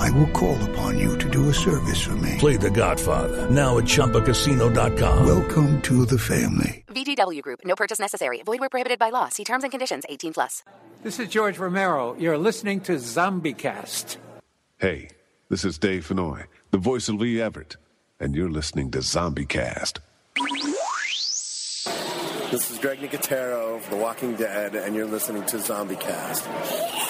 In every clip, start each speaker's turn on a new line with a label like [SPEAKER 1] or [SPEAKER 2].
[SPEAKER 1] I will call upon you to do a service for me.
[SPEAKER 2] Play The Godfather now at ChumbaCasino.com.
[SPEAKER 1] Welcome to the family.
[SPEAKER 3] VGW Group. No purchase necessary. Void where prohibited by law. See terms and conditions. 18 plus.
[SPEAKER 4] This is George Romero. You're listening to ZombieCast.
[SPEAKER 5] Hey, this is Dave Fennoy, the voice of Lee Everett, and you're listening to ZombieCast.
[SPEAKER 6] This is Greg Nicotero of The Walking Dead, and you're listening to ZombieCast.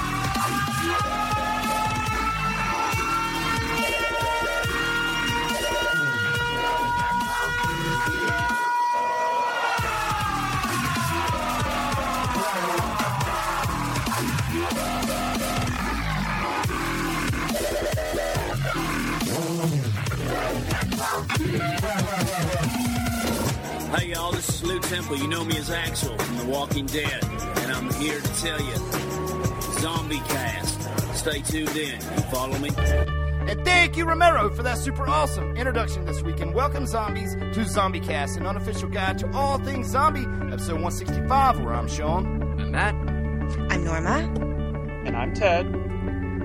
[SPEAKER 7] Hey y'all, this is Lew Temple. You know me as Axel from The Walking Dead, and I'm here to tell you, Zombie Cast. Stay tuned in. You follow me?
[SPEAKER 8] And thank you, Romero, for that super awesome introduction this week. And welcome, zombies, to Zombie Cast, an unofficial guide to all things zombie, episode 165, where I'm Sean.
[SPEAKER 9] I'm Matt.
[SPEAKER 10] I'm Norma.
[SPEAKER 11] And I'm Ted.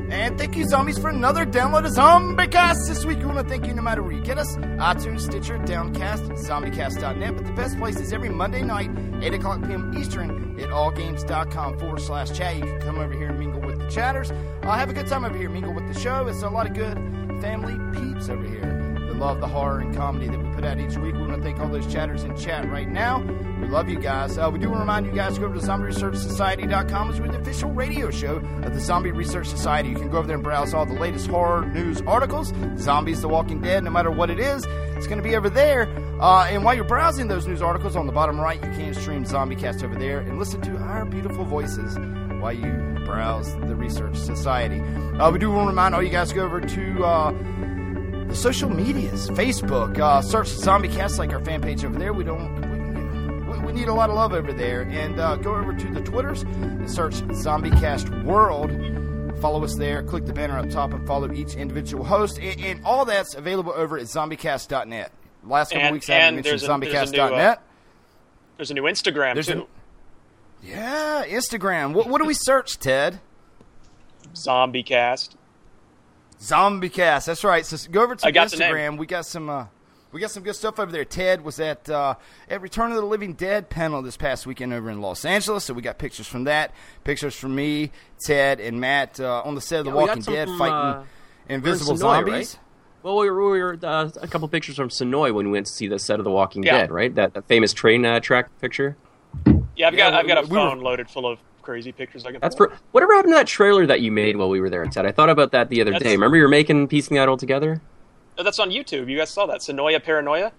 [SPEAKER 8] And thank you, zombies, for another download of ZombieCast. This week, we want to thank you no matter where you get us iTunes, Stitcher, Downcast, ZombieCast.net. But the best place is every Monday night, 8 o'clock p.m. Eastern, at allgames.com forward slash chat. You can come over here and mingle with the chatters. Uh, have a good time over here, mingle with the show. It's a lot of good family peeps over here love the horror and comedy that we put out each week. We want to thank all those chatters in chat right now. We love you guys. Uh, we do want to remind you guys to go over to zombieresearchsociety.com as we're the official radio show of the Zombie Research Society. You can go over there and browse all the latest horror news articles, Zombies, The Walking Dead, no matter what it is. It's going to be over there. Uh, and while you're browsing those news articles on the bottom right, you can stream ZombieCast over there and listen to our beautiful voices while you browse the Research Society. Uh, we do want to remind all you guys to go over to uh, the social medias, Facebook, uh, search ZombieCast like our fan page over there. We don't. We, we need a lot of love over there. And uh, go over to the Twitters and search ZombieCast World. Follow us there. Click the banner up top and follow each individual host. And, and all that's available over at ZombieCast.net. Last couple
[SPEAKER 11] and,
[SPEAKER 8] weeks, I haven't mentioned ZombieCast.net.
[SPEAKER 11] There's, uh, there's a new Instagram
[SPEAKER 8] there's
[SPEAKER 11] too.
[SPEAKER 8] A, yeah, Instagram. What, what do we search, Ted?
[SPEAKER 11] ZombieCast.
[SPEAKER 8] ZombieCast. That's right. So go over to
[SPEAKER 11] I got
[SPEAKER 8] Instagram. We got some. Uh, we got some good stuff over there. Ted was at uh, at Return of the Living Dead panel this past weekend over in Los Angeles, so we got pictures from that. Pictures from me, Ted, and Matt uh, on the set of The
[SPEAKER 9] Yeah, we got
[SPEAKER 8] Walking Dead
[SPEAKER 9] from,
[SPEAKER 8] fighting
[SPEAKER 9] uh,
[SPEAKER 8] invisible
[SPEAKER 9] Senoia,
[SPEAKER 8] zombies.
[SPEAKER 9] right? Well, we were, we were uh, a couple pictures from Senoia when we went to see the set of The Walking
[SPEAKER 11] Yeah.
[SPEAKER 9] Dead, right? That, that famous train uh, track picture.
[SPEAKER 11] Yeah, I've got
[SPEAKER 9] Yeah,
[SPEAKER 11] I've got a
[SPEAKER 9] we were-
[SPEAKER 11] phone loaded full of crazy pictures. I can.
[SPEAKER 9] That's
[SPEAKER 11] pull.
[SPEAKER 9] for whatever happened to that trailer that you made while we were there, Ted. I thought about that the other
[SPEAKER 11] That's-
[SPEAKER 9] day. Remember you were making piecing that all together?
[SPEAKER 11] Oh, that's on YouTube. You guys saw that Senoia Paranoia.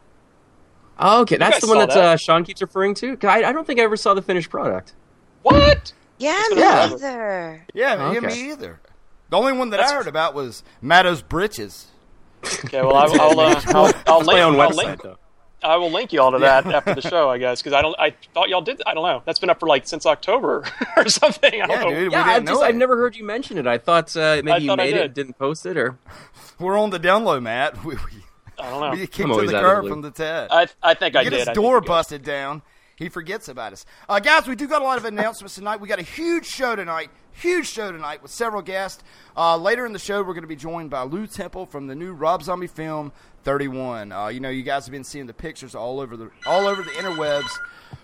[SPEAKER 9] Oh, okay, that's the one that,
[SPEAKER 11] that.
[SPEAKER 9] Uh, Sean keeps referring to. I, I don't think I ever saw the finished product.
[SPEAKER 11] What?
[SPEAKER 10] Yeah, me
[SPEAKER 11] been forever.
[SPEAKER 10] either.
[SPEAKER 8] Yeah,
[SPEAKER 9] Oh, okay.
[SPEAKER 8] me either. The only one that I heard about was Matto's britches.
[SPEAKER 11] Okay, well, I, I'll, uh, I'll, I'll
[SPEAKER 9] That's my
[SPEAKER 11] link.
[SPEAKER 9] own
[SPEAKER 11] I'll
[SPEAKER 9] website,
[SPEAKER 11] link.
[SPEAKER 9] though.
[SPEAKER 11] I will link you all to that after the show, I guess, because I don't. I thought y'all did. I don't know. That's been up for like since October or something. I don't
[SPEAKER 8] Yeah,
[SPEAKER 11] know.
[SPEAKER 8] dude.
[SPEAKER 9] Yeah,
[SPEAKER 8] we
[SPEAKER 9] I've,
[SPEAKER 8] didn't
[SPEAKER 9] just,
[SPEAKER 8] know
[SPEAKER 9] I've never heard you mention it. I thought uh, maybe
[SPEAKER 11] I
[SPEAKER 9] you
[SPEAKER 11] thought I
[SPEAKER 9] made it,
[SPEAKER 11] did.
[SPEAKER 9] didn't post it, or
[SPEAKER 8] We're on the down low, Matt. We, we,
[SPEAKER 11] I don't know.
[SPEAKER 8] we get kicked to the
[SPEAKER 9] out the
[SPEAKER 8] curb from the Ted.
[SPEAKER 11] I I think I
[SPEAKER 8] get
[SPEAKER 11] did.
[SPEAKER 8] his
[SPEAKER 11] I
[SPEAKER 8] door
[SPEAKER 11] think you guys-
[SPEAKER 8] busted down. he forgets about us. Uh, guys, we do got a lot of announcements tonight. We got a huge show tonight. Huge show tonight with several guests. Uh, later in the show, we're going to be joined by Lew Temple from the new Rob Zombie film 31. Uh, you know, you guys have been seeing the pictures all over the all over the interwebs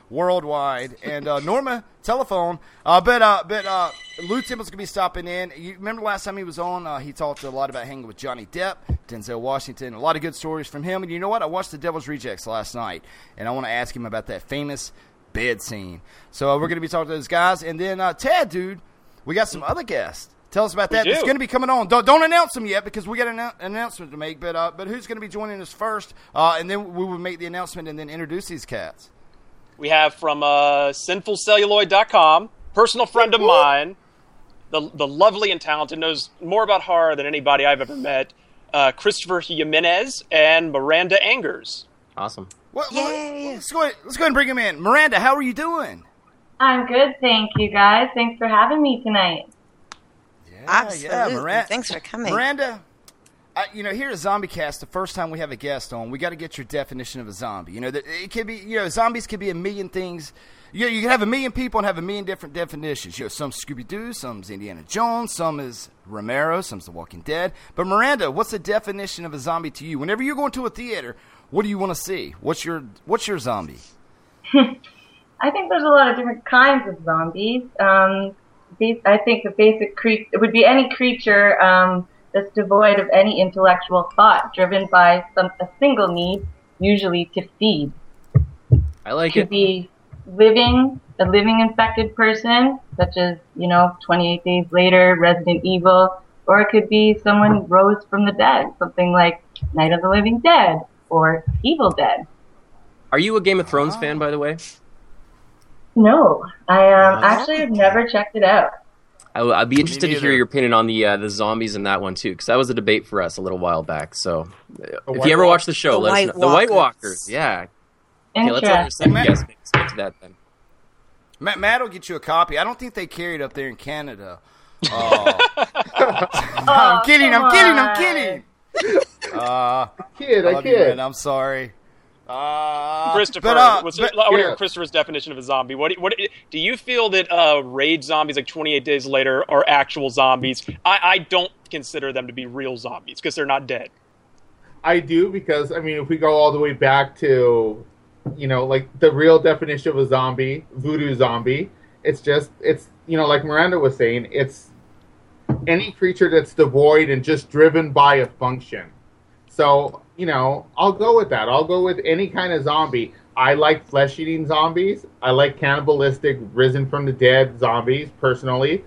[SPEAKER 8] worldwide. And uh, Norma telephone, uh, but uh, but uh, Lew Temple's gonna be stopping in. You remember last time he was on? Uh, he talked a lot about hanging with Johnny Depp, Denzel Washington, a lot of good stories from him. And you know what? I watched The Devil's Rejects last night, and I want to ask him about that famous bed scene. So uh, we're gonna be talking to those guys, and then uh, Ted, dude, we got some other guests. Tell us about that. It's going to be coming on. Don't, don't announce them yet because we got an annou- announcement to make. But uh, but who's going to be joining us first? Uh, and then we will make the announcement and then introduce these cats.
[SPEAKER 11] We have from uh, sinfulcelluloid.com, personal friend of mine, the, the lovely and talented, knows more about horror than anybody I've ever met, uh, Christopher Jimenez and Miranda Angers.
[SPEAKER 9] Awesome.
[SPEAKER 8] What, let's go. Ahead, let's go ahead and bring him in. Miranda, how are you doing?
[SPEAKER 12] I'm good, thank you guys. Thanks for having me tonight.
[SPEAKER 8] Yeah, Miranda.
[SPEAKER 10] Thanks for coming.
[SPEAKER 8] Miranda, I, you know, here at ZombieCast, the first time we have a guest on, we got to get your definition of a zombie. You know, that it could be, you know, zombies could be a million things. You know, you can have a million people and have a million different definitions. You know, some Scooby Doo, some's Indiana Jones, some is Romero, some's The Walking Dead. But Miranda, what's the definition of a zombie to you? Whenever you're going to a theater, what do you want to see? What's your What's your zombie?
[SPEAKER 12] I think there's a lot of different kinds of zombies. Um, these, I think the basic creature, it would be any creature um, that's devoid of any intellectual thought, driven by some a single need, usually to feed.
[SPEAKER 9] I like
[SPEAKER 12] Could
[SPEAKER 9] it.
[SPEAKER 12] Could be living, a living infected person, such as you know, 28 Days Later, Resident Evil, or it could be someone rose from the dead, something like Night of the Living Dead or Evil Dead.
[SPEAKER 9] Are you a Game of Thrones fan, by the way?
[SPEAKER 12] No, I um, actually have never checked it out.
[SPEAKER 9] I, would be interested to hear your opinion on the uh, the zombies in that one too, because that was a debate for us a little while back. So, uh, if you ever watch the show,
[SPEAKER 10] the
[SPEAKER 9] let us
[SPEAKER 10] White
[SPEAKER 9] know. The White
[SPEAKER 10] Walkers.
[SPEAKER 9] Walkers, yeah. Okay, let's let our
[SPEAKER 12] Interesting.
[SPEAKER 9] second guest speak to that then.
[SPEAKER 8] Matt, Matt will get you a copy. I don't think they carry it up there in Canada. Oh. I'm kidding. I'm
[SPEAKER 12] come
[SPEAKER 8] kidding. I'm
[SPEAKER 12] on.
[SPEAKER 8] kidding. Uh,
[SPEAKER 13] Kid,
[SPEAKER 8] I
[SPEAKER 13] I
[SPEAKER 8] love you,
[SPEAKER 13] kid.
[SPEAKER 8] man. I'm sorry. Uh,
[SPEAKER 11] Christopher,
[SPEAKER 8] but, uh,
[SPEAKER 11] what's,
[SPEAKER 8] but-
[SPEAKER 11] I want to hear
[SPEAKER 13] yeah.
[SPEAKER 11] Christopher's definition of a zombie. What do, what do you feel that uh, rage zombies like 28 Days Later are actual zombies? I, I don't consider them to be real zombies because they're not dead.
[SPEAKER 13] I do because I mean, if we go all the way back to, you know, like the real definition of a zombie, voodoo zombie, it's just it's you know, like Miranda was saying, it's any creature that's devoid and just driven by a function. So you know, I'll go with that. I'll go with any kind of zombie. I like flesh-eating zombies. I like cannibalistic, risen from the dead zombies personally.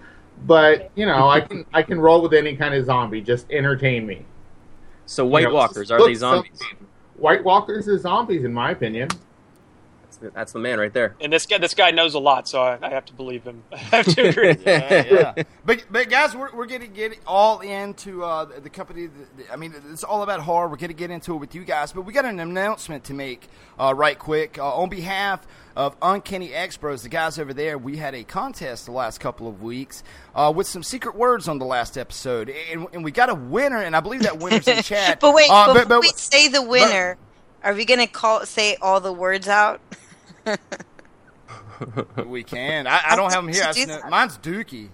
[SPEAKER 13] But you know, I can I can roll with any kind of zombie. Just entertain me.
[SPEAKER 9] So, White
[SPEAKER 13] You know,
[SPEAKER 9] Walkers are they zombies?
[SPEAKER 13] some- White Walkers are zombies, in my opinion.
[SPEAKER 9] That's the, that's the man right there.
[SPEAKER 11] And this guy, this guy knows a lot, so I, I have to believe him. I have to agree.
[SPEAKER 8] yeah, yeah. But but guys, we're we're gonna get all into uh, the, the company. that- I mean, it's all about horror. We're gonna get into it with you guys, but we got an announcement to make uh, right quick uh, on behalf of Uncanny X Bros. The guys over there, we had a contest the last couple of weeks uh, with some secret words on the last episode, and, and we got a winner, and I believe that winner's in chat.
[SPEAKER 10] But wait,
[SPEAKER 8] Uh,
[SPEAKER 10] before we say the winner, are we gonna call say all the words out?
[SPEAKER 8] We can. I, I don't have them here.
[SPEAKER 10] Do
[SPEAKER 8] mine's Dookie.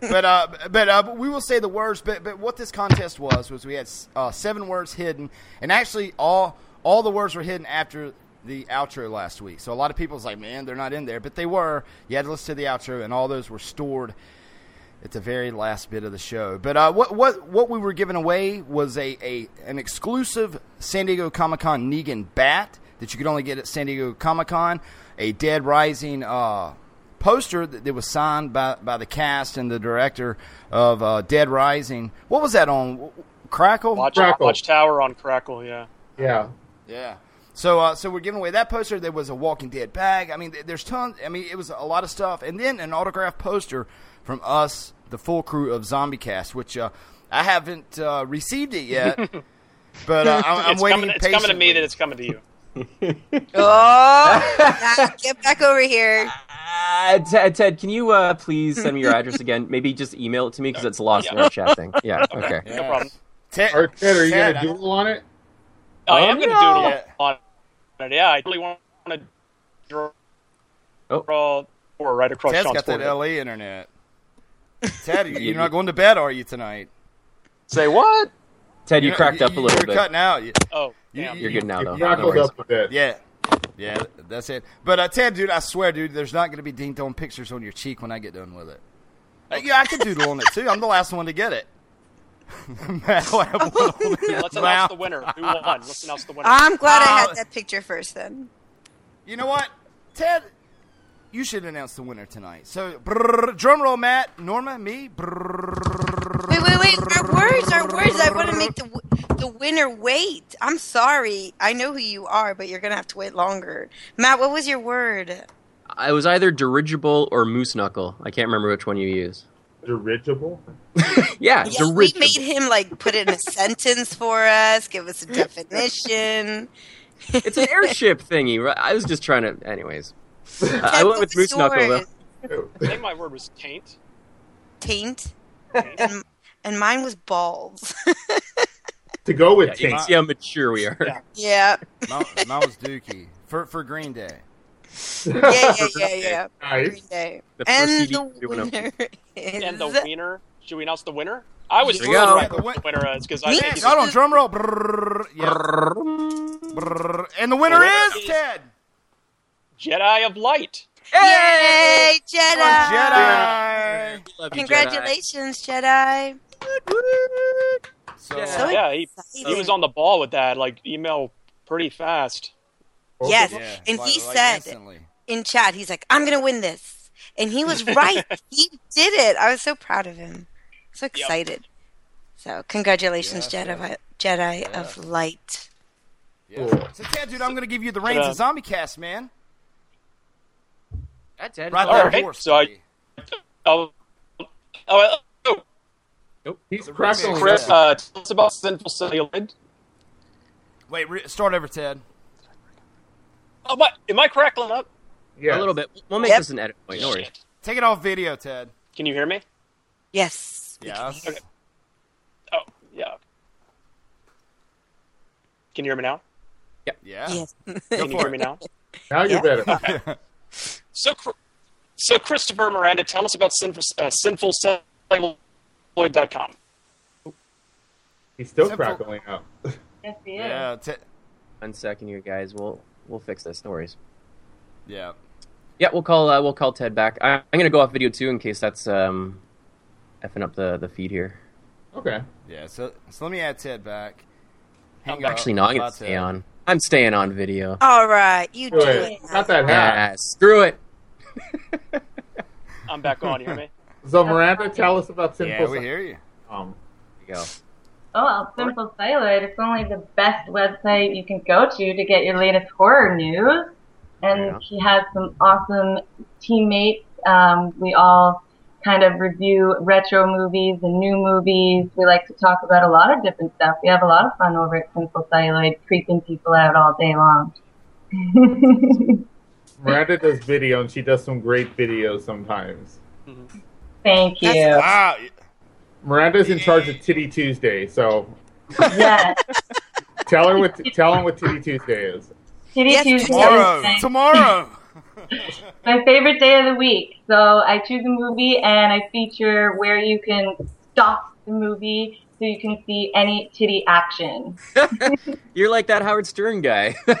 [SPEAKER 8] but uh, but uh, we will say the words. But but what this contest was was we had uh, seven words hidden, and actually all all the words were hidden after the outro last week. So a lot of people was like, man, they're not in there, but they were. You had to listen to the outro, and all those were stored at the very last bit of the show. But uh, what what what we were giving away was a, a an exclusive San Diego Comic Con Negan bat that you could only get at San Diego Comic Con. A Dead Rising uh, poster that, that was signed by by the cast and the director of uh, Dead Rising. What was that on Crackle?
[SPEAKER 11] Watch,
[SPEAKER 13] Crackle.
[SPEAKER 11] Watchtower on Crackle, yeah.
[SPEAKER 13] Yeah.
[SPEAKER 8] Yeah. So, uh, so we're giving away that poster. There was a Walking Dead bag. I mean, there's tons. I mean, it was a lot of stuff, and then an autographed poster from us, the full crew of ZombieCast, which uh, I haven't uh, received it yet, but uh, I'm, I'm
[SPEAKER 11] it's
[SPEAKER 8] waiting
[SPEAKER 11] coming, it's coming to me
[SPEAKER 8] patiently.
[SPEAKER 11] that it's coming to you.
[SPEAKER 10] Oh, now get back over here.
[SPEAKER 9] Uh, Ted, Ted, can you uh, please send me your address again? Maybe just email it to me because it's lost in our chat thing. Yeah, okay.
[SPEAKER 11] No problem.
[SPEAKER 8] Ted,
[SPEAKER 13] Or Ted, are you gonna doodle on it?
[SPEAKER 11] I
[SPEAKER 9] Oh,
[SPEAKER 11] am going to
[SPEAKER 9] no.
[SPEAKER 11] doodle on it. Yeah, I really want to draw or right across
[SPEAKER 8] Ted's
[SPEAKER 11] Sean's
[SPEAKER 8] got that. LA internet. Ted, you're not going to bed, are you tonight?
[SPEAKER 11] Say what?
[SPEAKER 9] Ted, you
[SPEAKER 8] You're-
[SPEAKER 9] cracked up a little bit.
[SPEAKER 8] you're
[SPEAKER 9] bit.
[SPEAKER 8] cutting out. You-
[SPEAKER 11] Oh,
[SPEAKER 8] you-
[SPEAKER 11] damn.
[SPEAKER 9] You're good now, though.
[SPEAKER 13] You
[SPEAKER 9] No
[SPEAKER 13] up a bit.
[SPEAKER 8] Yeah. Yeah, that's it. But uh, Ted, dude, I swear, dude, there's not going to be ding dong pictures on your cheek when I get done with it. Uh, yeah, I could doodle on it too. I'm the last one to get it. Matt will have one on
[SPEAKER 11] Let's announce the winner. Who won? Let's announce the winner.
[SPEAKER 10] I'm glad I
[SPEAKER 8] Uh,
[SPEAKER 10] had that picture first then.
[SPEAKER 8] You know what, Ted? You should announce the winner tonight. So, brrr, drum roll, Matt, Norma, me. brrr.
[SPEAKER 10] Wait, wait, wait. Our words, our words. I want to make the the winner wait. I'm sorry. I know who you are, but you're gonna have to wait longer. Matt, what was your word?
[SPEAKER 9] Uh, I was either dirigible or moose knuckle. I can't remember which one you used.
[SPEAKER 13] Dirigible?
[SPEAKER 9] Yeah,
[SPEAKER 10] Yeah, we made him like put it in a sentence for us. Give us a definition.
[SPEAKER 9] It's an airship thingy. right? I was just trying to. Anyways, I- I went with
[SPEAKER 10] what
[SPEAKER 9] moose knuckle
[SPEAKER 10] yours?
[SPEAKER 9] though.
[SPEAKER 11] I think my word was taint.
[SPEAKER 10] Taint, and and mine was balls.
[SPEAKER 13] To go with
[SPEAKER 9] Yeah, you can
[SPEAKER 13] taint.
[SPEAKER 9] see how mature we are.
[SPEAKER 11] Yeah.
[SPEAKER 10] yeah,
[SPEAKER 8] Mine, mine was Dookie for for Green Day.
[SPEAKER 10] yeah, yeah, yeah, yeah.
[SPEAKER 13] Nice.
[SPEAKER 10] Green Day.
[SPEAKER 9] The
[SPEAKER 10] And
[SPEAKER 9] CD
[SPEAKER 10] the
[SPEAKER 9] we went up
[SPEAKER 10] winner is
[SPEAKER 11] And the winner. Should we announce the winner? I was
[SPEAKER 9] Here
[SPEAKER 11] thrilled
[SPEAKER 9] go.
[SPEAKER 11] right what the winner is because I
[SPEAKER 10] Me
[SPEAKER 11] think
[SPEAKER 8] Hold on, drum roll. Brrr, yeah. Brrr. And the winner
[SPEAKER 11] The winner
[SPEAKER 8] is
[SPEAKER 11] is-
[SPEAKER 8] Ted.
[SPEAKER 11] Jedi of Light.
[SPEAKER 10] Yay, Jedi!
[SPEAKER 8] Jedi.
[SPEAKER 9] Love
[SPEAKER 10] Congratulations, Jedi.
[SPEAKER 8] So,
[SPEAKER 10] So
[SPEAKER 11] yeah, he, he was on the ball with that. Like email pretty fast.
[SPEAKER 10] Yes,
[SPEAKER 8] yeah,
[SPEAKER 10] and
[SPEAKER 8] like-
[SPEAKER 10] he
[SPEAKER 8] like
[SPEAKER 10] said
[SPEAKER 8] instantly.
[SPEAKER 10] in chat, he's like, "I'm gonna win this," and he was right. he did it. I was so proud of him. So excited. So congratulations,
[SPEAKER 8] Yes,
[SPEAKER 10] Jedi, Jedi of Light.
[SPEAKER 8] Yeah.
[SPEAKER 13] Cool.
[SPEAKER 8] So Ted, dude, I'm gonna give you the reins of Zombie Cast, man.
[SPEAKER 9] That's Ted.
[SPEAKER 8] Right there,
[SPEAKER 11] right,
[SPEAKER 8] horse,
[SPEAKER 11] so I-
[SPEAKER 8] buddy.
[SPEAKER 11] Oh, oh, oh
[SPEAKER 13] He's
[SPEAKER 8] The
[SPEAKER 13] crackling.
[SPEAKER 8] remix.
[SPEAKER 11] Chris, uh, tell us about Sinful Celluloid.
[SPEAKER 8] Wait, re- start over, Ted.
[SPEAKER 11] Oh, my, Am I crackling up?
[SPEAKER 13] Yeah.
[SPEAKER 9] A little bit. We'll make
[SPEAKER 10] Yep.
[SPEAKER 9] this an edit point. No worries.
[SPEAKER 8] Take it off video, Ted.
[SPEAKER 11] Can you hear me?
[SPEAKER 10] Yes.
[SPEAKER 8] Yes.
[SPEAKER 11] Okay. Oh, yeah. Can you hear me now?
[SPEAKER 8] Yeah.
[SPEAKER 10] Yes.
[SPEAKER 11] Can you hear me now?
[SPEAKER 13] Now you're
[SPEAKER 10] Yeah.
[SPEAKER 13] better.
[SPEAKER 11] So, so Christopher Miranda, tell us about sinful, uh, sinfulcelluloid.com.
[SPEAKER 13] He's still
[SPEAKER 8] Simple.
[SPEAKER 13] crackling up.
[SPEAKER 12] Yes, he is.
[SPEAKER 8] Yeah. Te-
[SPEAKER 9] One second here, guys. We'll we'll fix this. No worries.
[SPEAKER 8] yeah.
[SPEAKER 9] Yeah, we'll call uh, we'll call Ted back. I, I'm gonna go off video too in case that's um effing up the the feed here.
[SPEAKER 13] Okay.
[SPEAKER 8] Yeah. So, so let me add Ted back. Hang
[SPEAKER 9] Actually,
[SPEAKER 8] up.
[SPEAKER 9] no, I'm gonna stay
[SPEAKER 8] Ted.
[SPEAKER 9] on. I'm staying on video.
[SPEAKER 10] All right, you do
[SPEAKER 13] Do
[SPEAKER 10] it.
[SPEAKER 13] it. Not that hat.
[SPEAKER 9] Yeah, screw it.
[SPEAKER 11] I'm back on. You hear me?
[SPEAKER 13] So Miranda, tell us about Simple.
[SPEAKER 8] Yeah, we hear you.
[SPEAKER 13] Um,
[SPEAKER 9] you go.
[SPEAKER 12] Oh, well, Sinful Celluloid. It's only the best website you can go to to get your latest horror news. And
[SPEAKER 9] Yeah.
[SPEAKER 12] he has some awesome teammates. Um, we all kind of review retro movies and new movies. We like to talk about a lot of different stuff. We have a lot of fun over at Sinful Celluloid, creeping people out all day long.
[SPEAKER 13] Miranda does video, and she does some great videos sometimes.
[SPEAKER 12] Thank you.
[SPEAKER 8] Wow.
[SPEAKER 13] Miranda's in charge of Titty Tuesday, so
[SPEAKER 12] Yes.
[SPEAKER 13] tell her what tell him what Titty Tuesday is.
[SPEAKER 12] Titty
[SPEAKER 10] Yes,
[SPEAKER 12] Tuesday.
[SPEAKER 8] Tomorrow. Tomorrow.
[SPEAKER 12] my favorite day of the week. So I choose a movie and I feature where you can stop the movie so you can see any titty action.
[SPEAKER 9] You're like that Howard Stern guy.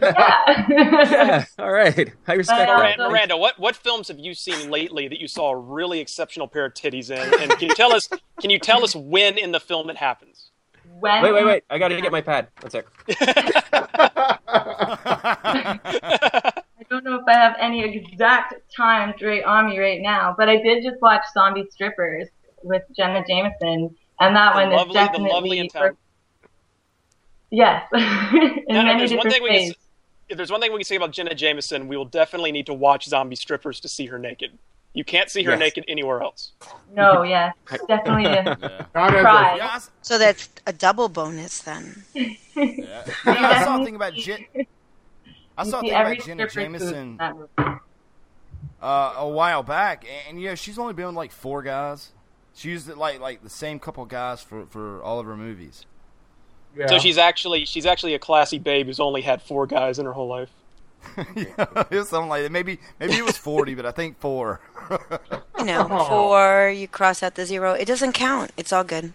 [SPEAKER 12] Yeah.
[SPEAKER 9] yeah. All right. I respect
[SPEAKER 12] But, uh,
[SPEAKER 9] that.
[SPEAKER 11] Miranda, Miranda, what, what films have you seen lately that you saw a really exceptional pair of titties in? And can you tell us can you tell us when in the film it happens?
[SPEAKER 12] when
[SPEAKER 9] Wait, wait, wait. I gotta get my pad. One sec.
[SPEAKER 12] I don't know if I have any exact times right on me right now, but I did just watch Zombie Strippers with Jenna Jameson, and that
[SPEAKER 11] The
[SPEAKER 12] one
[SPEAKER 11] lovely,
[SPEAKER 12] is
[SPEAKER 11] the
[SPEAKER 12] definitely
[SPEAKER 11] lovely and talented.
[SPEAKER 12] yes, in
[SPEAKER 11] No, no,
[SPEAKER 12] many
[SPEAKER 11] there's one
[SPEAKER 12] different
[SPEAKER 11] thing we can if there's one thing we can say about Jenna Jameson, we will definitely need to watch Zombie Strippers to see her naked. You can't see her
[SPEAKER 9] Yes.
[SPEAKER 11] naked anywhere else.
[SPEAKER 12] No, yes, definitely.
[SPEAKER 8] Yeah.
[SPEAKER 13] Not
[SPEAKER 12] Try.
[SPEAKER 13] a,
[SPEAKER 8] Yeah,
[SPEAKER 10] So that's a double bonus then.
[SPEAKER 8] yeah. Yeah, I saw a thing about Jen. I saw a thing about Jenna
[SPEAKER 12] stripper food in
[SPEAKER 8] Jameson uh, a while back, and, and you know she's only been with like four guys. She used it like like the same couple guys for, for all of her movies.
[SPEAKER 13] yeah.
[SPEAKER 11] So she's actually she's actually a classy babe who's only had four guys in her whole life.
[SPEAKER 14] it was something like that. Maybe maybe it was forty, but I think four.
[SPEAKER 10] You know, four, you cross out the zero. It doesn't count. It's all good.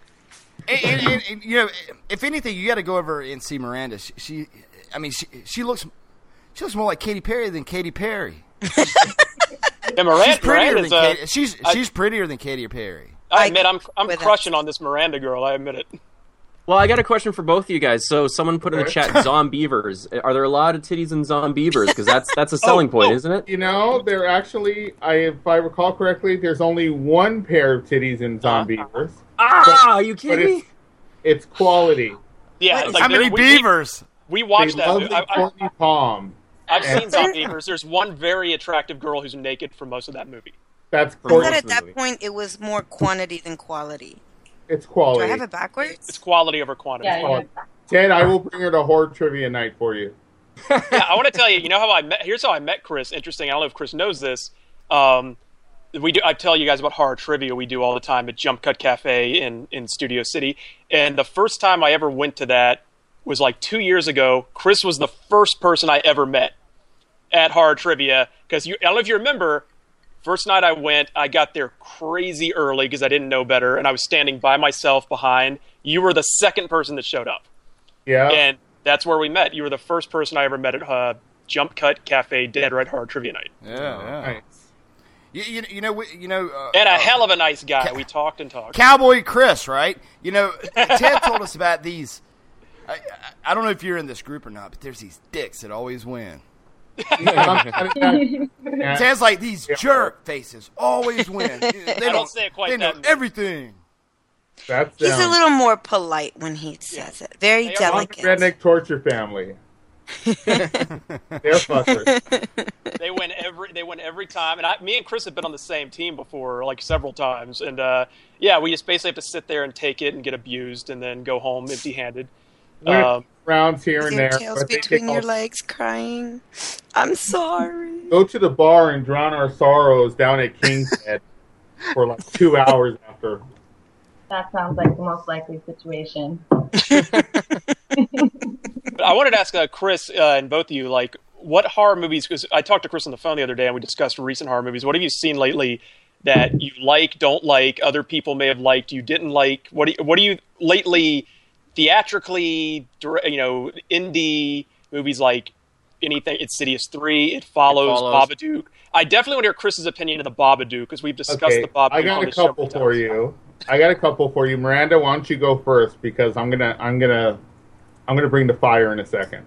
[SPEAKER 14] and, and, and, and, you know, if anything, you got to go over and see Miranda. She, she I mean, she, she looks she looks more like Katy Perry than Katy Perry.
[SPEAKER 11] Yeah, Miranda,
[SPEAKER 14] she's prettier
[SPEAKER 11] Miranda's,
[SPEAKER 14] than
[SPEAKER 11] uh,
[SPEAKER 14] Katy, she's
[SPEAKER 11] I-
[SPEAKER 14] she's prettier than Katy Perry.
[SPEAKER 11] I admit I'm I'm
[SPEAKER 10] with
[SPEAKER 11] crushing on this Miranda girl. I admit it.
[SPEAKER 9] Well, I got a question for both of you guys. So, someone put in the
[SPEAKER 13] Okay.
[SPEAKER 9] chat, "Zombievers." Are there a lot of titties in Zombievers? Because that's that's a selling point, isn't it?
[SPEAKER 13] You know, there actually, I if I recall correctly, there's only one pair of titties in Zombievers.
[SPEAKER 9] Ah, are you
[SPEAKER 13] but
[SPEAKER 9] kidding me?
[SPEAKER 13] it's, it's quality.
[SPEAKER 11] Yeah,
[SPEAKER 14] How
[SPEAKER 11] like,
[SPEAKER 14] many
[SPEAKER 11] we- we-
[SPEAKER 14] beavers?
[SPEAKER 11] We watched
[SPEAKER 13] They
[SPEAKER 11] that.
[SPEAKER 13] love
[SPEAKER 11] movie.
[SPEAKER 13] the
[SPEAKER 11] I, I,
[SPEAKER 13] Palm.
[SPEAKER 11] I've
[SPEAKER 13] And
[SPEAKER 11] seen Zombievers. There's one very attractive girl who's naked for most of that movie.
[SPEAKER 13] That's
[SPEAKER 10] I
[SPEAKER 13] Courtney.
[SPEAKER 10] thought at that point it was more quantity than quality.
[SPEAKER 13] It's quality. Do.
[SPEAKER 10] I have it backwards?
[SPEAKER 11] It's quality over quantity.
[SPEAKER 12] Yeah,
[SPEAKER 13] Oh, Ted, I will bring her to Horde Trivia Night for you.
[SPEAKER 11] yeah, I want to tell you. You know how I met? Here's how I met Chris. Interesting. I don't know if Chris knows this. Um, we do. I tell you guys about horror trivia we do all the time at Jump Cut Cafe in in Studio City. And the first time I ever went to that was like two years ago. Chris was the first person I ever met at horror trivia because you. I don't know if you remember. First night I went, I got there crazy early because I didn't know better, and I was standing by myself behind. You were the second person that showed up.
[SPEAKER 13] Yeah.
[SPEAKER 11] And that's where we met. You were the first person I ever met at uh, Jump Cut Cafe Dead Red Hard Trivia Night.
[SPEAKER 14] Yeah, yeah.
[SPEAKER 13] Nice.
[SPEAKER 14] You, you, you know, we- you know, uh,
[SPEAKER 11] And a
[SPEAKER 14] uh,
[SPEAKER 11] hell of a nice guy. We talked and talked.
[SPEAKER 14] Cowboy Chris, right? You know, Ted told us about these. I, I, I don't know if you're in this group or not, but there's these dicks that always win. Ted's like these jerk faces always win. They don't,
[SPEAKER 11] don't say it quite
[SPEAKER 14] They know
[SPEAKER 11] that.
[SPEAKER 14] everything.
[SPEAKER 13] That's
[SPEAKER 10] He's
[SPEAKER 13] down.
[SPEAKER 10] a little more polite when he says it. Very
[SPEAKER 11] They are
[SPEAKER 10] delicate.
[SPEAKER 13] Redneck torture family. They're fuckers.
[SPEAKER 11] They win every. They win every time. And I, me and Chris have been on the same team before, like several times. And uh, yeah, we just basically have to sit there and take it and get abused, and then go home empty-handed. Um,
[SPEAKER 13] rounds here and
[SPEAKER 10] your
[SPEAKER 13] there.
[SPEAKER 10] tails
[SPEAKER 13] but
[SPEAKER 10] between your
[SPEAKER 13] all-
[SPEAKER 10] legs, crying. I'm sorry.
[SPEAKER 13] Go to the bar and drown our sorrows down at King's Head for like two hours after.
[SPEAKER 12] That sounds like the most likely situation.
[SPEAKER 11] I wanted to ask uh, Chris uh, and both of you, like, what horror movies? Because I talked to Chris on the phone the other day, and we discussed recent horror movies. What have you seen lately that you like, don't like, other people may have liked, you didn't like? What do you, what do you lately theatrically, you know, indie movies like anything? Insidious three, It Follows,
[SPEAKER 9] Follows.
[SPEAKER 11] Babadook. I definitely want to hear Chris's opinion of the Babadook because we've discussed
[SPEAKER 13] Okay,
[SPEAKER 11] the Babadook.
[SPEAKER 13] I got
[SPEAKER 11] on
[SPEAKER 13] a
[SPEAKER 11] this
[SPEAKER 13] couple for you. I got a couple for you, Miranda. Why don't you go first? Because I'm gonna, I'm gonna, I'm gonna bring the fire in a second.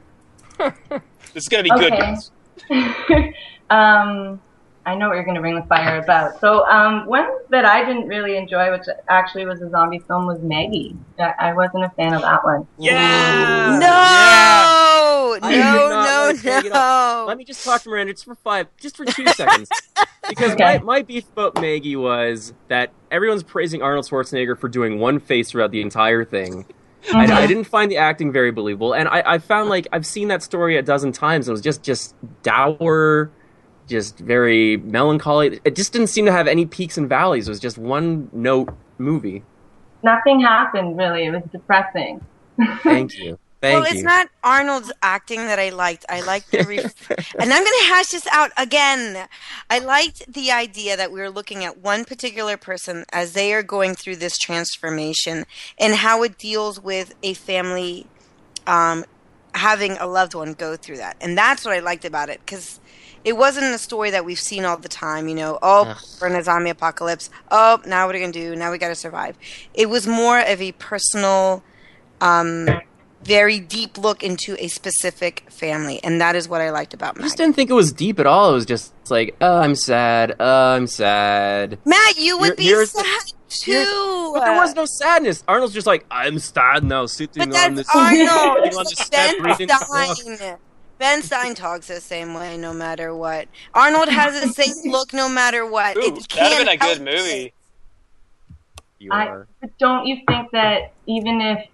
[SPEAKER 11] This is going to be good,
[SPEAKER 12] Okay.
[SPEAKER 11] guys.
[SPEAKER 12] um, I know what you're going to bring the fire about. So, um, one that I didn't really enjoy, which actually was a zombie film, was Maggie. I, I wasn't a fan of that one.
[SPEAKER 9] Yeah.
[SPEAKER 10] No,
[SPEAKER 9] I
[SPEAKER 10] no,
[SPEAKER 9] did
[SPEAKER 10] no,
[SPEAKER 9] like Maggie at all.
[SPEAKER 10] no.
[SPEAKER 9] Let me just talk to Miranda just for five, just for two seconds. Because
[SPEAKER 12] Okay.
[SPEAKER 9] my, my beef about Maggie was that everyone's praising Arnold Schwarzenegger for doing one face throughout the entire thing. I, I didn't find the acting very believable, and I, I found like I've seen that story a dozen times. And it was just just dour, just very melancholy. It just didn't seem to have any peaks and valleys. It was just one note movie.
[SPEAKER 12] Nothing happened really. It was depressing.
[SPEAKER 9] Thank you. Thank you.
[SPEAKER 10] well,
[SPEAKER 9] you.
[SPEAKER 10] it's not Arnold's acting that I liked. I liked the, ref- and I'm going to hash this out again. I liked the idea that we were looking at one particular person as they are going through this transformation and how it deals with a family um, having a loved one go through that, and that's what I liked about it because it wasn't a story that we've seen all the time. You know, oh, we're in a zombie apocalypse. Oh, now what are we gonna do? Now we got to survive. It was more of a personal. Um, very deep look into a specific family, and that is what I liked about
[SPEAKER 9] I just didn't think it was deep at all. It was just like, oh, I'm sad. Oh, I'm sad.
[SPEAKER 10] Matt, you would
[SPEAKER 9] Here-
[SPEAKER 10] be
[SPEAKER 9] here's-
[SPEAKER 10] sad too.
[SPEAKER 9] But there was no sadness. Arnold's just like, I'm sad now, sitting
[SPEAKER 10] But
[SPEAKER 9] on this,
[SPEAKER 10] Arnold.
[SPEAKER 9] on the step,
[SPEAKER 10] Ben
[SPEAKER 9] reading the book.
[SPEAKER 10] Stein. Ben Stein talks the same way, no matter what. Arnold has the same look, no matter what.
[SPEAKER 11] Ooh,
[SPEAKER 10] it
[SPEAKER 11] that'd
[SPEAKER 10] can't
[SPEAKER 11] have been a good movie.
[SPEAKER 9] You
[SPEAKER 12] I,
[SPEAKER 9] are.
[SPEAKER 12] but don't you think that even if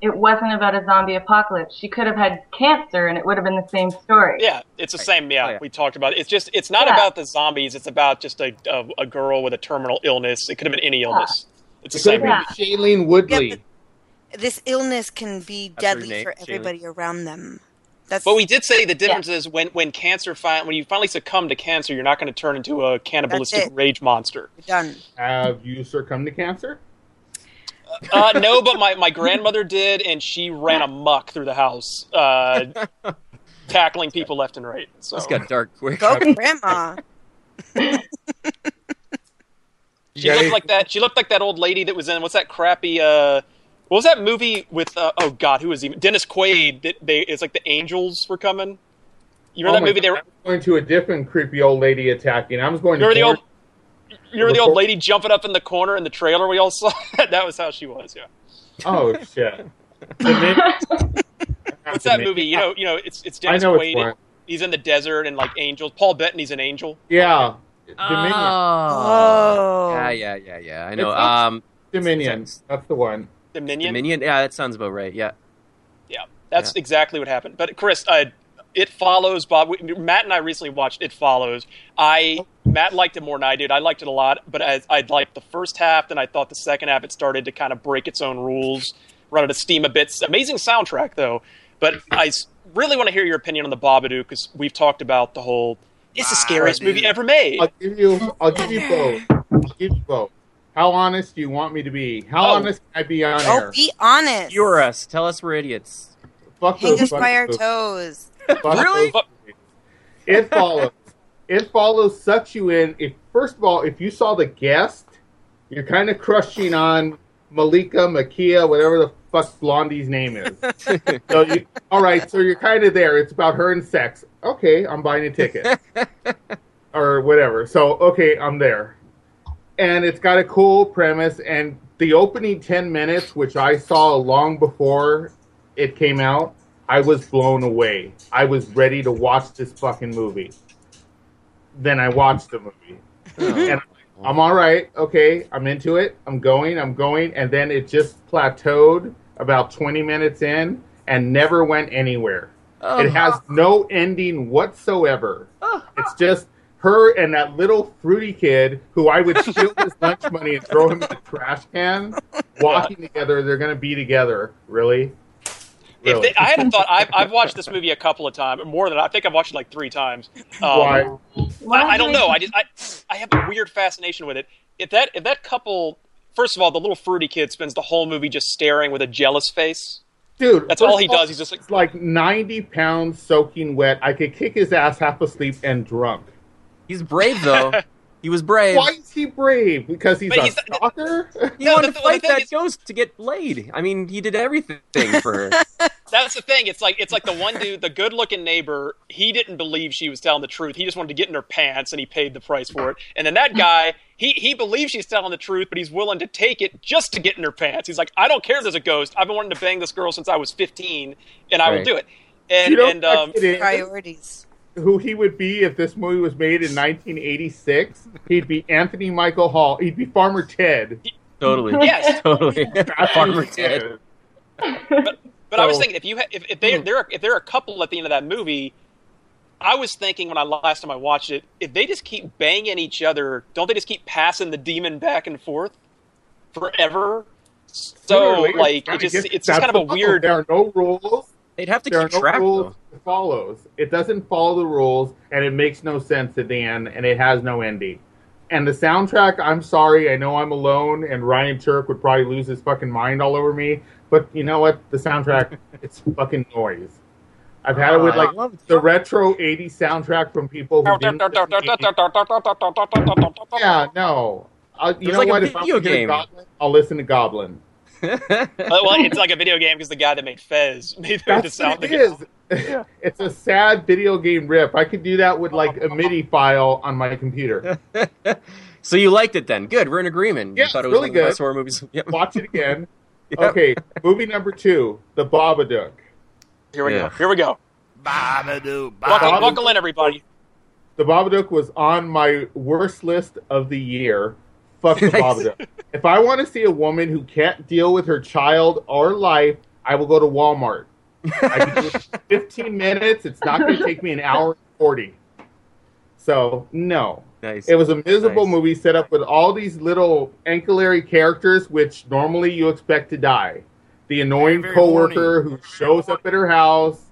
[SPEAKER 12] it wasn't about a zombie apocalypse, she could have had cancer and it would have been the same story?
[SPEAKER 11] Yeah, it's the same. Yeah,
[SPEAKER 9] Oh, yeah.
[SPEAKER 11] we talked about it. It's just it's not
[SPEAKER 12] Yeah.
[SPEAKER 11] about the zombies. It's about just a, a a girl with a terminal illness. It could have been any illness. It's the
[SPEAKER 13] It
[SPEAKER 11] same.
[SPEAKER 13] have
[SPEAKER 11] movie.
[SPEAKER 13] Shailene Woodley.
[SPEAKER 10] Yeah, This illness can be
[SPEAKER 9] That's
[SPEAKER 10] deadly
[SPEAKER 9] name,
[SPEAKER 10] for
[SPEAKER 9] Shaylee.
[SPEAKER 10] everybody around them. That's
[SPEAKER 11] But we did say the difference is when when cancer fi- when you finally succumb to cancer, you're not going to turn into a cannibalistic rage monster.
[SPEAKER 10] done.
[SPEAKER 13] Have you succumbed to cancer?
[SPEAKER 11] Uh, no, but my, my grandmother did, and she ran amok through the house, uh, tackling people left and right. So
[SPEAKER 9] This got dark quick.
[SPEAKER 10] Go, grandma.
[SPEAKER 11] she looked like that. She looked like that old lady that was in what's that crappy? Uh, what was that movie with? Uh, oh God, who was he? Dennis Quaid. That they it's like the angels were coming. You
[SPEAKER 13] Oh
[SPEAKER 11] remember
[SPEAKER 13] my
[SPEAKER 11] that movie? They were,
[SPEAKER 13] I was going to a different creepy old lady attacking. I was going to.
[SPEAKER 11] remember the old. You remember the old lady jumping up in the corner in the trailer we all saw? that was how she was. Yeah.
[SPEAKER 13] Oh shit!
[SPEAKER 11] What's that movie? You know, you know, it's it's Dennis Quaid.
[SPEAKER 13] one.
[SPEAKER 11] He's in the desert and like angels. Paul Bettany's an angel.
[SPEAKER 13] Yeah, Dominion.
[SPEAKER 9] Oh. Yeah, yeah, yeah, yeah. I know.
[SPEAKER 13] It's
[SPEAKER 9] Um,
[SPEAKER 13] Dominion. That's the one.
[SPEAKER 11] Dominion.
[SPEAKER 9] Dominion. Yeah, that sounds about right. Yeah.
[SPEAKER 11] Yeah, that's exactly what happened. But Chris, uh, it follows. Bob, we, Matt and I recently watched It Follows. I Matt liked it more than I did. I liked it a lot, but I, I liked the first half. Then I thought the second half it started to kind of break its own rules, run out of steam a bit. Amazing soundtrack though, but I really want to hear your opinion on the Babadook because we've talked about the whole. It's the scariest movie ever made.
[SPEAKER 13] I'll give you. I'll give you both. I'll give you both. How honest do you want me to be? How
[SPEAKER 9] Oh.
[SPEAKER 13] honest can I be on
[SPEAKER 10] Oh,
[SPEAKER 13] air?
[SPEAKER 10] be honest.
[SPEAKER 9] You're us. Tell us we're idiots.
[SPEAKER 13] Fuck
[SPEAKER 10] Hang
[SPEAKER 13] those
[SPEAKER 10] us by our toes.
[SPEAKER 13] fuck
[SPEAKER 9] Really?
[SPEAKER 13] It follows. It follows sucks you in. If first of all, if you saw the guest, you're kind of crushing on Malika, Makia, whatever the fuck Blondie's name is. so you, all right, so you're kind of there. It's about her and sex. Okay, I'm buying a ticket or whatever. So okay, I'm there, and it's got a cool premise. And the opening ten minutes, which I saw long before it came out, I was blown away. I was ready to watch this fucking movie. Then I watched the movie. Uh-huh. and I'm all right. Okay, I'm into it. I'm going. I'm going. And then it just plateaued about 20 minutes in and never went anywhere.
[SPEAKER 9] Oh.
[SPEAKER 13] It has no ending whatsoever. Oh. It's just her and that little fruity kid who I would steal his lunch money and throw him in the trash can, walking together. They're going to be together. Really?
[SPEAKER 11] If
[SPEAKER 13] Really?
[SPEAKER 11] they, I hadn't thought, I've, I've watched this movie a couple of times, more than I think I've watched it like three times. Um,
[SPEAKER 13] Why?
[SPEAKER 11] I, I don't know. I just I, I have a weird fascination with it. If that if that couple, first of all, the little fruity kid spends the whole movie just staring with a jealous face.
[SPEAKER 13] Dude,
[SPEAKER 11] That's all he does. He's just like,
[SPEAKER 13] like 90 pounds soaking wet. I could kick his ass half asleep and drunk.
[SPEAKER 9] He's brave though. he was brave.
[SPEAKER 13] Why is he brave? Because he's
[SPEAKER 11] But
[SPEAKER 13] a
[SPEAKER 11] he's-
[SPEAKER 13] stalker?
[SPEAKER 9] He
[SPEAKER 11] No,
[SPEAKER 9] wanted to fight
[SPEAKER 11] thing
[SPEAKER 9] that
[SPEAKER 11] is-
[SPEAKER 9] ghost to get laid. I mean, he did everything for her.
[SPEAKER 11] that's the thing. It's like it's like the one dude, the good looking neighbor. He didn't believe she was telling the truth. He just wanted to get in her pants, and he paid the price for it. And then that guy, he he believes she's telling the truth, but he's willing to take it just to get in her pants. He's like, I don't care if there's a ghost. I've been wanting to bang this girl since I was 15, and I will do it. And
[SPEAKER 13] You know
[SPEAKER 11] and
[SPEAKER 13] what
[SPEAKER 11] um.
[SPEAKER 10] Priorities.
[SPEAKER 13] Who he would be if this movie was made in 1986? He'd be Anthony Michael Hall. He'd be Farmer Ted.
[SPEAKER 9] totally.
[SPEAKER 11] Yes.
[SPEAKER 9] Totally. Farmer Ted.
[SPEAKER 11] But I was
[SPEAKER 13] oh.
[SPEAKER 11] thinking if you ha- if, if they they're if they're a couple at the end of that movie, I was thinking when I last time I watched it, if they just keep banging each other, don't they just keep passing the demon back and forth forever? So like it just it's just kind of a weird.
[SPEAKER 13] There are no rules.
[SPEAKER 9] They'd have to
[SPEAKER 13] There
[SPEAKER 9] keep
[SPEAKER 13] are no
[SPEAKER 9] track
[SPEAKER 13] rules
[SPEAKER 9] though.
[SPEAKER 13] it follows. It doesn't follow the rules, and it makes no sense at the end, and it has no ending. And the soundtrack, I'm sorry, I know I'm alone, and Ryan Turk would probably lose his fucking mind all over me. But you know what? The soundtrack, it's fucking noise. I've had it with
[SPEAKER 9] Oh,
[SPEAKER 13] like
[SPEAKER 9] love
[SPEAKER 13] the retro '80s soundtrack from people who didn't. listen to 80s. Yeah, no. Uh, you
[SPEAKER 9] It's
[SPEAKER 13] know
[SPEAKER 9] like a
[SPEAKER 13] what? If I'm
[SPEAKER 9] video game.
[SPEAKER 13] Goblin, I'll listen to Goblin.
[SPEAKER 11] Uh, well, it's like a video game because the guy that made Fez made the
[SPEAKER 13] That's
[SPEAKER 11] sound.
[SPEAKER 13] what it is. It's a sad video game rip. I could do that with like a MIDI file on my computer.
[SPEAKER 9] So you liked it then? Good. We're in agreement.
[SPEAKER 13] Yeah,
[SPEAKER 9] you thought it was
[SPEAKER 13] really
[SPEAKER 9] one of the
[SPEAKER 13] good.
[SPEAKER 9] best horror movies. Yep.
[SPEAKER 13] Watch it again.
[SPEAKER 9] Yep.
[SPEAKER 13] Okay, movie number two, The Babadook.
[SPEAKER 11] Here we
[SPEAKER 9] Yeah.
[SPEAKER 11] go. Here we go.
[SPEAKER 15] Babadoo,
[SPEAKER 11] Buckle,
[SPEAKER 13] Babadook.
[SPEAKER 11] buckle in, everybody.
[SPEAKER 13] The Babadook was on my worst list of the year. Fuck The
[SPEAKER 9] Nice.
[SPEAKER 13] Babadook. If I want to see a woman who can't deal with her child or life, I will go to Walmart. I can do it 15 minutes. It's not going to take me an hour and 40. So, no.
[SPEAKER 9] Nice.
[SPEAKER 13] It was a miserable
[SPEAKER 9] Nice.
[SPEAKER 13] movie set up with all these little ancillary characters, which normally you expect to die. The annoying
[SPEAKER 15] Very
[SPEAKER 13] coworker who shows up at her house,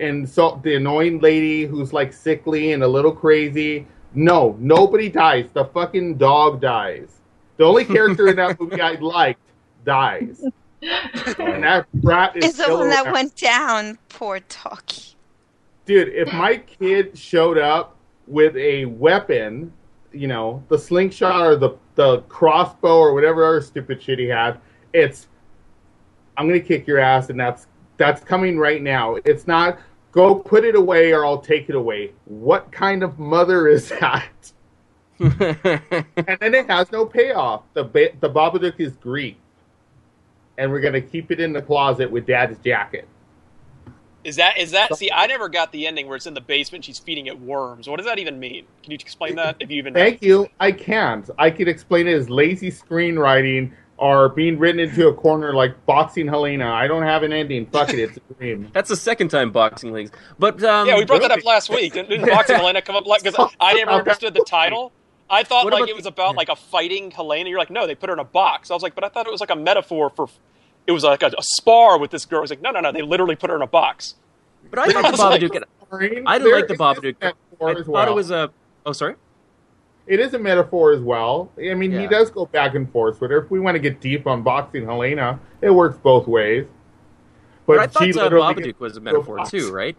[SPEAKER 13] and so the annoying lady who's like sickly and a little crazy. No, nobody dies. The fucking dog dies. The only character in that movie I liked dies. And that brat is
[SPEAKER 10] Is the one that
[SPEAKER 13] around.
[SPEAKER 10] went down. Poor doggy.
[SPEAKER 13] Dude, if my kid showed up with a weapon, you know, the slingshot or the, the crossbow or whatever other stupid shit he had, it's I'm gonna kick your ass and that's that's coming right now. It's not go put it away or I'll take it away. What kind of mother is that? and then it has no payoff. The ba- the Babadook is Greek. And we're gonna keep it in the closet with dad's jacket.
[SPEAKER 11] Is that is that? See, I never got the ending where it's in the basement. She's feeding it worms. What does that even mean? Can you explain that? If you even
[SPEAKER 13] Thank you. I can't. I could explain it as lazy screenwriting or being written into a corner like boxing Helena. I don't have an ending. Fuck it. It's a dream.
[SPEAKER 9] That's the second time boxing leagues. But um,
[SPEAKER 11] yeah, we brought that up last week. Didn't, didn't Boxing Helena come up like because I never understood the title. I thought
[SPEAKER 9] What
[SPEAKER 11] like it was about like a fighting Helena. You're like, no, they put her in a box. I was like, but I thought it was like a metaphor for. It was like a, a spar with this girl. I was like, no, no, no. They literally put her in a box.
[SPEAKER 9] But I thought the
[SPEAKER 11] was like-
[SPEAKER 9] Babadook. I didn't like the Babadook. I thought
[SPEAKER 13] well.
[SPEAKER 9] it was a. Oh, sorry.
[SPEAKER 13] It is a metaphor as well. I mean, he does go back and forth with her. If we want to get deep on boxing Helena, it works both ways.
[SPEAKER 9] But, I thought
[SPEAKER 13] she
[SPEAKER 9] uh, Babadook was a metaphor too, right?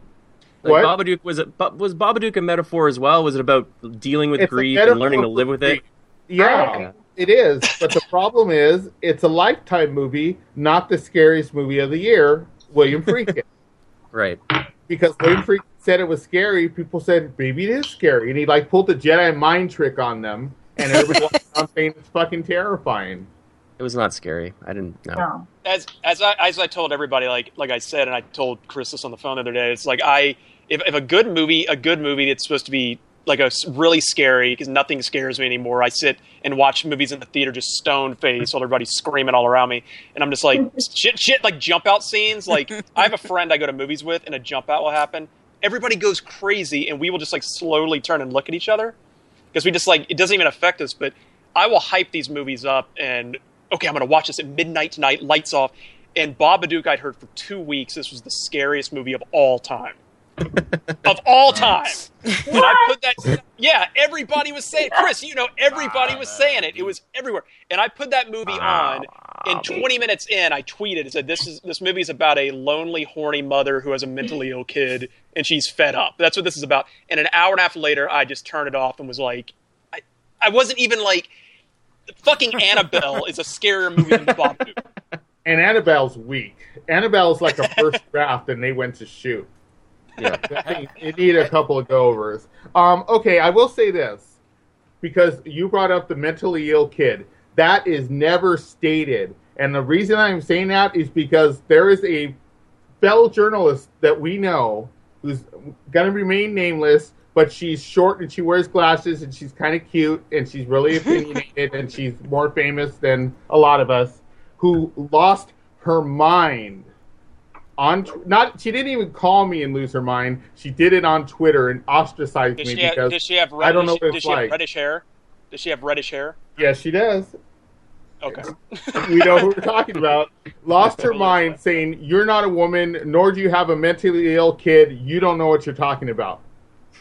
[SPEAKER 9] Like
[SPEAKER 13] What?
[SPEAKER 9] Babadook was a but was Babadook a metaphor as well? Was it about dealing with
[SPEAKER 13] It's
[SPEAKER 9] grief and learning to live with it?
[SPEAKER 13] Yeah,
[SPEAKER 9] Yeah.
[SPEAKER 13] it is. But the problem is, it's a lifetime movie, not the scariest movie of the year. William Friedkin.
[SPEAKER 9] Right.
[SPEAKER 13] Because William Friedkin said it was scary. People said maybe it is scary, and he like pulled the Jedi mind trick on them, and everybody walked around saying it's fucking terrifying.
[SPEAKER 9] It was not scary. I didn't know.
[SPEAKER 12] No.
[SPEAKER 11] as as I as I told everybody, like like I said, and I told Chris this on the phone the other day. It's like I if if a good movie, a good movie that's supposed to be like a really scary because nothing scares me anymore. I sit and watch movies in the theater just stone face while everybody's screaming all around me, and I'm just like shit, shit, like jump out scenes. Like I have a friend I go to movies with, and a jump out will happen. Everybody goes crazy, and we will just like slowly turn and look at each other because we just like it doesn't even affect us. But I will hype these movies up and okay, I'm going to watch this at midnight tonight, lights off. And Babadook, I'd heard for two weeks this was the scariest movie of all time. of all time. And I put that, yeah, everybody was saying, Chris, you know, everybody was saying it. It was everywhere. And I put that movie on, and 20 minutes in, I tweeted and said, this is this movie is about a lonely, horny mother who has a mentally ill kid, and she's fed up. That's what this is about. And an hour and a half later, I just turned it off and was like, I, I wasn't even like, fucking Annabelle is a scarier movie than the Babadook.
[SPEAKER 13] And Annabelle's weak. Annabelle's like a first draft, and they went to shoot.
[SPEAKER 9] Yeah.
[SPEAKER 13] it needed a couple of go overs. Um, okay, I will say this because you brought up the mentally ill kid. That is never stated, and the reason I'm saying that is because there is a fellow journalist that we know who's going to remain nameless, but she's short and she wears glasses and she's kind of cute and she's really opinionated and she's more famous than a lot of us. Who lost her mind on tw- not she didn't even call me and lose her mind. She did it on Twitter and ostracized
[SPEAKER 11] Does
[SPEAKER 13] me
[SPEAKER 11] she, have,
[SPEAKER 13] because
[SPEAKER 11] does she have red,
[SPEAKER 13] I don't know
[SPEAKER 11] does she,
[SPEAKER 13] what
[SPEAKER 11] does
[SPEAKER 13] it's
[SPEAKER 11] she have reddish hair? Does she have reddish hair?
[SPEAKER 13] Yes, she does.
[SPEAKER 11] Okay.
[SPEAKER 13] we know who we're talking about. Lost her mind, saying, "You're not a woman, nor do you have a mentally ill kid. You don't know what you're talking about."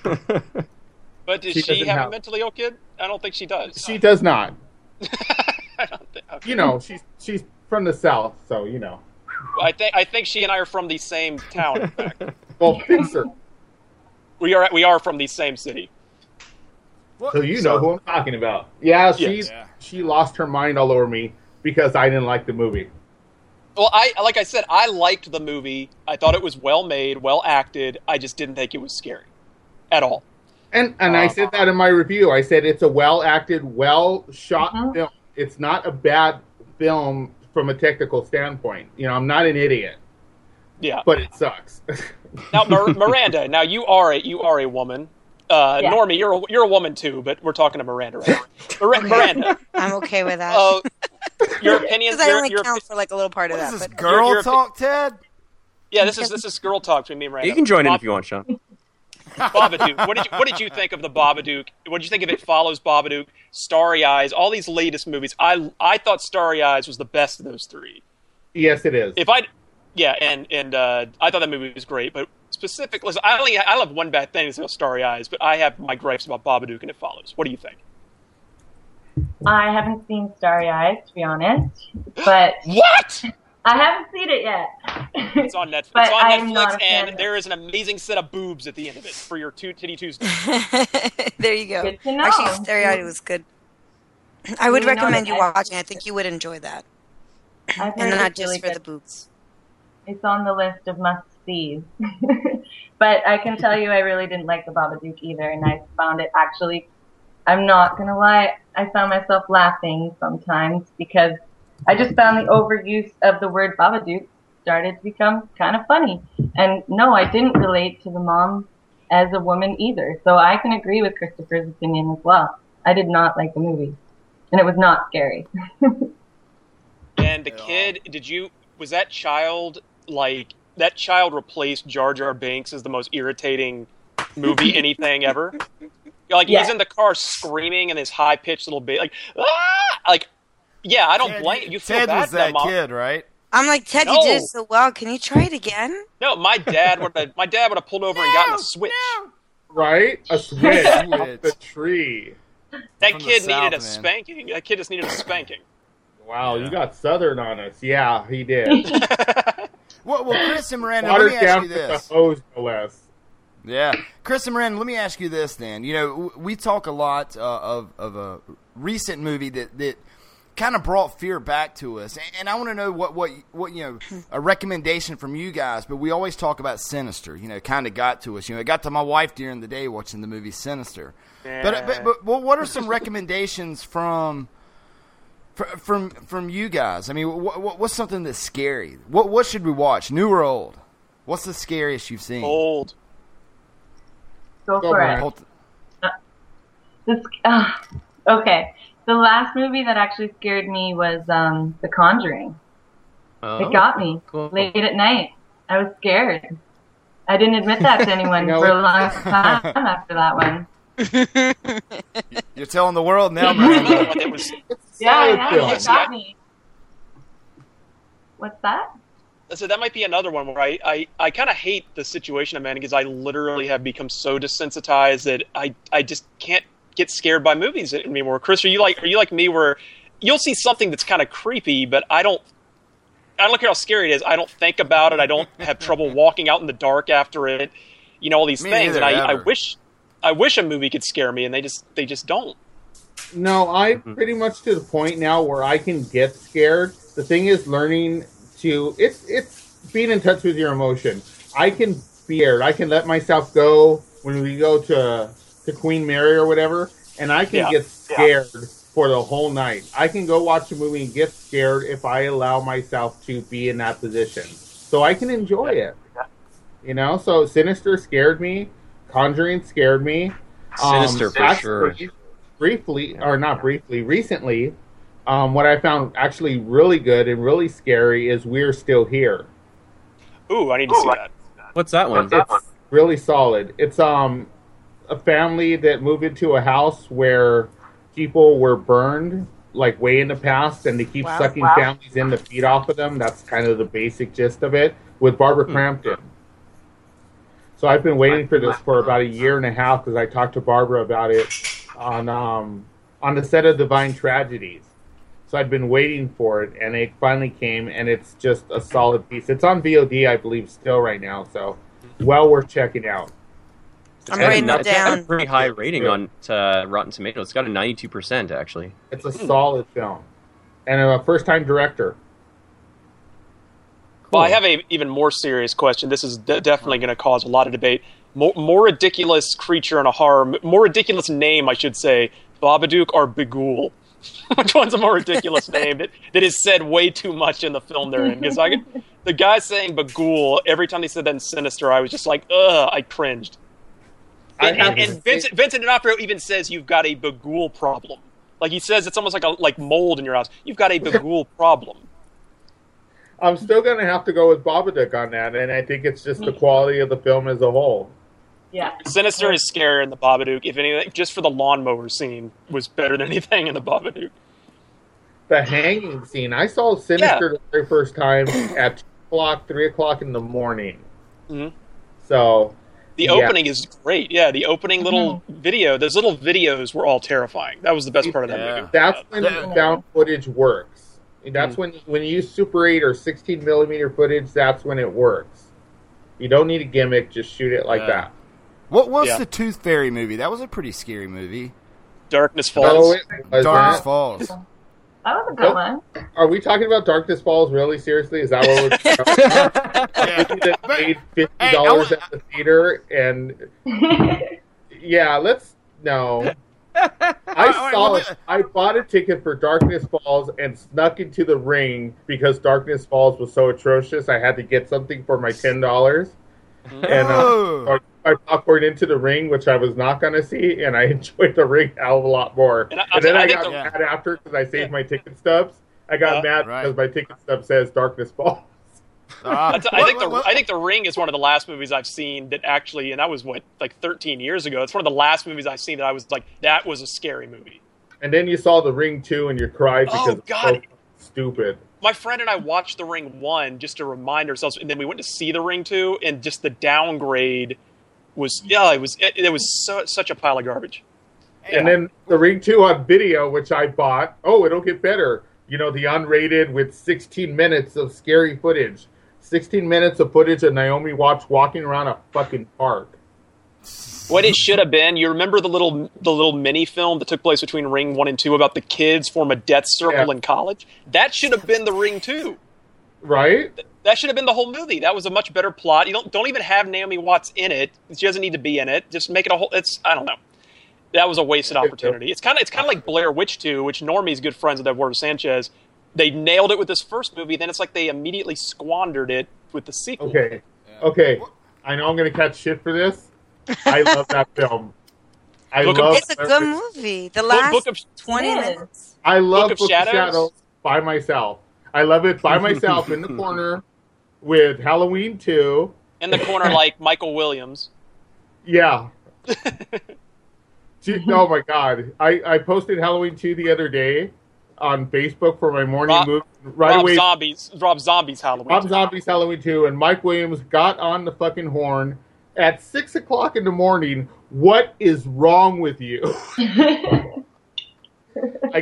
[SPEAKER 11] But does
[SPEAKER 13] She
[SPEAKER 11] she, have,
[SPEAKER 13] have-
[SPEAKER 11] a mentally ill kid? I don't think she does.
[SPEAKER 13] She does not.
[SPEAKER 11] I don't think, okay.
[SPEAKER 13] You know, she's she's from the south, so you know.
[SPEAKER 11] I think I think she and I are from the same town. In fact,
[SPEAKER 13] Well, fix
[SPEAKER 11] we are we are from the same city.
[SPEAKER 13] So you know who I'm talking about. Yeah, she
[SPEAKER 11] Yes.
[SPEAKER 13] she lost her mind all over me because I didn't like the movie.
[SPEAKER 11] Well, I like I said, I liked the movie. I thought it was well made, well acted. I just didn't think it was scary at all.
[SPEAKER 13] And and I said that in my review. I said it's a well acted, well shot
[SPEAKER 11] Mm-hmm.
[SPEAKER 13] film. It's not a bad film from a technical standpoint. You know, I'm not an idiot,
[SPEAKER 11] Yeah.
[SPEAKER 13] but it sucks.
[SPEAKER 11] Now, Mir- Miranda, now you are a you are a woman. Uh,
[SPEAKER 10] Yeah.
[SPEAKER 11] Normie, you're a, you're a woman too, but we're talking to Miranda, right? Mir- Miranda,
[SPEAKER 10] I'm okay with that.
[SPEAKER 11] uh, your opinion.
[SPEAKER 10] Because I only
[SPEAKER 11] your,
[SPEAKER 10] count for like a little part of that.
[SPEAKER 6] This,
[SPEAKER 10] but-
[SPEAKER 6] girl
[SPEAKER 11] your-
[SPEAKER 6] talk, Ted?
[SPEAKER 11] yeah, this is this is girl talk between me and Miranda.
[SPEAKER 9] You can join in if you want, Sean.
[SPEAKER 11] Babadook. What did you, what did you think of the Babadook? What did you think of it? Follows Babadook, Starry Eyes, all these latest movies. I I thought Starry Eyes was the best of those three.
[SPEAKER 13] yes, it is.
[SPEAKER 11] If I, yeah, and and uh, I thought that movie was great. But specifically, I only I love one bad thing about Starry Eyes, but I have my gripes about Babadook, and it follows. What do you think?
[SPEAKER 12] I haven't seen Starry Eyes, to be honest, but
[SPEAKER 11] what?
[SPEAKER 12] I haven't seen it yet.
[SPEAKER 11] It's on Netflix.
[SPEAKER 12] But
[SPEAKER 11] it's on
[SPEAKER 12] I'm
[SPEAKER 11] Netflix, and there is an amazing set of boobs at the end of it for your two titty Tuesday.
[SPEAKER 10] there you go.
[SPEAKER 12] Good to know.
[SPEAKER 10] Actually, Starry Eyes was good. I would
[SPEAKER 12] You
[SPEAKER 10] recommend you watching. I think you would enjoy that,
[SPEAKER 12] I've
[SPEAKER 10] and not just
[SPEAKER 12] really
[SPEAKER 10] for
[SPEAKER 12] good.
[SPEAKER 10] the boobs.
[SPEAKER 12] It's on the list of must sees. but I can tell you, I really didn't like the Babadook either, and I found it actually. I'm not gonna lie, I found myself laughing sometimes because I just found the overuse of the word Babadook started to become kind of funny. And no, I didn't relate to the mom as a woman either. So I can agree with Christopher's opinion as well. I did not like the movie, and it was not scary.
[SPEAKER 11] And the kid, did you? Was that child like that? Child replaced Jar Jar Binks as the most irritating movie anything ever. Like
[SPEAKER 12] Yeah.
[SPEAKER 11] he's in the car screaming in his high pitched little bit, like ah! like yeah. I don't
[SPEAKER 14] Ted,
[SPEAKER 11] blame you. Feel
[SPEAKER 14] Ted
[SPEAKER 11] bad
[SPEAKER 14] was that
[SPEAKER 11] mom.
[SPEAKER 14] kid, right?
[SPEAKER 10] I'm like Ted, you did it so well. Can you try it again?
[SPEAKER 11] No, my dad would have. My dad would have pulled over and gotten a switch.
[SPEAKER 13] Right? A switch off the tree.
[SPEAKER 11] That
[SPEAKER 14] From
[SPEAKER 11] kid
[SPEAKER 14] South,
[SPEAKER 11] needed a
[SPEAKER 14] man.
[SPEAKER 11] spanking. That kid just needed a spanking.
[SPEAKER 13] Wow, you got Southern on us. Yeah, he did.
[SPEAKER 14] Well, well Chris and Miranda, let
[SPEAKER 13] Watered
[SPEAKER 14] me ask
[SPEAKER 13] down
[SPEAKER 14] you
[SPEAKER 13] to
[SPEAKER 14] this.
[SPEAKER 13] the hose, no less.
[SPEAKER 14] Yeah, Chris and Miranda, let me ask you this then. You know, we talk a lot uh, of of a recent movie that that kind of brought fear back to us, and I want to know what what what you know a recommendation from you guys. But we always talk about Sinister. You know, kind of got to us. You know, it got to my wife during the day watching the movie Sinister. But, but but well, what are some recommendations from? From from you guys, I mean, what, what, what's something that's scary? What what should we watch, new or old? What's the scariest you've seen?
[SPEAKER 11] Old.
[SPEAKER 12] Go
[SPEAKER 13] Go,
[SPEAKER 12] for
[SPEAKER 13] Brian.
[SPEAKER 12] it.
[SPEAKER 14] Hold-
[SPEAKER 12] This, uh, okay. The last movie that actually scared me was um, The Conjuring.
[SPEAKER 9] Oh,
[SPEAKER 12] It got me
[SPEAKER 9] cool.
[SPEAKER 12] late at night. I was scared. I didn't admit that to anyone
[SPEAKER 13] You know
[SPEAKER 12] for a long time after that one.
[SPEAKER 14] You're telling the world now, Miranda.
[SPEAKER 11] Was
[SPEAKER 12] Yeah, yeah, it got me. What's that?
[SPEAKER 11] So that might be another one where I, I, I kind of hate the situation I'm in because I literally have become so desensitized that I, I just can't get scared by movies anymore. Chris, are you like are you like me where you'll see something that's kind of creepy, but I don't I don't care how scary it is. I don't think about it. I don't have trouble walking out in the dark after it. You know all these
[SPEAKER 14] Me
[SPEAKER 11] things,
[SPEAKER 14] neither,
[SPEAKER 11] and I, I wish I wish a movie could scare me, and they just they just don't.
[SPEAKER 13] No, I'm mm-hmm. pretty much to the point now where I can get scared. The thing is learning to it's it's being in touch with your emotion. I can be scared. I can let myself go when we go to to Queen Mary or whatever, and I can
[SPEAKER 11] Yeah,
[SPEAKER 13] get scared for the whole night. I can go watch a movie and get scared if I allow myself to be in that position. So I can enjoy it. You know, so Sinister scared me, Conjuring scared me.
[SPEAKER 9] Sinister for
[SPEAKER 13] actually,
[SPEAKER 9] sure.
[SPEAKER 13] Briefly, or not briefly, recently, um, what I found actually really good and really scary is We're Still Here.
[SPEAKER 11] Ooh, I need to see that.
[SPEAKER 9] What's that one?
[SPEAKER 13] It's really solid. It's um a family that moved into a house where people were burned like way in the past and they keep
[SPEAKER 10] Wow.
[SPEAKER 13] sucking
[SPEAKER 10] Wow.
[SPEAKER 13] families in to feed off of them. That's kind of the basic gist of it with Barbara
[SPEAKER 9] Hmm.
[SPEAKER 13] Crampton. So I've been waiting for this for about a year and a half because I talked to Barbara about it on um on the set of Divine Tragedies. So I'd been waiting for it, and it finally came, and it's just a solid piece. It's on VOD, I believe, still right now. So well worth checking out.
[SPEAKER 10] I'm
[SPEAKER 9] It's
[SPEAKER 10] writing
[SPEAKER 9] got a-
[SPEAKER 10] it
[SPEAKER 9] it's got a
[SPEAKER 10] down.
[SPEAKER 9] pretty high rating on uh, Rotten Tomatoes. It's got a 92% actually.
[SPEAKER 13] It's a solid film, and a first-time director.
[SPEAKER 11] Well, I have a even more serious question. This is de- definitely going to cause a lot of debate. More, more ridiculous creature in a horror, more ridiculous name, I should say, Babadook or Bughuul. Which one's a more ridiculous name that, that is said way too much in the film they're in? Because I the guy saying Bughuul every time they said that in Sinister, I was just like, ugh, I cringed.
[SPEAKER 13] I
[SPEAKER 11] And, and, and Vincent, Vincent D'Onofrio even says you've got a Bughuul problem. Like he says, it's almost like a like mold in your house. You've got a Bughuul problem.
[SPEAKER 13] I'm still going to have to go with Babadook on that, and I think it's just the quality of the film as a whole.
[SPEAKER 12] Yeah.
[SPEAKER 11] Sinister is scarier in the Babadook. If anything, just for the lawnmower scene was better than anything in the Babadook.
[SPEAKER 13] The hanging scene. I saw Sinister the very first time at two o'clock, three o'clock in the morning.
[SPEAKER 11] Mhm.
[SPEAKER 13] So
[SPEAKER 11] The
[SPEAKER 13] yeah.
[SPEAKER 11] opening is great. Yeah, the opening little
[SPEAKER 12] Mm-hmm.
[SPEAKER 11] video, those little videos were all terrifying. That was the best part of that movie.
[SPEAKER 13] That's when the found footage works. That's when when you use Super 8 or 16 millimeter footage. That's when it works. You don't need a gimmick. Just shoot it like
[SPEAKER 8] Yeah.
[SPEAKER 13] that.
[SPEAKER 8] What was
[SPEAKER 11] Yeah.
[SPEAKER 8] the Tooth Fairy movie? That was a pretty scary movie.
[SPEAKER 11] Darkness
[SPEAKER 13] Oh,
[SPEAKER 11] Falls.
[SPEAKER 13] it was
[SPEAKER 8] Darkness
[SPEAKER 13] that.
[SPEAKER 8] Falls.
[SPEAKER 12] That was a good one.
[SPEAKER 13] Are we talking about Darkness Falls really seriously? Is that what we're talking about? Movie that paid fifty dollars at the theater and yeah, let's no. I saw it. I bought a ticket for Darkness Falls and snuck into the ring because Darkness Falls was so atrocious. I had to get something for my ten dollars, and
[SPEAKER 8] Oh.
[SPEAKER 13] uh, I popcorn into the ring, which I was not going to see, and I enjoyed the ring a hell of a lot more.
[SPEAKER 11] And I-
[SPEAKER 13] And, then
[SPEAKER 11] I
[SPEAKER 13] I, got
[SPEAKER 11] the-
[SPEAKER 13] mad after because I saved my ticket stubs. I got
[SPEAKER 11] Yeah.
[SPEAKER 13] mad because my ticket stub says Darkness Falls.
[SPEAKER 11] That's- I think the I think the Ring is one of the last movies I've seen that actually, and that was what like 13 years ago. It's one of the last movies I've seen that I was like, that was a scary movie.
[SPEAKER 13] And then you saw the ring two, and you cried because
[SPEAKER 11] Oh,
[SPEAKER 13] because
[SPEAKER 11] God.
[SPEAKER 13] it's so stupid.
[SPEAKER 11] My friend and I watched The Ring one just to remind ourselves, and then we went to see The Ring two, and just the downgrade was yeah, it was it, it was so, such a pile of garbage.
[SPEAKER 13] And then the ring two on video, which I bought. Oh, it'll get better. You know, the unrated with 16 minutes of scary footage. 16 minutes of footage of Naomi Watts walking around a fucking park.
[SPEAKER 11] What it should have been, you remember the little the little mini film that took place between Ring one and two about the kids form a death circle
[SPEAKER 13] Yeah.
[SPEAKER 11] in college? That should have been the Ring two.
[SPEAKER 13] Right?
[SPEAKER 11] That should have been the whole movie. That was a much better plot. You don't don't even have Naomi Watts in it. She doesn't need to be in it. Just make it a whole. It's I don't know. That was a wasted opportunity. It's kind of it's kind of like Blair Witch two, which Normie's good friends with Eduardo Sanchez. They nailed it with this first movie. Then it's like they immediately squandered it with the sequel.
[SPEAKER 13] Okay. Okay. I know I'm going to catch shit for this. I love that film. I
[SPEAKER 11] Book of-
[SPEAKER 13] love
[SPEAKER 10] It's a good movie. The last
[SPEAKER 11] Book of-
[SPEAKER 10] 20
[SPEAKER 12] Yeah.
[SPEAKER 10] minutes.
[SPEAKER 13] I love
[SPEAKER 11] Book of
[SPEAKER 13] Book
[SPEAKER 11] Shadows?
[SPEAKER 13] of Shadows by myself. I love it by myself in the corner with Halloween 2.
[SPEAKER 11] In the corner, like Michael Williams.
[SPEAKER 13] Yeah. Gee, oh my god. I, I posted Halloween 2 the other day on Facebook for my morning
[SPEAKER 11] Rob,
[SPEAKER 13] move. Right
[SPEAKER 11] Rob
[SPEAKER 13] away,
[SPEAKER 11] Zombies. Rob Zombies Halloween.
[SPEAKER 13] Rob Zombie's Halloween 2, and Mike Williams got on the fucking horn at 6 o'clock in the morning. What is wrong with you? I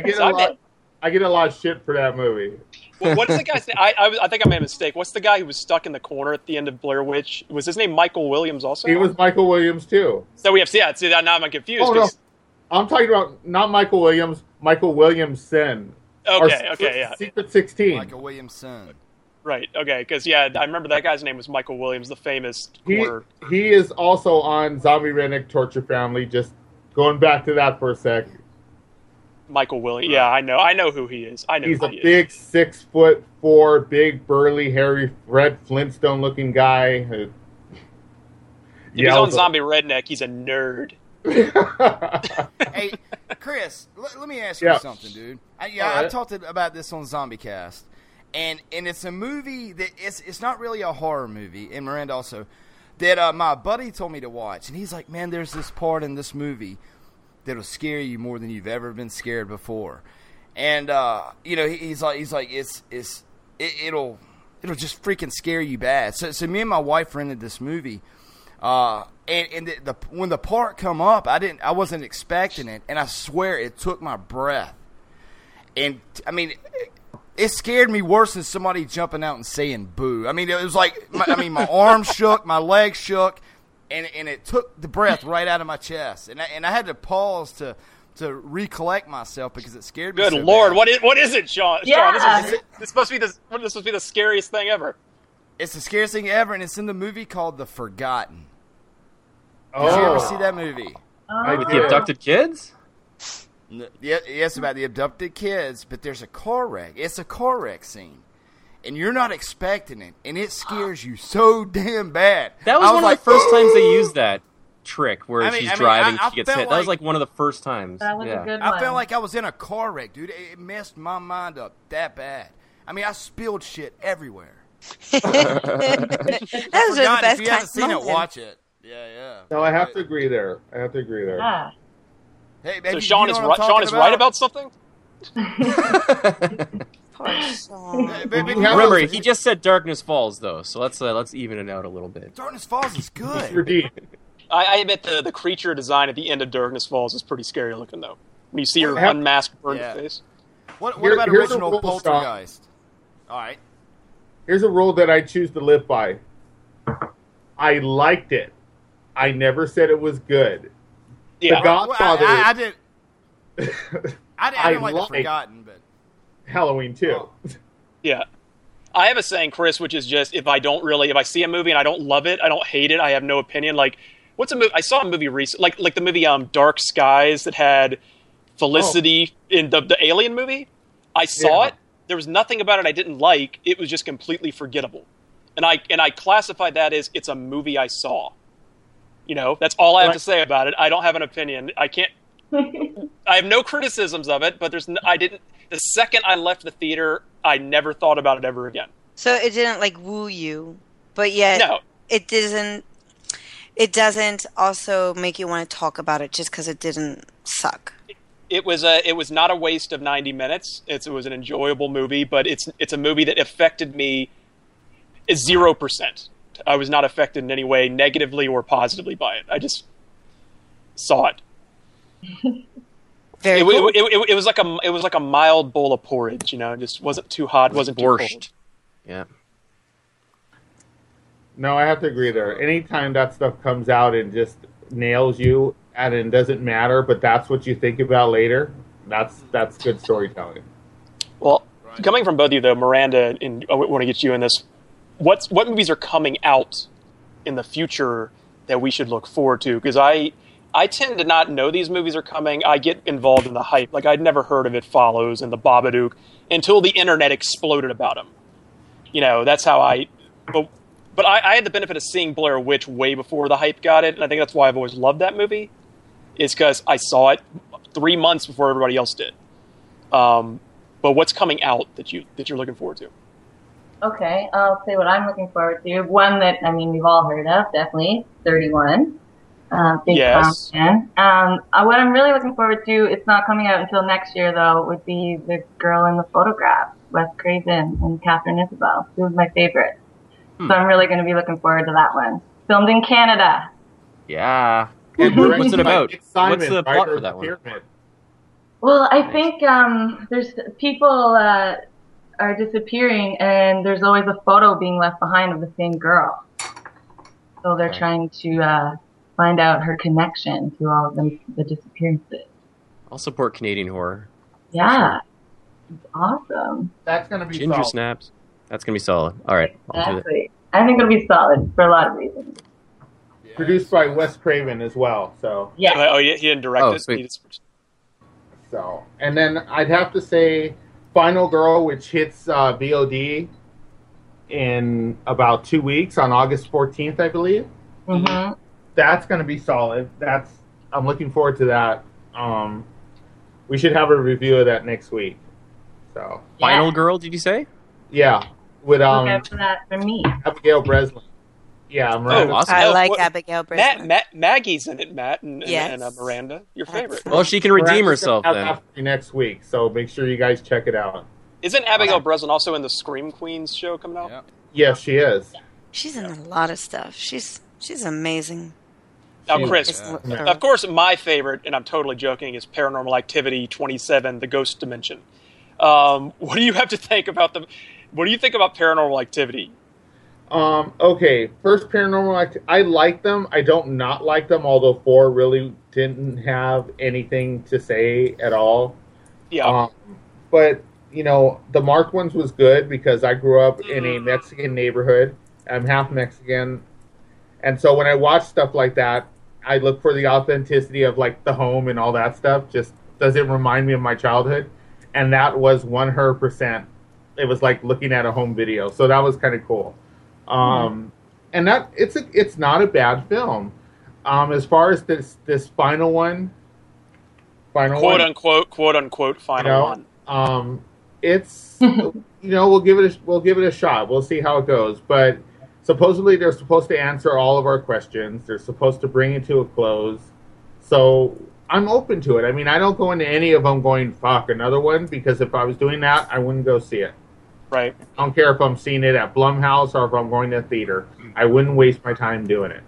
[SPEAKER 13] get a
[SPEAKER 11] I
[SPEAKER 13] lot.
[SPEAKER 11] Bet-
[SPEAKER 13] I get a lot of shit for that movie.
[SPEAKER 11] Well, what's the guy's name? I, I, I think I made a mistake. What's the guy who was stuck in the corner at the end of Blair Witch? Was his name Michael Williams also?
[SPEAKER 13] He was Michael Williams too.
[SPEAKER 11] So we have yeah. See that now I'm confused.
[SPEAKER 13] Oh no,
[SPEAKER 11] 'cause-
[SPEAKER 13] I'm talking about not Michael Williams, Michael Williamson. Or
[SPEAKER 11] Okay,
[SPEAKER 13] Secret-
[SPEAKER 11] okay, yeah.
[SPEAKER 13] Secret Sixteen.
[SPEAKER 8] Michael Williamson.
[SPEAKER 11] Right. Okay. Because yeah, I remember that guy's name was Michael Williams, the famous
[SPEAKER 13] He he is also on Zombie Redneck Torture Family. Just going back to that for a sec.
[SPEAKER 11] Michael Williams. Yeah, I know. I know who he is. I know
[SPEAKER 13] He's
[SPEAKER 11] who
[SPEAKER 13] a
[SPEAKER 11] he is.
[SPEAKER 13] big six foot four, big burly, hairy, Fred Flintstone looking guy. who
[SPEAKER 11] If he's
[SPEAKER 13] yells
[SPEAKER 11] on Zombie Redneck, he's a nerd.
[SPEAKER 8] hey, Chris, let, let me ask you
[SPEAKER 13] Yeah.
[SPEAKER 8] something, dude. I, yeah,
[SPEAKER 13] All
[SPEAKER 8] I talked about this on Zombie Cast, and and it's a movie that it's it's not really a horror movie. And Miranda also that uh, my buddy told me to watch, and he's like, "Man, there's this part in this movie that'll scare you more than you've ever been scared before." And uh, you know, he's like, he's like, it's it's it, it'll it'll just freaking scare you bad. So so me and my wife rented this movie. Uh, and and the, the when the part come up, I didn't, I wasn't expecting it, and I swear it took my breath. And I mean, it, it scared me worse than somebody jumping out and saying "boo." I mean, it was like, I mean, my arms shook, my legs shook, and and it took the breath right out of my chest, and I, and I had to pause to to recollect myself because it scared me.
[SPEAKER 11] Good
[SPEAKER 8] so
[SPEAKER 11] lord,
[SPEAKER 8] bad.
[SPEAKER 11] what is what is it, Sean?
[SPEAKER 12] Yeah.
[SPEAKER 11] Sean, this is this supposed to be the this is supposed to be the scariest thing ever.
[SPEAKER 8] It's the scariest thing ever, and it's in the movie called The Forgotten. Did you ever
[SPEAKER 13] Oh.
[SPEAKER 8] see that movie? Oh.
[SPEAKER 13] I
[SPEAKER 9] With the abducted kids?
[SPEAKER 8] N- Yeah, yes, about the abducted kids, but there's a car wreck. It's a car wreck scene, and you're not expecting it, and it scares you so damn bad.
[SPEAKER 9] That was
[SPEAKER 8] I
[SPEAKER 9] one
[SPEAKER 8] like,
[SPEAKER 9] of the first times they used that trick where
[SPEAKER 8] I mean-
[SPEAKER 9] she's
[SPEAKER 8] I mean,
[SPEAKER 9] driving,
[SPEAKER 8] I- I
[SPEAKER 9] she gets
[SPEAKER 8] felt
[SPEAKER 9] hit. That was
[SPEAKER 8] like-
[SPEAKER 9] like one of the first times.
[SPEAKER 12] That was
[SPEAKER 9] yeah.
[SPEAKER 12] a good one.
[SPEAKER 8] I felt like I was in a car wreck, dude. It it messed my mind up that bad. I mean, I spilled shit everywhere.
[SPEAKER 10] Those are the
[SPEAKER 8] Forgotten,
[SPEAKER 10] best
[SPEAKER 8] if you haven't
[SPEAKER 10] times.
[SPEAKER 8] seen it, watch it. Yeah, yeah.
[SPEAKER 13] No, I have to agree there. I have to agree there.
[SPEAKER 12] Yeah.
[SPEAKER 8] Hey,
[SPEAKER 11] So Sean
[SPEAKER 8] you
[SPEAKER 11] is right. Sean
[SPEAKER 8] talking
[SPEAKER 11] is right about something.
[SPEAKER 9] Remember, he just said Darkness Falls though, so let's uh, let's even it out a little bit.
[SPEAKER 14] Darkness Falls is good.
[SPEAKER 11] I, I admit the the creature design at the end of Darkness Falls is pretty scary looking though. When you see her
[SPEAKER 14] Yeah.
[SPEAKER 11] unmasked burned
[SPEAKER 14] Yeah.
[SPEAKER 11] face.
[SPEAKER 14] What, what
[SPEAKER 13] Here-
[SPEAKER 14] about
[SPEAKER 13] here's
[SPEAKER 14] original
[SPEAKER 13] rule, Scott.
[SPEAKER 14] Poltergeist? All right.
[SPEAKER 13] Here's a rule that I choose to live by. I liked it. I never said it was good.
[SPEAKER 11] Yeah.
[SPEAKER 13] The Godfather,
[SPEAKER 14] Well, I, I, I did. I, I
[SPEAKER 13] I
[SPEAKER 14] didn't like
[SPEAKER 13] like-
[SPEAKER 14] the Forgotten, but
[SPEAKER 13] Halloween too.
[SPEAKER 11] Yeah. I have a saying, Chris, which is just if I don't really, if I see a movie and I don't love it, I don't hate it, I have no opinion. Like, what's a movie? I saw a movie recently, like like the movie um Dark Skies that had Felicity in the the Alien movie. I saw
[SPEAKER 13] Yeah.
[SPEAKER 11] it. There was nothing about it I didn't like. It was just completely forgettable, and I and I classified that as it's a movie I saw. You know, that's all I have to say about it. I don't have an opinion. I can't. I have no criticisms of it, but there's n I didn't. The second I left the theater, I never thought about it ever again.
[SPEAKER 10] So it didn't like woo you, but yet
[SPEAKER 11] No.
[SPEAKER 10] it doesn't. It doesn't also make you want to talk about it just because it didn't suck.
[SPEAKER 11] It was a. It was not a waste of ninety minutes. It's, it was an enjoyable movie, but it's it's a movie that affected me zero percent. I was not affected in any way, negatively or positively by it. I just saw it.
[SPEAKER 10] Very
[SPEAKER 11] it,
[SPEAKER 10] cool.
[SPEAKER 11] it, it, it was like a it was like a mild bowl of porridge. You know, it just wasn't too hot, wasn't too
[SPEAKER 9] borscht.
[SPEAKER 11] cold.
[SPEAKER 9] Yeah.
[SPEAKER 13] No, I have to agree there. Anytime that stuff comes out and just nails you and it doesn't matter, but that's what you think about later, that's that's good storytelling.
[SPEAKER 11] Well, coming from both of you though, Miranda, and I want to get you in this. What's what movies are coming out in the future that we should look forward to? Because I I tend to not know these movies are coming. I get involved in the hype. Like I'd never heard of It Follows and The Babadook until the internet exploded about them. You know, that's how I. But but I, I had the benefit of seeing Blair Witch way before the hype got it, and I think that's why I've always loved that movie. Is because I saw it three months before everybody else did. Um, but what's coming out that you that you're looking forward to?
[SPEAKER 12] Okay, I'll say what I'm looking forward to. One that I mean we've all heard of, definitely 31. Uh, big
[SPEAKER 11] Yes.
[SPEAKER 12] Fan. Um, uh, what I'm really looking forward to, it's not coming out until next year though, would be the girl in the photograph, Wes Craven and Katharine Isabelle. Two of my favorites. So I'm really going to be looking forward to that one. Filmed in Canada.
[SPEAKER 9] Yeah.
[SPEAKER 13] And
[SPEAKER 9] What's it about?
[SPEAKER 13] Nick Simon,
[SPEAKER 9] What's the plot for that one?
[SPEAKER 12] Well, I think um, there's people uh, are disappearing, and there's always a photo being left behind of the same girl. So they're
[SPEAKER 9] Okay.
[SPEAKER 12] trying to uh, find out her connection to all of them, the disappearances.
[SPEAKER 9] I'll support Canadian horror.
[SPEAKER 12] Yeah, it's awesome.
[SPEAKER 13] That's gonna be
[SPEAKER 9] Ginger
[SPEAKER 13] solid.
[SPEAKER 9] snaps. That's gonna be solid. All right, I'll do that.
[SPEAKER 12] Exactly. I think it'll be solid for a lot of reasons.
[SPEAKER 13] Produced by Wes Craven as well. So
[SPEAKER 12] Yeah.
[SPEAKER 11] Oh, he, he didn't direct
[SPEAKER 9] Oh,
[SPEAKER 11] it.
[SPEAKER 9] sweet.
[SPEAKER 11] He
[SPEAKER 13] so and then I'd have to say Final Girl, which hits uh, VOD in about two weeks on August 14th, I believe.
[SPEAKER 12] hmm
[SPEAKER 13] That's going to be solid. That's I'm looking forward to that. Um, we should have a review of that next week. So
[SPEAKER 9] Final girl, did you say?
[SPEAKER 13] yeah, with um
[SPEAKER 12] out for that from me.
[SPEAKER 13] Abigail Breslin. Yeah, Miranda.
[SPEAKER 11] Oh,
[SPEAKER 9] awesome.
[SPEAKER 10] I
[SPEAKER 11] Oh,
[SPEAKER 10] like
[SPEAKER 11] what-
[SPEAKER 10] Abigail Breslin.
[SPEAKER 11] Matt, Maggie's in it. Matt and, and,
[SPEAKER 10] Yes.
[SPEAKER 11] and uh, Miranda, your favorite.
[SPEAKER 9] Well, she can redeem
[SPEAKER 13] Miranda's
[SPEAKER 9] herself then.
[SPEAKER 13] after next week, so make sure you guys check it out.
[SPEAKER 11] Isn't Abigail Breslin also in the Scream Queens show coming out?
[SPEAKER 14] Yeah.
[SPEAKER 13] Yes, she is.
[SPEAKER 10] She's in a lot of stuff. She's she's amazing.
[SPEAKER 11] Now,
[SPEAKER 13] She-
[SPEAKER 11] Chris,
[SPEAKER 10] Yeah.
[SPEAKER 11] of course, my favorite, and I'm totally joking, is Paranormal Activity 27: The Ghost Dimension. Um, what do you have to think about the? What do you think about Paranormal Activity?
[SPEAKER 13] Um, okay, first paranormal act. I like them. I don't not like them. Although four really didn't have anything to say at all.
[SPEAKER 11] Yeah,
[SPEAKER 13] Um, but you know, the Mark ones was good because I grew up in a Mexican neighborhood. I'm half Mexican, and so when I watch stuff like that, I look for the authenticity of like the home and all that stuff. Just does it remind me of my childhood? And that was one hundred percent. It was like looking at a home video, so that was kind of cool. Um, and that it's a it's not a bad film. Um, as far as this this final one, final
[SPEAKER 11] quote
[SPEAKER 13] one,
[SPEAKER 11] unquote, quote unquote, final
[SPEAKER 13] you know,
[SPEAKER 11] one.
[SPEAKER 13] um, it's you know we'll give it a, we'll give it a shot. We'll see how it goes. But supposedly they're supposed to answer all of our questions. They're supposed to bring it to a close. So I'm open to it. I mean, I don't go into any of them going fuck another one because if I was doing that, I wouldn't go see it.
[SPEAKER 11] Right.
[SPEAKER 13] I don't care if I'm seeing it at Blumhouse or if I'm going to a theater. I wouldn't waste my time doing it.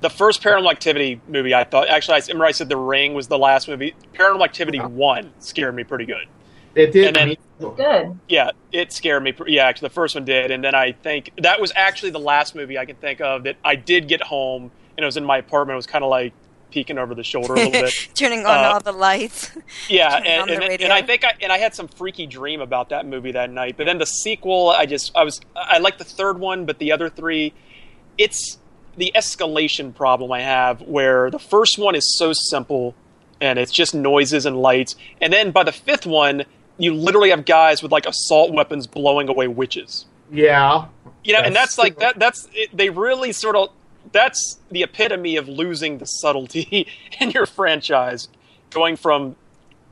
[SPEAKER 11] The first Paranormal Activity movie, I thought actually, I remember I said The Ring was the last movie. Paranormal Activity one scared me pretty good.
[SPEAKER 13] It did.
[SPEAKER 11] And then-
[SPEAKER 12] good.
[SPEAKER 11] Yeah, it scared me. Yeah, actually, the first one did, and then I think that was actually the last movie I can think of that I did get home and it was in my apartment. It was kind of like peeking over the shoulder a little bit.
[SPEAKER 10] Turning on
[SPEAKER 11] Uh,
[SPEAKER 10] all the lights.
[SPEAKER 11] Yeah,
[SPEAKER 10] Turning on
[SPEAKER 11] and,
[SPEAKER 10] the
[SPEAKER 11] and, and I think I and I had some freaky dream about that movie that night. But then the sequel, I just I was I like the third one, but the other three, it's the escalation problem I have where the first one is so simple and it's just noises and lights, and then by the fifth one, you literally have guys with like assault weapons blowing away witches.
[SPEAKER 13] Yeah.
[SPEAKER 11] You know, and
[SPEAKER 13] That's
[SPEAKER 11] that's like that. That's it, they really sort of. That's the epitome of losing the subtlety in your franchise, going from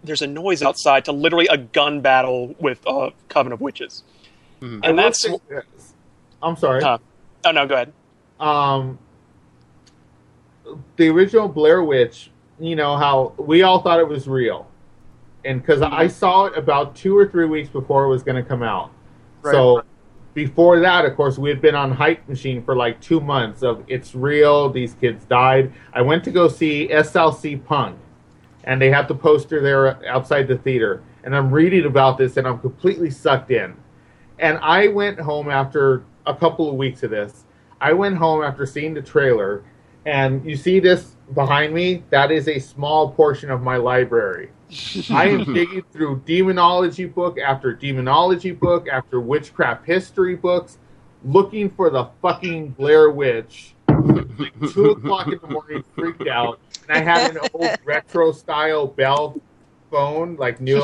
[SPEAKER 11] there's a noise outside to literally a gun battle with a coven of witches,
[SPEAKER 13] I will
[SPEAKER 11] and that's.
[SPEAKER 13] say. I'm sorry.
[SPEAKER 11] Uh, oh no, go ahead.
[SPEAKER 13] um, the original Blair Witch, you know how we all thought it was real, and because I saw it about two or three weeks before it was going to come out. So before that, of course, we had been on hype machine for like two months of it's real. These kids died. I went to go see SLC Punk, and they have the poster there outside the theater, and I'm reading about this, and I'm completely sucked in. And I went home after a couple of weeks of this. I went home after seeing the trailer, and you see this behind me? That is a small portion of my library. I am digging through demonology book after demonology book after witchcraft history books, looking for the fucking Blair Witch. Like two o'clock in the morning, freaked out, and I had an old retro style Bell phone, like new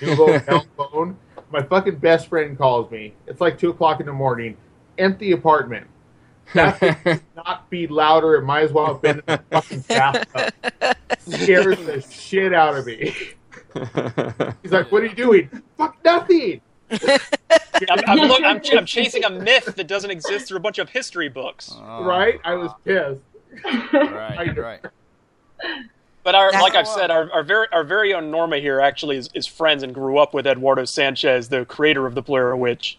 [SPEAKER 13] Nuvo Bell phone. My fucking best friend calls me. It's like two o'clock in the morning. Empty apartment. That not be louder. It might as well have been in the fucking bathtub. Scares the shit out of me. He's like, "What are you doing?" Fuck nothing.
[SPEAKER 11] I'm, I'm, look, I'm, ch- I'm chasing a myth that doesn't exist through a bunch of history books. Oh.
[SPEAKER 13] right? I was pissed.
[SPEAKER 8] Right, right.
[SPEAKER 11] But our,
[SPEAKER 10] That's
[SPEAKER 11] like I've said, our, our very our very own Norma here actually is, is friends and grew up with Eduardo Sanchez, the creator of the Blair Witch,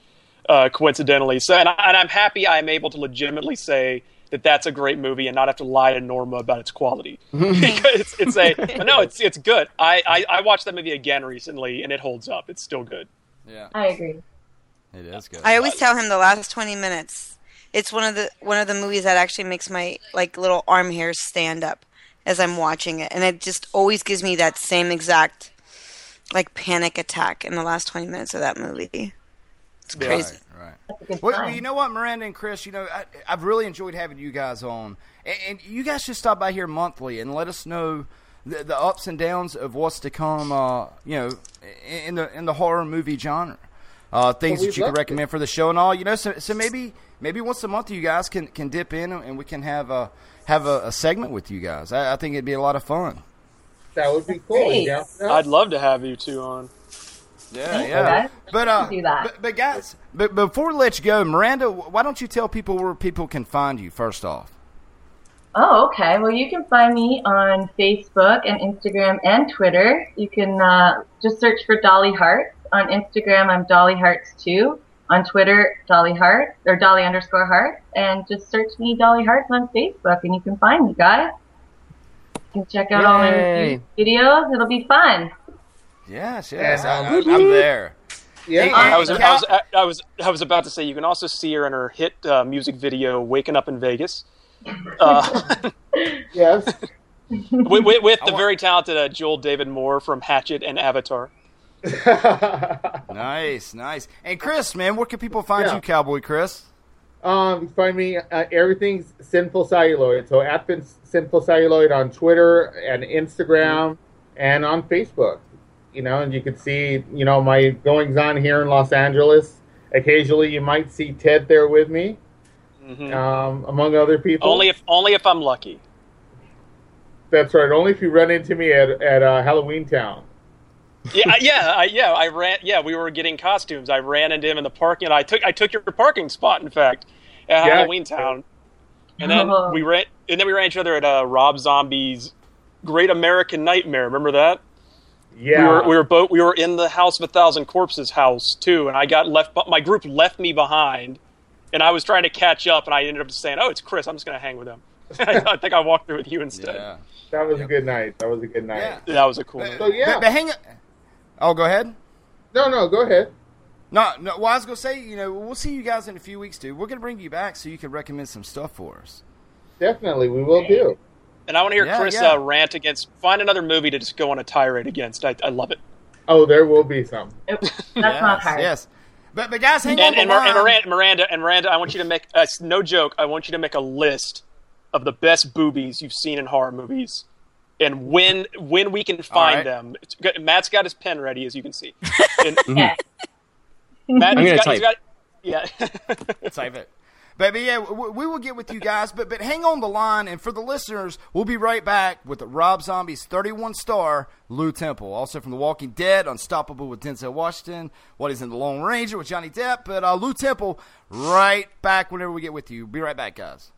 [SPEAKER 11] uh, coincidentally. So, and, I, and I'm happy I'm able to legitimately say that that's a great movie and not have to lie to Norma about its quality. because it's, it's a no, it's it's good. I, I I watched that movie again recently and it holds up. It's still good.
[SPEAKER 8] Yeah,
[SPEAKER 12] I agree.
[SPEAKER 8] it is good.
[SPEAKER 10] I always tell him the last twenty minutes. It's one of the one of the movies that actually makes my like little arm hairs stand up as I'm watching it, and it just always gives me that same exact like panic attack in the last twenty minutes of that movie. It's crazy.
[SPEAKER 8] Right,
[SPEAKER 12] That's a good
[SPEAKER 8] Well,
[SPEAKER 12] sign.
[SPEAKER 8] you know what, Miranda and Chris, you know, I, I've really enjoyed having you guys on. And, and you guys should stop by here monthly and let us know the, the ups and downs of what's to come, uh, you know, in, in the in the horror movie genre. Uh, things
[SPEAKER 13] Well,
[SPEAKER 8] that you can
[SPEAKER 13] love to.
[SPEAKER 8] recommend for the show and all, you know. So, so maybe maybe once a month you guys can, can dip in and we can have a have a, a segment with you guys. I, I think it'd be a lot of fun.
[SPEAKER 13] That would be cool. Yeah.
[SPEAKER 11] I'd love to have you two on.
[SPEAKER 8] Yeah,
[SPEAKER 12] Thanks,
[SPEAKER 8] yeah.
[SPEAKER 12] guys.
[SPEAKER 8] But uh,
[SPEAKER 12] do that.
[SPEAKER 8] But, but guys, but before we let you go, Miranda, why don't you tell people where people can find you first off?
[SPEAKER 12] Oh, okay. Well, you can find me on Facebook and Instagram and Twitter. You can uh, just search for Dolly Hearts. On Instagram, I'm Dolly Hearts too. On Twitter, Dolly Hearts, or Dolly underscore Hearts. And just search me Dolly Hearts on Facebook and you can find me, guys. You can check out all my videos. It'll be fun.
[SPEAKER 8] Yes, yes,
[SPEAKER 13] Yeah.
[SPEAKER 8] I, am there.
[SPEAKER 13] Yeah.
[SPEAKER 11] I was, I was I was I was about to say you can also see her in her hit uh, music video "Waking Up in Vegas," uh,
[SPEAKER 13] Yes.
[SPEAKER 11] with, with, with the very talented uh, Joel David Moore from Hatchet and Avatar.
[SPEAKER 8] Nice, nice. And Chris, man, where can people find
[SPEAKER 13] Yeah.
[SPEAKER 8] you, Cowboy Chris?
[SPEAKER 13] Um, find me uh, everything's Sinful Celluloid. So at Fin- Sinful Celluloid on Twitter and Instagram and on Facebook. You know, and you can see you know my goings on here in Los Angeles. Occasionally, you might see Ted there with me, um, among other people.
[SPEAKER 11] Only if only if I'm lucky.
[SPEAKER 13] That's right. Only if you run into me at at uh, Halloween Town.
[SPEAKER 11] Yeah, yeah, I, yeah. I ran. Yeah, we were getting costumes. I ran into him in the parking. lot. I took I took your parking spot. In fact, at
[SPEAKER 13] Yeah.
[SPEAKER 11] Halloween Town, and then we ran. And then we ran each other at uh, Rob Zombie's Great American Nightmare. Remember that?
[SPEAKER 13] Yeah.
[SPEAKER 11] We were we were both we were in the House of a Thousand Corpses house too, and I got left. My group left me behind, and I was trying to catch up, and I ended up just saying, "Oh, it's Chris. I'm just going to hang with him." I think I walked through with you instead.
[SPEAKER 8] Yeah.
[SPEAKER 13] That was a good night. That was a good night.
[SPEAKER 8] Yeah.
[SPEAKER 11] That was a cool.
[SPEAKER 8] But,
[SPEAKER 13] So yeah.
[SPEAKER 8] but, but hang. Oh, go ahead.
[SPEAKER 13] No, no, go ahead.
[SPEAKER 8] No, no. Well, I was gonna say, you know, we'll see you guys in a few weeks, dude. We're gonna bring you back so you can recommend some stuff for us.
[SPEAKER 13] Definitely, we will do.
[SPEAKER 11] And I want to hear
[SPEAKER 8] Yeah,
[SPEAKER 11] Chris
[SPEAKER 8] yeah.
[SPEAKER 11] Uh, rant against. Find another movie to just go on a tirade against. I, I love it.
[SPEAKER 13] Oh, there will be some.
[SPEAKER 12] That's not hard.
[SPEAKER 8] Yes. But, but guys, hang
[SPEAKER 11] And,
[SPEAKER 8] on
[SPEAKER 11] and,
[SPEAKER 8] the
[SPEAKER 11] and Miranda, Miranda, and Miranda, I want you to make uh, no joke. I want you to make a list of the best boobies you've seen in horror movies, and when when we can find
[SPEAKER 8] right.
[SPEAKER 11] them. It's Matt's got his pen ready, as you can see. And
[SPEAKER 12] Yeah.
[SPEAKER 11] Matt,
[SPEAKER 9] I'm
[SPEAKER 11] he's
[SPEAKER 9] gonna
[SPEAKER 11] got, he's
[SPEAKER 9] type.
[SPEAKER 11] got- yeah.
[SPEAKER 8] Save it. But, but yeah, we, will get with you guys. But but hang on the line, and for the listeners, we'll be right back with Rob Zombie's 31 star Lew Temple, also from The Walking Dead, Unstoppable with Denzel Washington, What is in the Lone Ranger with Johnny Depp. But uh, Lew Temple, right back whenever we get with you. Be right back, guys.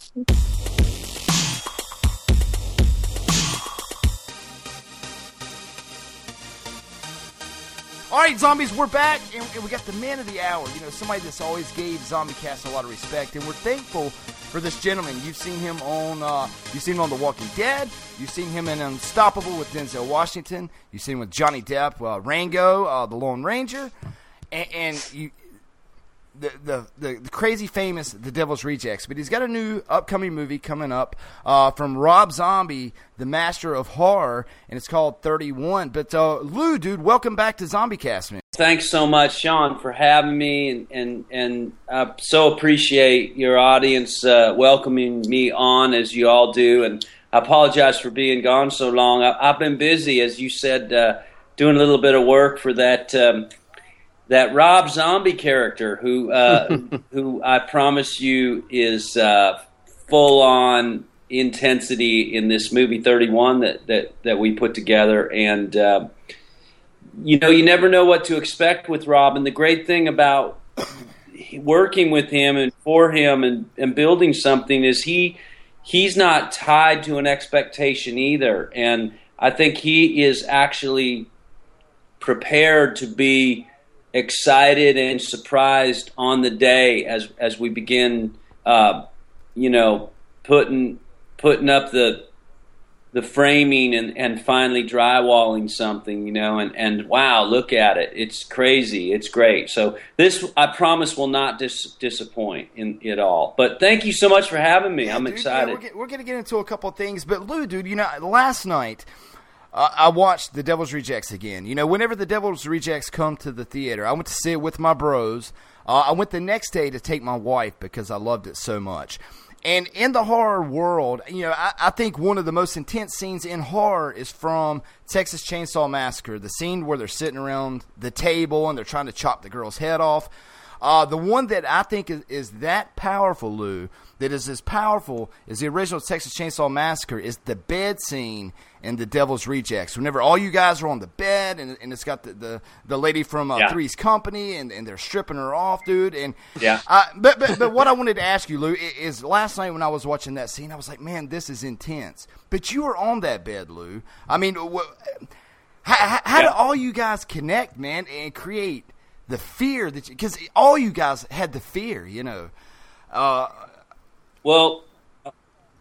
[SPEAKER 8] All right, zombies, we're back, and, and we got the man of the hour. You know, somebody that's always gave Zombie Cast a lot of respect, and we're thankful for this gentleman. You've seen him on, uh, you've seen him on The Walking Dead. You've seen him in Unstoppable with Denzel Washington. You've seen him with Johnny Depp, uh, Rango, uh, The Lone Ranger, and, and you. The, the, the, the crazy famous The Devil's Rejects, but he's got a new upcoming movie coming up uh, from Rob Zombie, the master of horror, and it's called 31. But uh, Lew, dude, welcome back to Zombie Cast, man.
[SPEAKER 7] Thanks so much, Sean, for having me, and and, and I so appreciate your audience uh, welcoming me on as you all do. And I apologize for being gone so long. I, I've been busy, as you said, uh, doing a little bit of work for that um, that Rob Zombie character, who uh, who I promise you is uh, full on intensity in this movie 31 that that that we put together and. Uh, you know, you never know what to expect with Rob. And the great thing about working with him and for him and, and building something is he he's not tied to an expectation either. And I think he is actually prepared to be excited and surprised on the day as as we begin, uh, you know, putting putting up the the framing and, and finally drywalling something, you know, and, and wow, look at it. It's crazy. It's great. So this, I promise, will not dis- disappoint in it all. But thank you so much for having me. I'm
[SPEAKER 8] Dude,
[SPEAKER 7] excited.
[SPEAKER 8] Yeah, we're, we're going to get into a couple of things, but Lew, dude, you know, last night I watched The Devil's Rejects again. You know, whenever The Devil's Rejects come to the theater, I went to see it with my bros. Uh, I went the next day to take my wife because I loved it so much. And in the horror world, you know, I, I think one of the most intense scenes in horror is from Texas Chainsaw Massacre, the scene where they're sitting around the table and they're trying to chop the girl's head off. Uh, the one that I think is, is that powerful, Lew, that is as powerful as the original Texas Chainsaw Massacre, is the bed scene in The Devil's Rejects. Whenever all you guys are on the bed, and, and it's got the, the, the lady from uh,
[SPEAKER 7] Yeah.
[SPEAKER 8] Three's Company, and, and they're stripping her off, dude. And
[SPEAKER 7] Yeah.
[SPEAKER 8] uh, but, but but what I wanted to ask you, Lew, is last night when I was watching that scene, I was like, man, this is intense. But you were on that bed, Lew. I mean, wh- how, how, how do all you guys connect, man, and create the fear that because all you guys had the fear, you know. Uh,
[SPEAKER 7] Well,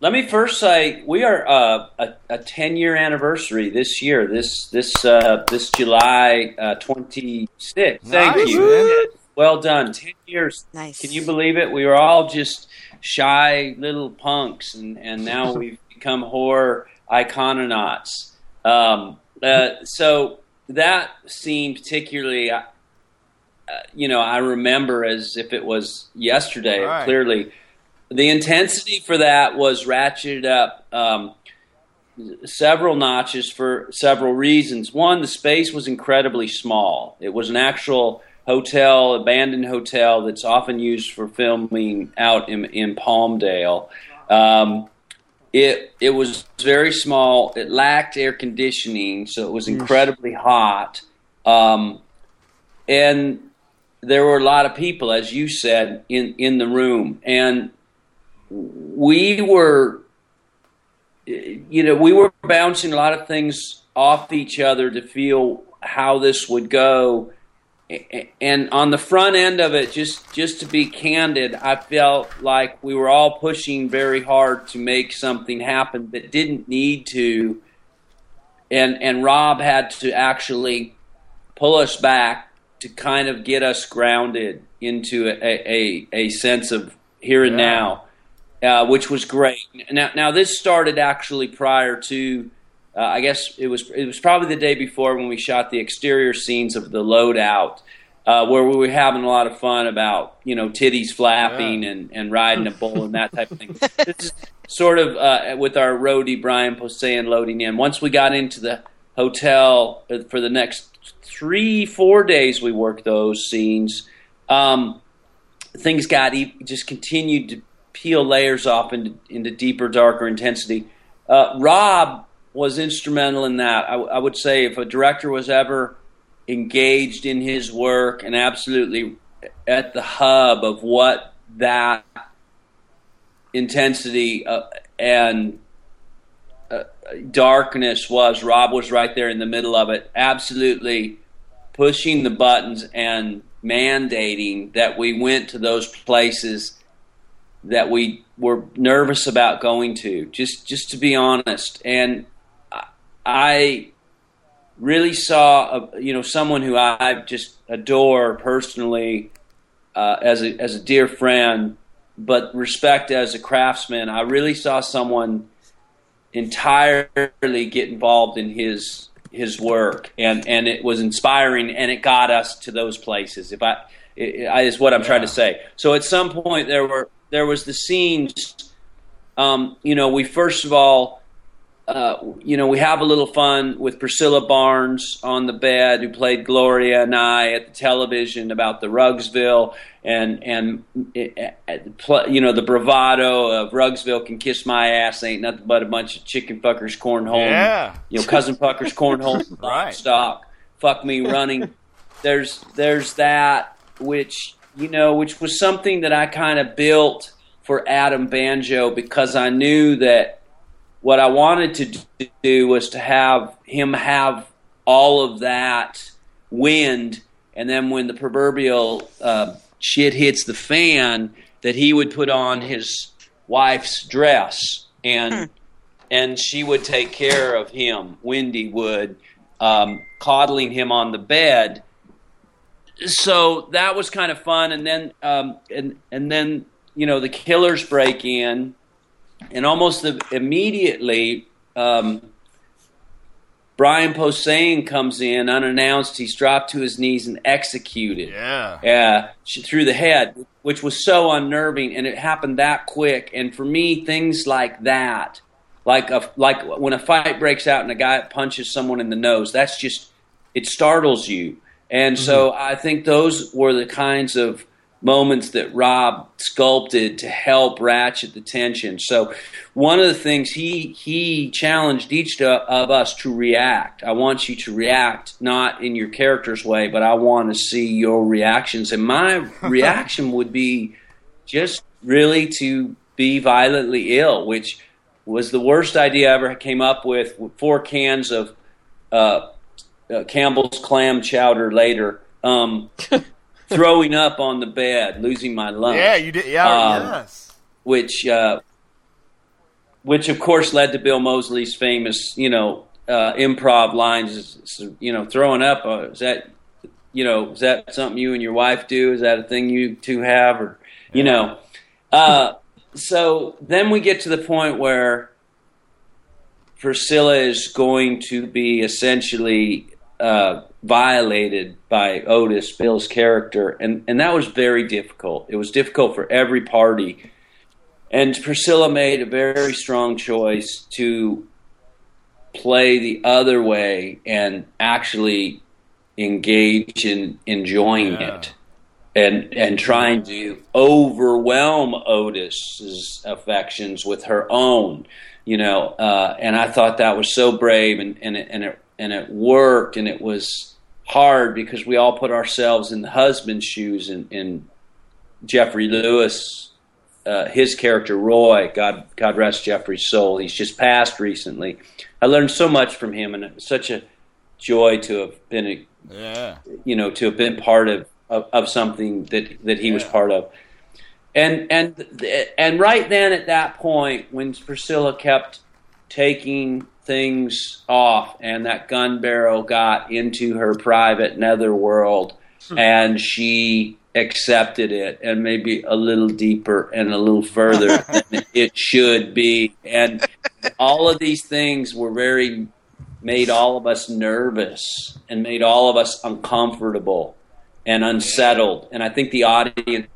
[SPEAKER 7] let me first say we are uh, a, a 10 year anniversary this year. This this uh, this July uh, 26th. Thank
[SPEAKER 8] Nice,
[SPEAKER 7] you.
[SPEAKER 8] man.
[SPEAKER 7] Well done. 10 years.
[SPEAKER 10] Nice.
[SPEAKER 7] Can you believe it? We were all just shy little punks, and, and now we've become horror icononauts. Um, uh, so that scene particularly, uh, you know, I remember as if it was yesterday.
[SPEAKER 8] Right.
[SPEAKER 7] Clearly, the intensity for that was ratcheted up um, several notches for several reasons. One, the space was incredibly small. It was an actual hotel, abandoned hotel that's often used for filming out in, in Palmdale. Um, it it was very small. It lacked air conditioning, so it was incredibly hot. Um, and there were a lot of people, as you said, in in the room, and we were you know, we were bouncing a lot of things off each other to feel how this would go. And on the front end of it, just just to be candid, I felt like we were all pushing very hard to make something happen that didn't need to. And and Rob had to actually pull us back to kind of get us grounded into a, a, a sense of here and
[SPEAKER 16] Yeah.
[SPEAKER 7] now, uh, which was great. Now, now this started actually prior to, uh, I guess it was it was probably the day before when we shot the exterior scenes of the loadout, uh, where we were having a lot of fun about you know titties flapping and, and riding a bull and that type of thing. this is sort of uh, with our roadie Brian Posehn loading in. Once we got into the hotel uh, for the next three four days, we worked those scenes. Um, things got e- just continued to peel layers off into, into deeper, darker intensity. Uh, Rob was instrumental in that. I would say if a director was ever engaged in his work and absolutely at the hub of what that intensity uh, and uh, darkness was, Rob was right there in the middle of it, absolutely pushing the buttons and mandating that we went to those places that we were nervous about going to just just to be honest. And I- really saw a, you know someone who i just adore personally uh, as a as a dear friend but respect as a craftsman. I really saw someone entirely get involved in his his work. And and it was inspiring and it got us to those places if i, it, I is what i'm trying to say. So at some point there were there was the scenes um, you know we first of all uh, you know we have a little fun with priscilla barnes on the bed who played gloria and i at the television about the ruggsville and and it, it, pl- you know the bravado of ruggsville can kiss my ass ain't nothing but a bunch of chicken fuckers cornhole
[SPEAKER 8] Yeah.
[SPEAKER 7] you know cousin fuckers cornhole
[SPEAKER 8] Right.
[SPEAKER 7] stock fuck me running there's there's that which you know which was something that I kind of built for Adam Banjo because I knew that what I wanted to do was to have him have all of that wind and then when the proverbial uh, shit hits the fan that he would put on his wife's dress and and she would take care of him. Wendy would um, coddling him on the bed so that was kind of fun and then um, and and then you know the killers break in and almost the, immediately um, Brian Posehn comes in unannounced. He's dropped to his knees and executed.
[SPEAKER 8] Yeah.
[SPEAKER 7] Uh, through the head, which was so unnerving, and it happened that quick. And for me, things like that, like a, like when a fight breaks out and a guy punches someone in the nose, that's just it startles you. And so I think those were the kinds of moments that Rob sculpted to help ratchet the tension. So one of the things he he challenged each of us to react. I want you to react not in your character's way, but I want to see your reactions. And my reaction would be just really to be violently ill, which was the worst idea I ever came up with. with Four cans of uh, uh, Campbell's clam chowder later. Um, throwing up on the bed, losing my lunch.
[SPEAKER 8] Yeah, you did. Yeah,
[SPEAKER 7] Um,
[SPEAKER 8] yes.
[SPEAKER 7] Which, uh, which of course led to Bill Moseley's famous, you know, uh, improv lines. is- is, You know, throwing up. Uh, is that, you know, is that something you and your wife do? Is that a thing you two have, or you know? Uh, so then we get to the point where Priscilla is going to be essentially uh, violated by Otis, Bill's character, and and that was very difficult. It was difficult for every party, and Priscilla made a very strong choice to play the other way and actually engage in enjoying it and and trying to overwhelm Otis's affections with her own, you know. Uh, and I thought that was so brave, and and it, and it and it worked, and it was hard because we all put ourselves in the husband's shoes, and, and Geoffrey Lewis uh, his character Roy, God God rest Geoffrey's soul. He's just passed recently. I learned so much from him, and it was such a joy to have been, a,
[SPEAKER 8] Yeah.
[SPEAKER 7] you know, to have been part of of, of something that that he was part of. And and and right then at that point, when Priscilla kept taking things off, and that gun barrel got into her private netherworld, hmm. and she accepted it, and maybe a little deeper and a little further than it should be, and all of these things were very made all of us nervous and made all of us uncomfortable and unsettled. And I think the audience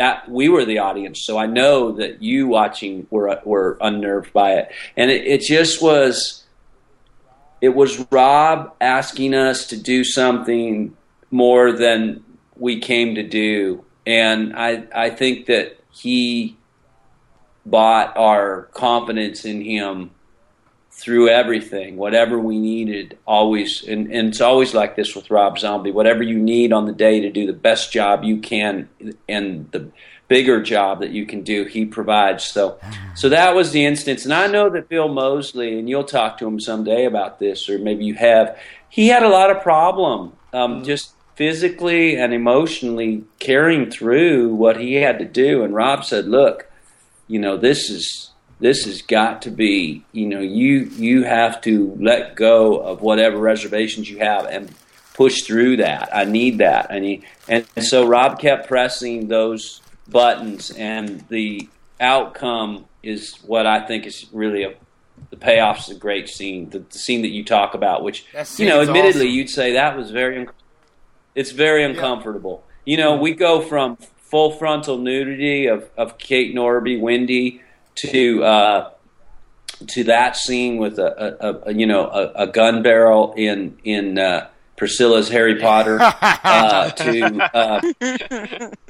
[SPEAKER 7] that we were the audience, so I know that you watching were were unnerved by it, and it, it just was. It was Rob asking us to do something more than we came to do, and I I think that he bought our confidence in him through everything, whatever we needed, always, and, and it's always like this with Rob Zombie. Whatever you need on the day to do the best job you can, and the bigger job that you can do, he provides. So, so that was the instance, and I know that Bill Moseley, and you'll talk to him someday about this, or maybe you have. He had a lot of problem, um, just physically and emotionally carrying through what he had to do. And Rob said, "Look, you know, this is." This has got to be you know you you have to let go of whatever reservations you have and push through that. I need that. I need and, and so rob kept pressing those buttons and the outcome is what i think is really a the payoff's a great scene. The, the scene that you talk about which you know admittedly
[SPEAKER 8] awesome.
[SPEAKER 7] you'd say that was very it's very uncomfortable. You know we go from full frontal nudity of, of kate norby wendy to uh, to that scene with a, a, a you know a, a gun barrel in in uh, Priscilla's Harry Potter uh, to uh,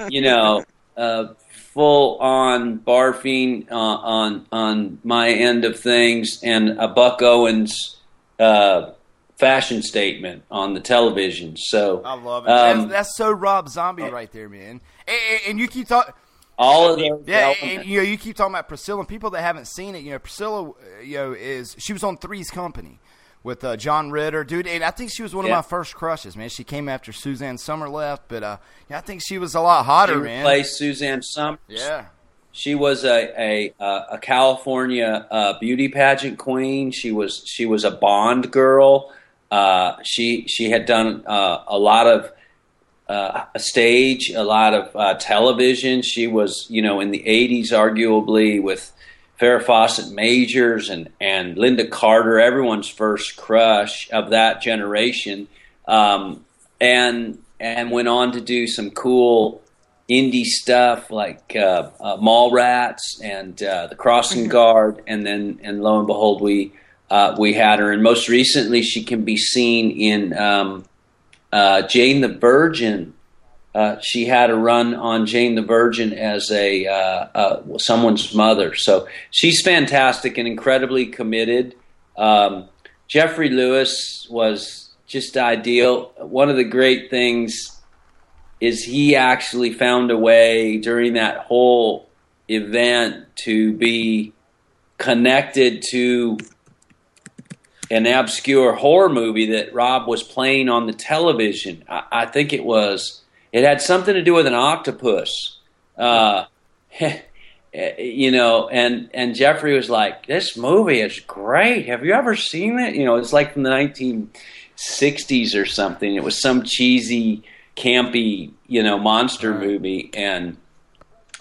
[SPEAKER 7] you know uh, full on barfing uh, on on my end of things and a Buck Owens uh, fashion statement on the television. So
[SPEAKER 8] I love it.
[SPEAKER 7] um,
[SPEAKER 8] that's, that's so Rob Zombie right there, man. And, and, and you keep talking.
[SPEAKER 7] All of those
[SPEAKER 8] Yeah, and, you know, you keep talking about Priscilla. And people that haven't seen it, you know, Priscilla, you know, is she was on Three's Company with uh, John Ritter, dude. And I think she was one
[SPEAKER 7] Yeah.
[SPEAKER 8] of my first crushes, man. She came after Suzanne Summer left, but uh, yeah, I think she was a lot hotter,
[SPEAKER 7] she
[SPEAKER 8] man.
[SPEAKER 7] replaced Suzanne Somers.
[SPEAKER 8] Yeah.
[SPEAKER 7] She was a a, a California uh, beauty pageant queen. She was she was a Bond girl. Uh, she she had done uh, a lot of uh, a stage, a lot of uh, television. She was you know in the '80s, arguably with Farrah Fawcett Majors and and Lynda Carter, everyone's first crush of that generation, um, and and went on to do some cool indie stuff like uh, uh, Mallrats and uh, The Crossing Guard, and then and lo and behold, we uh, we had her. And most recently, she can be seen in um, uh, Jane the Virgin. Uh, she had a run on Jane the Virgin as a uh, uh, someone's mother, so she's fantastic and incredibly committed. Um, Geoffrey Lewis was just ideal. One of the great things is he actually found a way during that whole event to be connected to an obscure horror movie that Rob was playing on the television. I, I think it was. It had something to do with an octopus. Uh, you know, and and Geoffrey was like, "This movie is great. Have you ever seen it?" You know, it's like from the 1960s or something. It was some cheesy, campy, you know, monster movie, and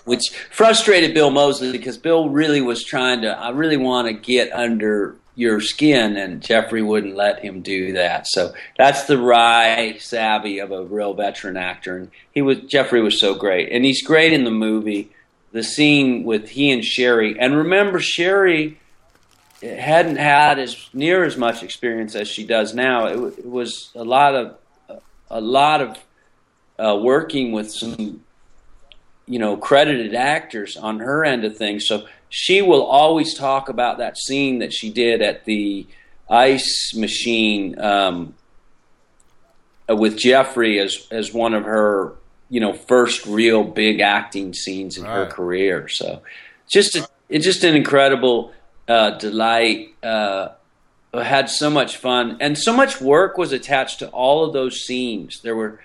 [SPEAKER 7] which frustrated Bill Moseley because Bill really was trying to. I really want to get under your skin, and Geoffrey wouldn't let him do that. So that's the wry savvy of a real veteran actor, and he was Geoffrey was so great, and he's great in the movie. The scene with he and Sheri, and remember Sheri hadn't had as near as much experience as she does now. It, it was a lot of a lot of uh, working with some you know credited actors on her end of things. So she will always talk about that scene that she did at the ice machine um, uh, with Geoffrey as as one of her you know first real big acting scenes in her career. So just a, it's just an incredible uh, delight. Uh, had so much fun and so much work was attached to all of those scenes. There were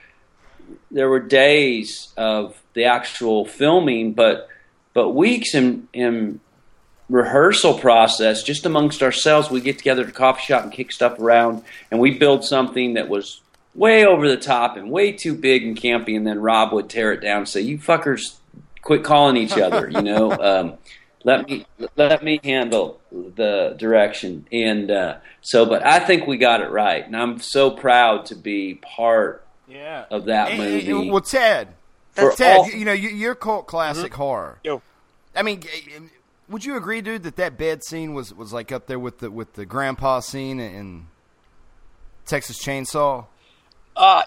[SPEAKER 7] there were days of the actual filming, but but weeks in in rehearsal process just amongst ourselves. We get together at a coffee shop and kick stuff around, and we build something that was way over the top and way too big and campy. And then Rob would tear it down and say, "You fuckers, quit calling each other," you know. Um, let me let me handle the direction and uh, so but i think we got it right and i'm so proud to be part
[SPEAKER 11] Yeah.
[SPEAKER 7] of that
[SPEAKER 8] And-
[SPEAKER 7] movie
[SPEAKER 8] and- well, Ted,
[SPEAKER 7] For
[SPEAKER 8] Ted,
[SPEAKER 7] all-
[SPEAKER 8] you, you know, you, you're cult classic
[SPEAKER 11] Mm-hmm.
[SPEAKER 8] horror.
[SPEAKER 11] Yo.
[SPEAKER 8] I mean, would you agree, dude, that that bed scene was, was like up there with the with the grandpa scene in Texas Chainsaw?
[SPEAKER 11] Uh,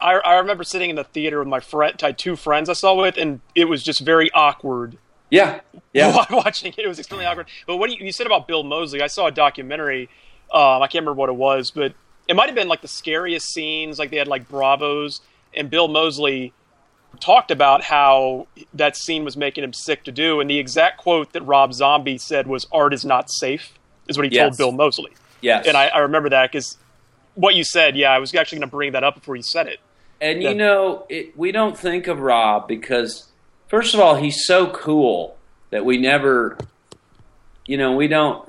[SPEAKER 11] I, I remember sitting in the theater with my friend, I had two friends I saw with, and it was just very awkward.
[SPEAKER 7] yeah yeah
[SPEAKER 11] watching it, it was extremely awkward. But what you, you said about Bill Moseley, I saw a documentary. Um, I can't remember what it was, but it might have been like the scariest scenes. Like they had like Bravos, and Bill Moseley talked about how that scene was making him sick to do. And the exact quote that Rob Zombie said was, "Art is not safe," is what he
[SPEAKER 7] Yes.
[SPEAKER 11] told Bill Moseley.
[SPEAKER 7] yes
[SPEAKER 11] And I, I remember that because what you said. Yeah, I was actually going to bring that up before you said it.
[SPEAKER 7] And
[SPEAKER 11] Yeah.
[SPEAKER 7] you know, it, we don't think of Rob because, first of all, he's so cool that we never, you know, we don't,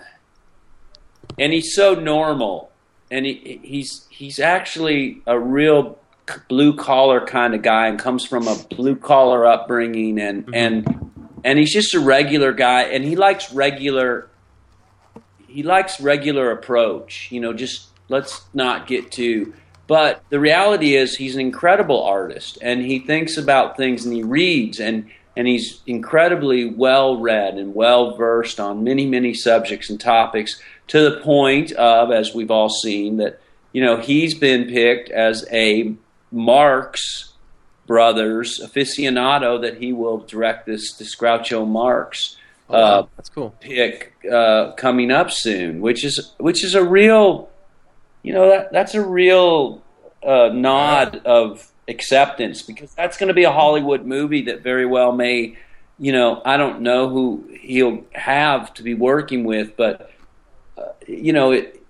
[SPEAKER 7] and he's so normal, and he he's he's actually a real blue collar kind of guy and comes from a blue collar upbringing and mm-hmm. and and he's just a regular guy and he likes regular he likes regular approach you know just let's not get too but the reality is he's an incredible artist and he thinks about things and he reads and and he's incredibly well read and well versed on many many subjects and topics to the point of as we've all seen that you know he's been picked as a Marx brothers aficionado that he will direct this this Groucho Marx
[SPEAKER 9] Oh, wow.
[SPEAKER 7] uh,
[SPEAKER 9] That's cool.
[SPEAKER 7] pick uh, coming up soon, which is which is a real, you know, that that's a real uh, nod of acceptance because that's going to be a Hollywood movie that very well may, you know, I don't know who he'll have to be working with, but uh, you know, it,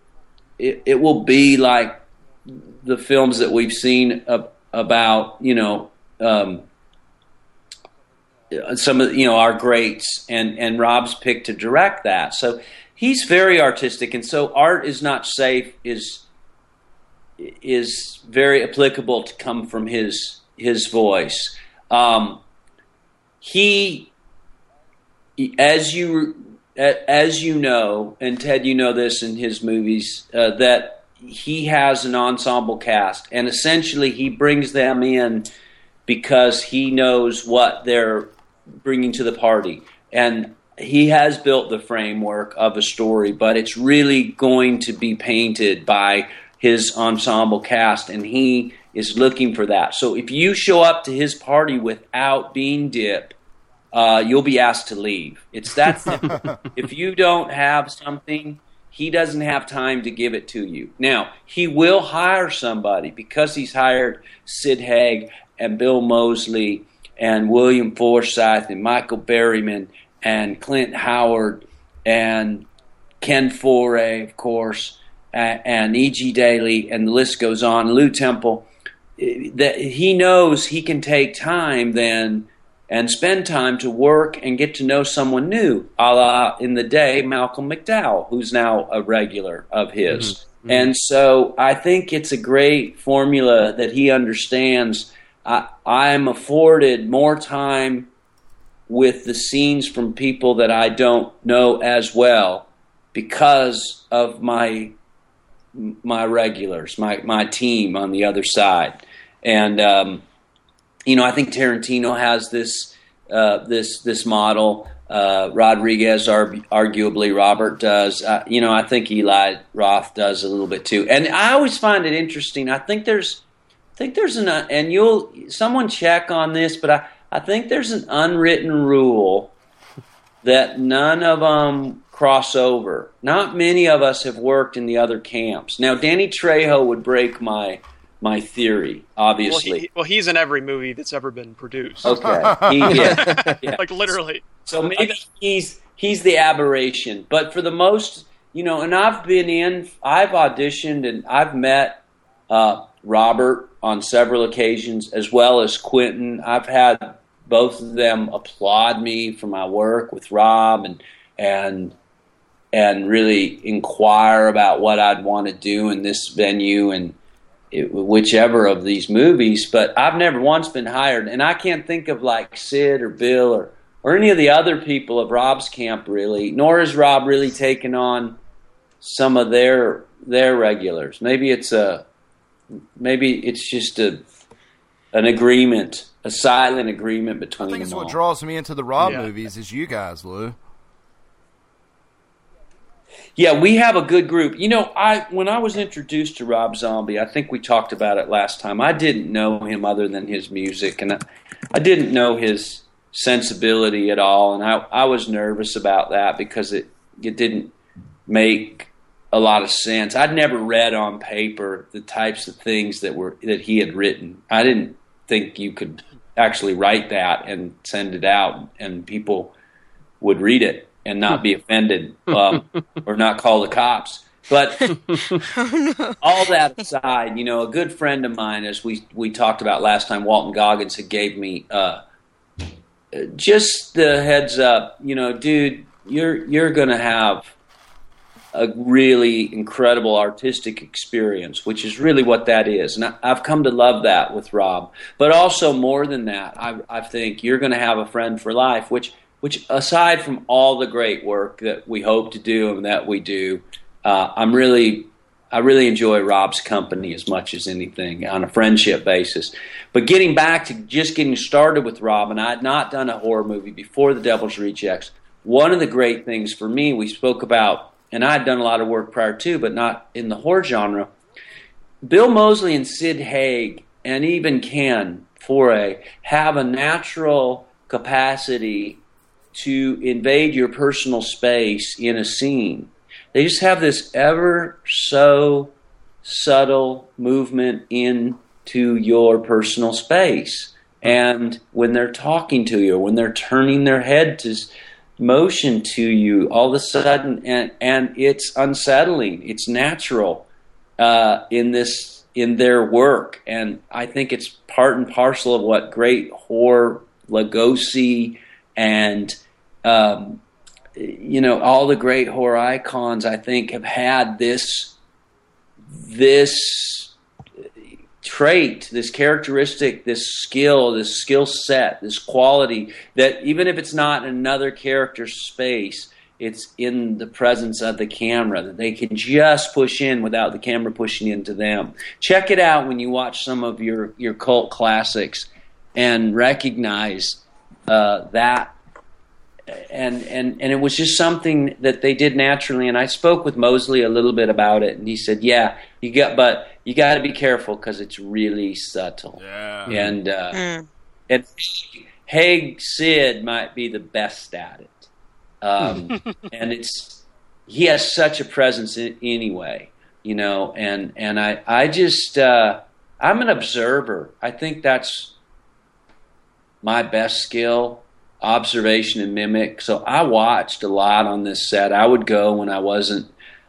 [SPEAKER 7] it it will be like the films that we've seen ab- about, you know. Um, some of you know our greats and and Rob's picked to direct that. So he's very artistic, and so art is not safe is is very applicable to come from his his voice. Um, he, as you as you know, and Ted, you know this in his movies uh, that he has an ensemble cast, and essentially he brings them in because he knows what they're bringing to the party. And he has built the framework of a story, but it's really going to be painted by his ensemble cast, and he is looking for that. So if you show up to his party without being dip, uh, you'll be asked to leave. It's that if you don't have something, he doesn't have time to give it to you. Now, he will hire somebody because he's hired Sid Haig and Bill Mosley and William Forsythe and Michael Berryman and Clint Howard and Ken Foree, of course, and, E.G. Daily, and the list goes on. Lew Temple. That he knows he can take time then and spend time to work and get to know someone new, a la in the day Malcolm McDowell, who's now a regular of his. And so I think it's a great formula that he understands. I, I'm afforded more time with the scenes from people that I don't know as well because of my my regulars, my my team on the other side, and um, you know I think Tarantino has this uh, this this model. Uh, Rodriguez, ar- arguably, Robert does. Uh, you know, I think Eli Roth does a little bit too. And I always find it interesting. I think there's, I think there's an, uh, and you'll someone check on this, but I, I think there's an unwritten rule that none of them cross over. Not many of us have worked in the other camps. Now, Danny Trejo would break my my theory, obviously.
[SPEAKER 11] Well, he, well, he's in every movie that's ever been produced.
[SPEAKER 7] Okay. He, yeah, yeah.
[SPEAKER 11] like literally.
[SPEAKER 7] So maybe he's he's the aberration. But for the most, you know, and I've been in, I've auditioned, and I've met uh, Robert on several occasions, as well as Quentin. I've had both of them applaud me for my work with Rob, and and and really inquire about what I'd want to do in this venue and it, whichever of these movies. But I've never once been hired, and I can't think of like Sid or Bill or or any of the other people of Rob's camp really. Nor has Rob really taken on some of their their regulars. Maybe it's a maybe it's just a an agreement, a silent agreement between
[SPEAKER 8] I think
[SPEAKER 7] them
[SPEAKER 8] it's
[SPEAKER 7] all.
[SPEAKER 8] what draws me into the Rob
[SPEAKER 7] Yeah.
[SPEAKER 8] movies is you guys, Lew.
[SPEAKER 7] Yeah, we have a good group. You know, I when I was introduced to Rob Zombie, I think we talked about it last time. I didn't know him other than his music, and I, I didn't know his sensibility at all, and I I was nervous about that because it it didn't make a lot of sense. I'd never read on paper the types of things that were that he had written. I didn't think you could actually write that and send it out, and people would read it and not be offended um, or not call the cops. But all that aside, you know, a good friend of mine, as we we talked about last time, Walton Goggins, had gave me uh, just the heads up. You know, dude, you're you're going to have a really incredible artistic experience, which is really what that is. And I, I've come to love that with Rob. But also more than that, I, I think you're going to have a friend for life, which which aside from all the great work that we hope to do and that we do, uh, I'm really I really enjoy Rob's company as much as anything on a friendship basis. But getting back to just getting started with Rob, and I had not done a horror movie before The Devil's Rejects. One of the great things for me, we spoke about, and I had done a lot of work prior to, but not in the horror genre. Bill Moseley and Sid Haig, and even Ken Foree, have a natural capacity to invade your personal space in a scene. They just have this ever so subtle movement into your personal space. And when they're talking to you, when they're turning their head to motion to you, all of a sudden, and, and it's unsettling. It's natural uh, in this in their work, and I think it's part and parcel of what great horror, Lugosi, and um, you know all the great horror icons. I think have had this this trait, this characteristic, this skill, this skill set, this quality that even if it's not another character's space, it's in the presence of the camera that they can just push in without the camera pushing into them. Check it out when you watch some of your your cult classics and recognize uh, that and and and it was just something that they did naturally. And I spoke with Moseley a little bit about it, and he said, "Yeah, you got, but you got to be careful because it's really subtle."
[SPEAKER 8] Yeah.
[SPEAKER 7] And uh, and Haig Sid might be the best at it, um, and it's he has such a presence in, anyway, you know. And and I I just uh, I'm an observer. I think that's my best skill observation and mimic. So i watched a lot on this set. I would go when i wasn't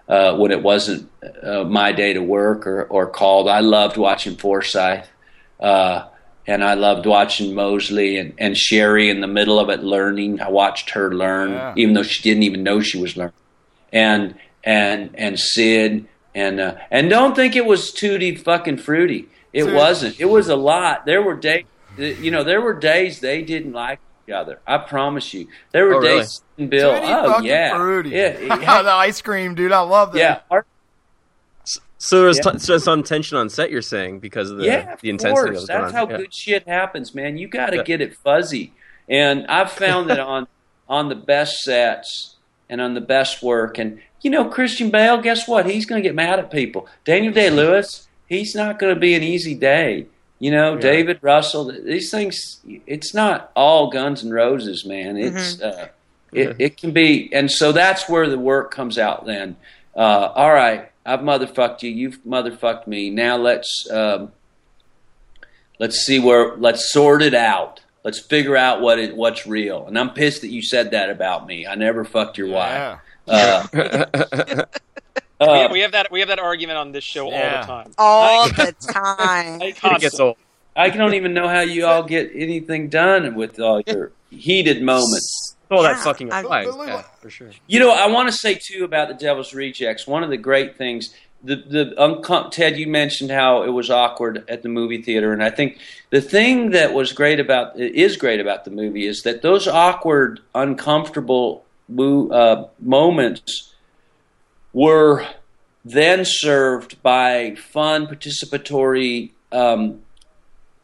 [SPEAKER 7] uh, when it wasn't uh, my day to work or, or called. I loved watching forsythe uh, and i loved watching moseley and, and sheri in the middle of it learning. I watched her learn
[SPEAKER 16] Yeah.
[SPEAKER 7] even though she didn't even know she was learning. And and and sid and uh, and don't think it was tutti fucking fruity. It wasn't. It was a lot. There were days Uh, you know there were days they didn't like each other i promise you there were
[SPEAKER 8] Oh, really?
[SPEAKER 7] days bill
[SPEAKER 8] Tutti
[SPEAKER 7] oh
[SPEAKER 8] fucking
[SPEAKER 7] yeah
[SPEAKER 8] fruity.
[SPEAKER 7] yeah
[SPEAKER 8] the ice cream, dude. I love that.
[SPEAKER 7] yeah our-
[SPEAKER 9] So there's
[SPEAKER 7] Yeah.
[SPEAKER 9] t- so some tension on set. You're saying because of the
[SPEAKER 7] yeah,
[SPEAKER 9] the intensity
[SPEAKER 7] course.
[SPEAKER 9] of what's
[SPEAKER 7] That's how
[SPEAKER 9] Yeah.
[SPEAKER 7] good shit happens, man. You got to
[SPEAKER 9] Yeah.
[SPEAKER 7] get it fuzzy. And I've found that on on the best sets and on the best work, and you know, Christian Bale, guess what? He's going to get mad at people. Daniel Day Lewis, he's not going to be an easy day. You know,
[SPEAKER 16] Yeah.
[SPEAKER 7] David Russell, these things. It's not all Guns and Roses, man. It's
[SPEAKER 16] Mhm.
[SPEAKER 7] uh, it, it can be, and so that's where the work comes out. Then, uh, all right, I've motherfucked you. You've motherfucked me. Now let's um, let's see where let's sort it out. Let's figure out what it, what's real. And I'm pissed that you said that about me. I never fucked your wife. Uh,
[SPEAKER 11] we,
[SPEAKER 7] uh,
[SPEAKER 11] have, we have that we have that argument on this show all the time.
[SPEAKER 10] All the time.
[SPEAKER 7] It gets old. I don't even know how you all get anything done with all your heated moments.
[SPEAKER 9] Oh, that fucking applies. Yeah, for sure.
[SPEAKER 7] You know, I want to say too about the Devil's Rejects. One of the great things, the the uncom- Ted, you mentioned how it was awkward at the movie theater, and I think the thing that was great about is great about the movie is that those awkward, uncomfortable uh, moments were then served by fun, participatory um,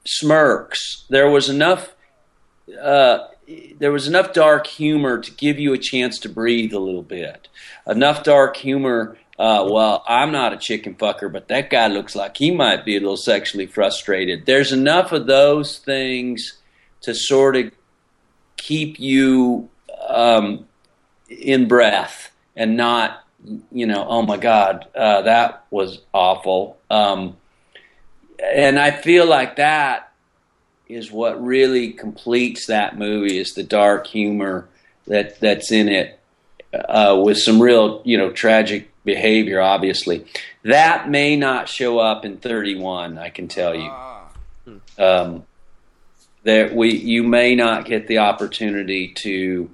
[SPEAKER 7] smirks. There was enough. Uh, there was enough dark humor to give you a chance to breathe a little bit. Enough dark humor. Uh, well, I'm not a chicken fucker, but that guy looks like he might be a little sexually frustrated. There's enough of those things to sort of keep you um, in breath and not, you know, oh my God, uh, that was awful. Um, and I feel like that is what really completes that movie is the dark humor that that's in it uh, with some real you know tragic behavior obviously. That may not show up in 31 i can tell you. Um, there we you may not get the opportunity to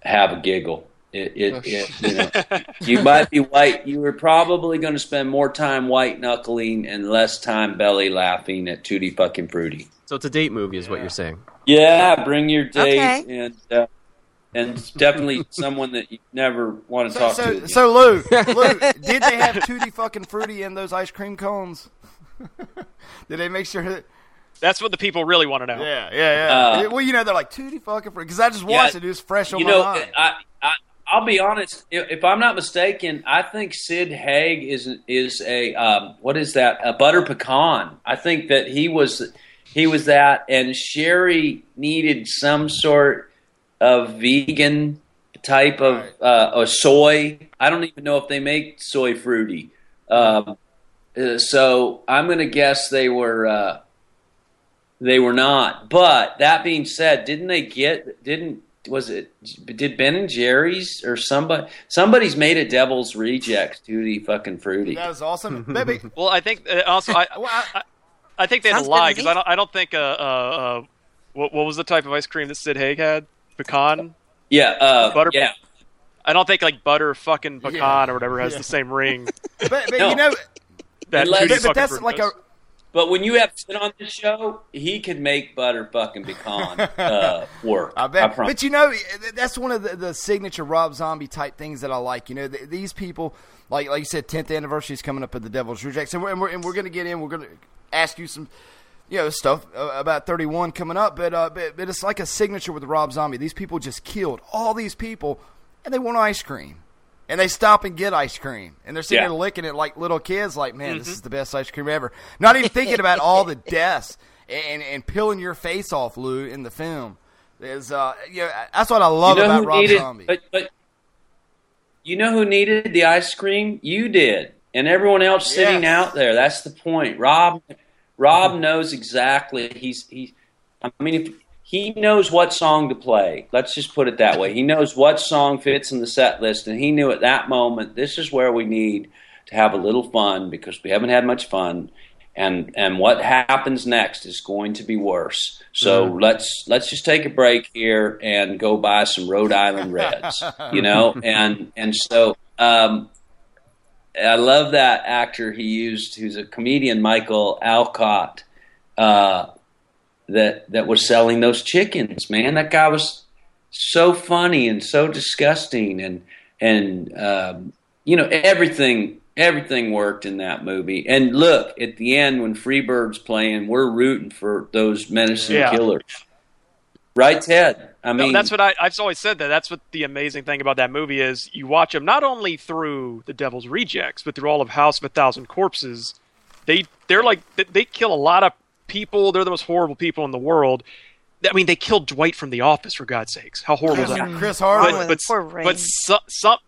[SPEAKER 7] have a giggle it, it, it you know you might be white you were probably going to spend more time white knuckling and less time belly laughing at tutti fucking fruity
[SPEAKER 9] So it's a date movie, is what you're saying.
[SPEAKER 7] yeah, bring your date
[SPEAKER 10] Okay.
[SPEAKER 7] and uh, and definitely someone that you never want to
[SPEAKER 8] So,
[SPEAKER 7] talk
[SPEAKER 8] so,
[SPEAKER 7] to. again.
[SPEAKER 8] so Lew, Lew, did they have tutti fucking fruity in those ice cream cones? did they make sure that?
[SPEAKER 11] That's what the people really want to know.
[SPEAKER 8] Yeah, yeah, yeah.
[SPEAKER 7] Uh,
[SPEAKER 8] well, you know, they're like tutti fucking fruity because I just
[SPEAKER 7] Yeah,
[SPEAKER 8] watched it. It was fresh on
[SPEAKER 7] you
[SPEAKER 8] my
[SPEAKER 7] know,
[SPEAKER 8] mind.
[SPEAKER 7] I, I I'll be honest. If, if I'm not mistaken, I think Sid Haig is is a um, what is that? A butter pecan. I think that he was he was that, and Sheri needed some sort of vegan type of uh, or soy. I don't even know if they make soy fruity. Um, uh, so I'm going to guess they were. Uh, they were not. But that being said, didn't they get? Didn't was it? Did Ben and Jerry's or somebody? Somebody's made a Devil's Rejects tutti fucking fruity.
[SPEAKER 8] that was awesome, baby.
[SPEAKER 11] Well, I think uh, also I, I I think they had
[SPEAKER 10] Sounds
[SPEAKER 11] to
[SPEAKER 10] good
[SPEAKER 11] lie because. I don't I don't think uh, uh, uh what what was the type of ice cream that Sid Haig had pecan
[SPEAKER 7] Yeah, uh,
[SPEAKER 11] butter.
[SPEAKER 7] yeah.
[SPEAKER 11] I don't think like butter fucking pecan
[SPEAKER 8] Yeah.
[SPEAKER 11] or whatever has
[SPEAKER 8] Yeah.
[SPEAKER 11] the same ring
[SPEAKER 8] But, but
[SPEAKER 7] No.
[SPEAKER 8] you know,
[SPEAKER 11] that
[SPEAKER 7] Unless-
[SPEAKER 8] but, but
[SPEAKER 11] fucking
[SPEAKER 8] that's
[SPEAKER 11] fruit
[SPEAKER 8] like a
[SPEAKER 11] does.
[SPEAKER 7] But when you have Sid on the show, he could make butter fucking pecan uh, work.
[SPEAKER 8] I bet.
[SPEAKER 7] promise.
[SPEAKER 8] but you know, that's one of the, the signature Rob Zombie type things that I like. You know, th- these people, like like you said, 10th anniversary is coming up at the Devil's Rejects, and we're, and we're, and we're going to get in. We're going to ask you some, you know, stuff uh, about 31 coming up. But, uh, but but it's like a signature with Rob Zombie. These people just killed all these people, and they want ice cream. And they stop and get ice cream, and they're sitting
[SPEAKER 7] Yeah.
[SPEAKER 8] there licking it like little kids. Like, man, this is the best ice cream ever. Not even thinking about all the deaths and and peeling your face off, Lew, in the film. Is uh, you know, that's what I love
[SPEAKER 7] you know
[SPEAKER 8] about Rob
[SPEAKER 7] needed,
[SPEAKER 8] Zombie.
[SPEAKER 7] But, but you know who needed the ice cream? You did, and everyone else sitting
[SPEAKER 8] Yes.
[SPEAKER 7] out there. That's the point. Rob, Rob knows exactly. He's he. I mean, if he knows what song to play, let's just put it that way. He knows what song fits in the set list, and he knew at that moment this is where we need to have a little fun because we haven't had much fun. And and what happens next is going to be worse. So
[SPEAKER 8] Mm-hmm.
[SPEAKER 7] let's let's just take a break here and go buy some Rhode Island Reds, you know. And and so um, I love that actor he used, who's a comedian, Michael Alcott, uh, that that was selling those chickens. Man, that guy was so funny and so disgusting, and and um, you know everything everything worked in that movie. And look, at the end when Freebird's playing, we're rooting for those menacing
[SPEAKER 11] Yeah.
[SPEAKER 7] killers, right, Ted? I
[SPEAKER 11] No,
[SPEAKER 7] mean,
[SPEAKER 11] that's what I, I've always said. That that's what the amazing thing about that movie is. You watch them not only through the Devil's Rejects, but through all of House of a Thousand Corpses. They they're like they kill a lot of people. They're the most horrible people in the world. I mean, they killed Dwight from The Office for God's sakes. How horrible is that?
[SPEAKER 8] Chris Harlan.
[SPEAKER 11] But but,
[SPEAKER 10] Poor Ray.
[SPEAKER 11] but so, some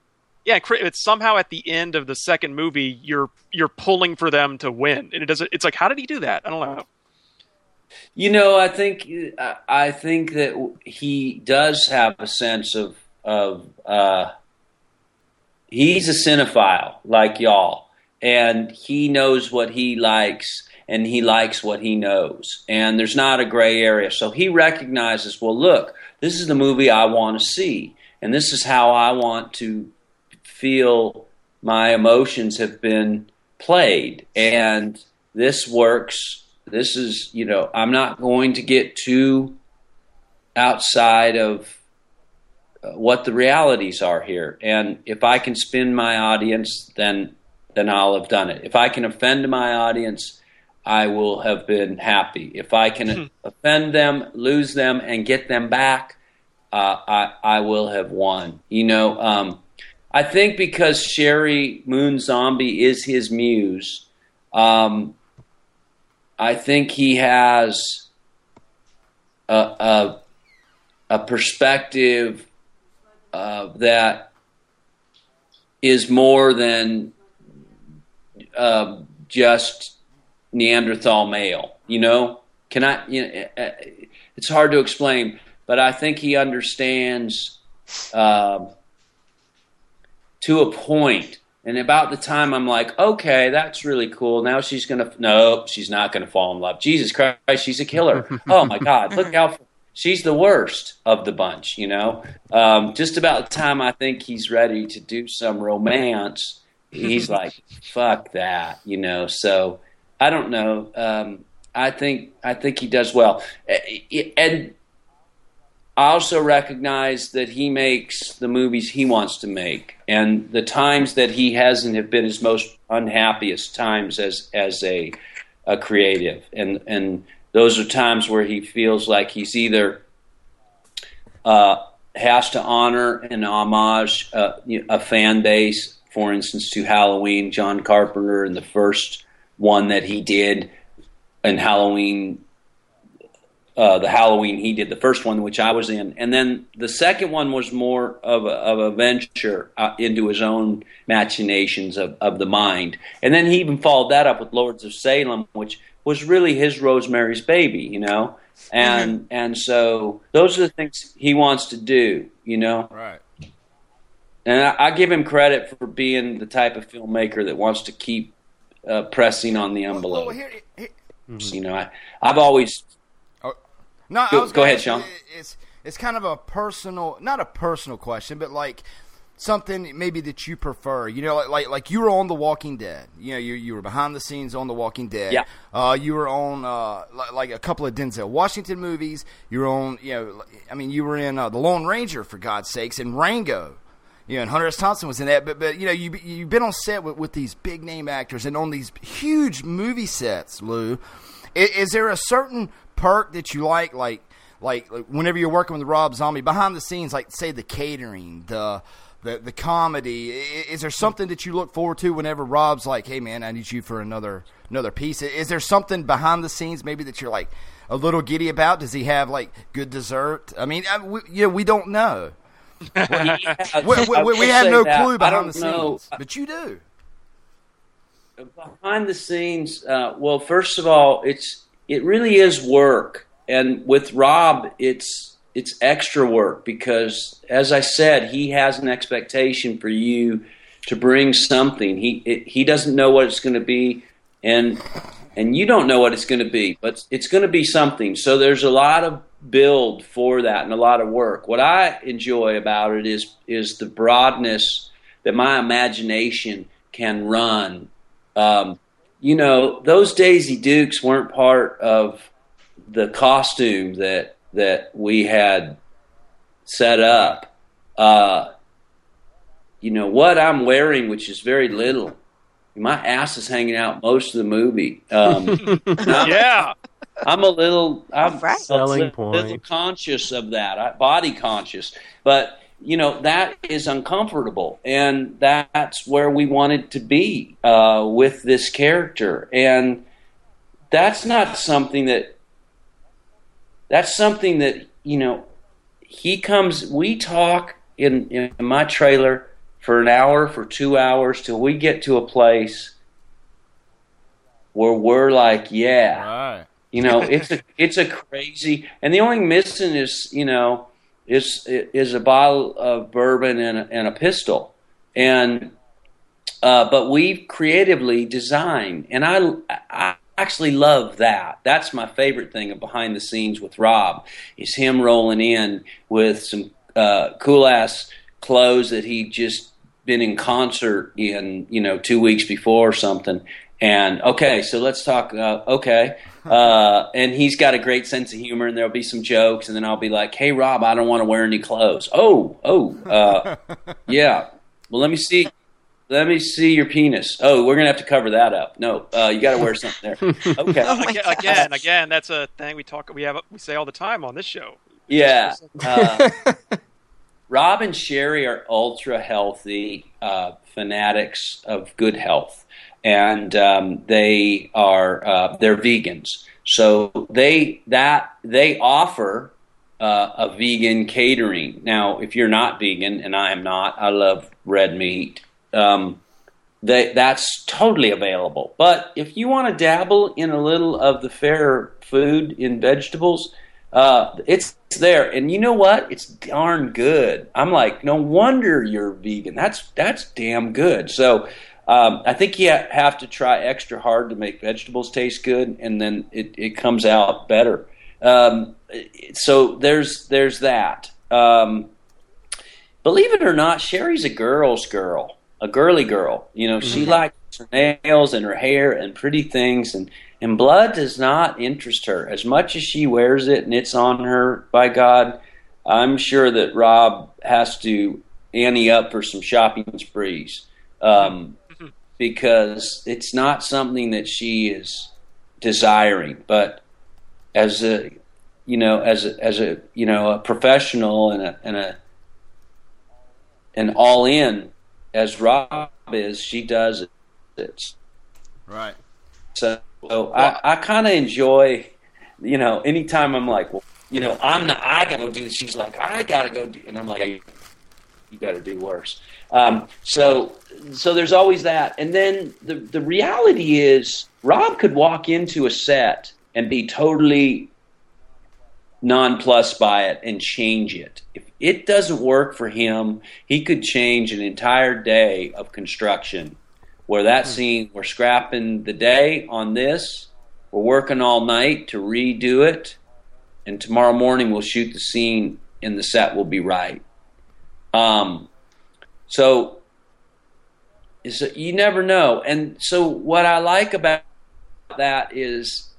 [SPEAKER 11] yeah, Chris- but somehow at the end of the second movie, you're you're pulling for them to win, and it doesn't. It's like, how did he do that? I don't know.
[SPEAKER 7] You know, I think I- I think that he does have a sense of of uh, he's a cinephile like y'all, and he knows what he likes, and he likes what he knows, and there's not a gray area. So he recognizes, well, look, this is the movie I want to see, and this is how I want to feel my emotions have been played, and this works. This is, you know, I'm not going to get too outside of uh, what the realities are here. And if I can spin my audience, then then I'll have done it. If I can offend my audience, I will have been happy. If I can offend them, lose them, and get them back, uh, I I will have won. You know, um, I think because Sheri Moon Zombie is his muse, um, I think he has a a, a perspective uh, that is more than uh, just Neanderthal male. You know, can I? You know, uh, it's hard to explain, but I think he understands uh, to a point. And about the time I'm like, okay, that's really cool. Now she's gonna no, she's not gonna fall in love. Jesus Christ, she's a killer. oh my God, look how she's the worst of the bunch. You know, um, just about the time I think he's ready to do some romance, he's like, fuck that. You know, so I don't know. Um, I think I think he does well, Eh, and I also recognize that he makes the movies he wants to make, and the times that he hasn't have been his most unhappiest times as as a a creative, and and those are times where he feels like he's either uh, has to honor and homage uh, a fan base, for instance, to Halloween, John Carpenter, and the first one that he did in Halloween uh, the Halloween he did, the first one which I was in, and then the second one was more of a, of a venture uh, into his own machinations of, of the mind, and then he even followed that up with Lords of Salem, which was really his Rosemary's Baby, you know, and and so those are the things he wants to do, you know,
[SPEAKER 8] right.
[SPEAKER 7] And I, I give him credit for being the type of filmmaker that wants to keep uh, pressing on the envelope.
[SPEAKER 8] Well, here, here,
[SPEAKER 7] You know, I, I've always
[SPEAKER 8] No,
[SPEAKER 7] Go-
[SPEAKER 8] I was
[SPEAKER 7] go ahead, Sean.
[SPEAKER 8] It's it's kind of a personal, not a personal question, but like something maybe that you prefer. You know, like like, like you were on The Walking Dead. You know, you you were behind the scenes on The Walking Dead.
[SPEAKER 7] Yeah.
[SPEAKER 8] Uh, you were on uh, like, like a couple of Denzel Washington movies. You were on, you know, I mean, you were in uh, The Lone Ranger for God's sakes, and Rango. You know, and Hunter S. Thompson was in that, but but you know, you you've been on set with, with these big name actors and on these huge movie sets, Lew. Is, is there a certain perk that you like, like like, like whenever you're working with Rob Zombie behind the scenes, like say the catering, the the the comedy? Is there something that you look forward to whenever Rob's like, "Hey man, I need you for another another piece"? Is there something behind the scenes maybe that you're like a little giddy about? Does he have like good dessert? I mean, I, we, you know, we don't know.
[SPEAKER 7] Well, he has-
[SPEAKER 8] we, we, we, we
[SPEAKER 7] will
[SPEAKER 8] have no
[SPEAKER 7] that.
[SPEAKER 8] clue
[SPEAKER 7] I
[SPEAKER 8] behind the
[SPEAKER 7] know.
[SPEAKER 8] scenes, but you do.
[SPEAKER 7] behind the scenes uh, well first of all it's it really is work and with rob it's it's extra work because as i said he has an expectation for you to bring something he it, he doesn't know what it's going to be and and you don't know what it's going to be but it's going to be something so there's a lot of build for that and a lot of work what i enjoy about it is is the broadness that my imagination can run um, you know, those Daisy Dukes weren't part of the costume that that we had set up. Uh, you know what I'm wearing, which is very little. My ass is hanging out most of the movie. Um,
[SPEAKER 11] yeah,
[SPEAKER 7] I'm a little. I'm a
[SPEAKER 9] Selling
[SPEAKER 7] little, little
[SPEAKER 9] point.
[SPEAKER 7] conscious of that. I, body conscious, but you know that is uncomfortable, and that's where we wanted to be uh, with this character, and that's not something that. That's something that you know. He comes. We talk in in my trailer for an hour, for two hours, till we get to a place where we're like, yeah,
[SPEAKER 8] Right.
[SPEAKER 7] You know, it's a it's a crazy, and the only missing is you know is is a bottle of bourbon and a, and a pistol, and uh, but we've creatively designed, and I I actually love that. That's my favorite thing of behind the scenes with Rob is him rolling in with some uh, cool ass clothes that he just been in concert in you know two weeks before or something. And okay so let's talk uh, okay uh, and he's got a great sense of humor and there'll be some jokes and then i'll be like hey rob i don't want to wear any clothes oh oh uh, yeah well let me see let me see your penis. Oh, we're gonna have to cover that up. No, uh, you got to wear something there. Okay.
[SPEAKER 11] Oh again, again, again, that's a thing we talk. We have we say all the time on this show.
[SPEAKER 7] Yeah. Uh, Rob and Sheri are ultra healthy uh, fanatics of good health, and um, they are uh, they're vegans. So they that they offer uh, a vegan catering. Now, if you're not vegan, and I am not, I love red meat. Um, that's totally available. But if you want to dabble in a little of the fair food in vegetables, uh, it's there, and you know what? It's darn good. I'm like, no wonder you're vegan. That's that's damn good. So um, I think you have to try extra hard to make vegetables taste good, and then it, it comes out better. Um, so there's there's that. Um, believe it or not, Sheri's a girl's girl, a girly girl. You know, she
[SPEAKER 16] Mhm.
[SPEAKER 7] likes her nails and her hair and pretty things, and and blood does not interest her as much as she wears it and it's on her. By God, I'm sure that Rob has to ante up for some shopping sprees um, because it's not something that she is desiring. But as a you know, as a, as a you know a professional and a and a and all in as Rob is, she does it.
[SPEAKER 8] Right.
[SPEAKER 7] So, so I, I kind of enjoy, you know, anytime I'm like, well, you know, I'm not, I gotta go do this. She's like, I gotta go do, and I'm like, you gotta do worse. Um, so, so there's always that. And then the, the reality is Rob could walk into a set and be totally nonplussed by it and change it. If it doesn't work for him, he could change an entire day of construction where that scene, we're scrapping the day on this, we're working all night to redo it, and tomorrow morning we'll shoot the scene and the set will be right. Um, so, so you never know. And so what I like about that is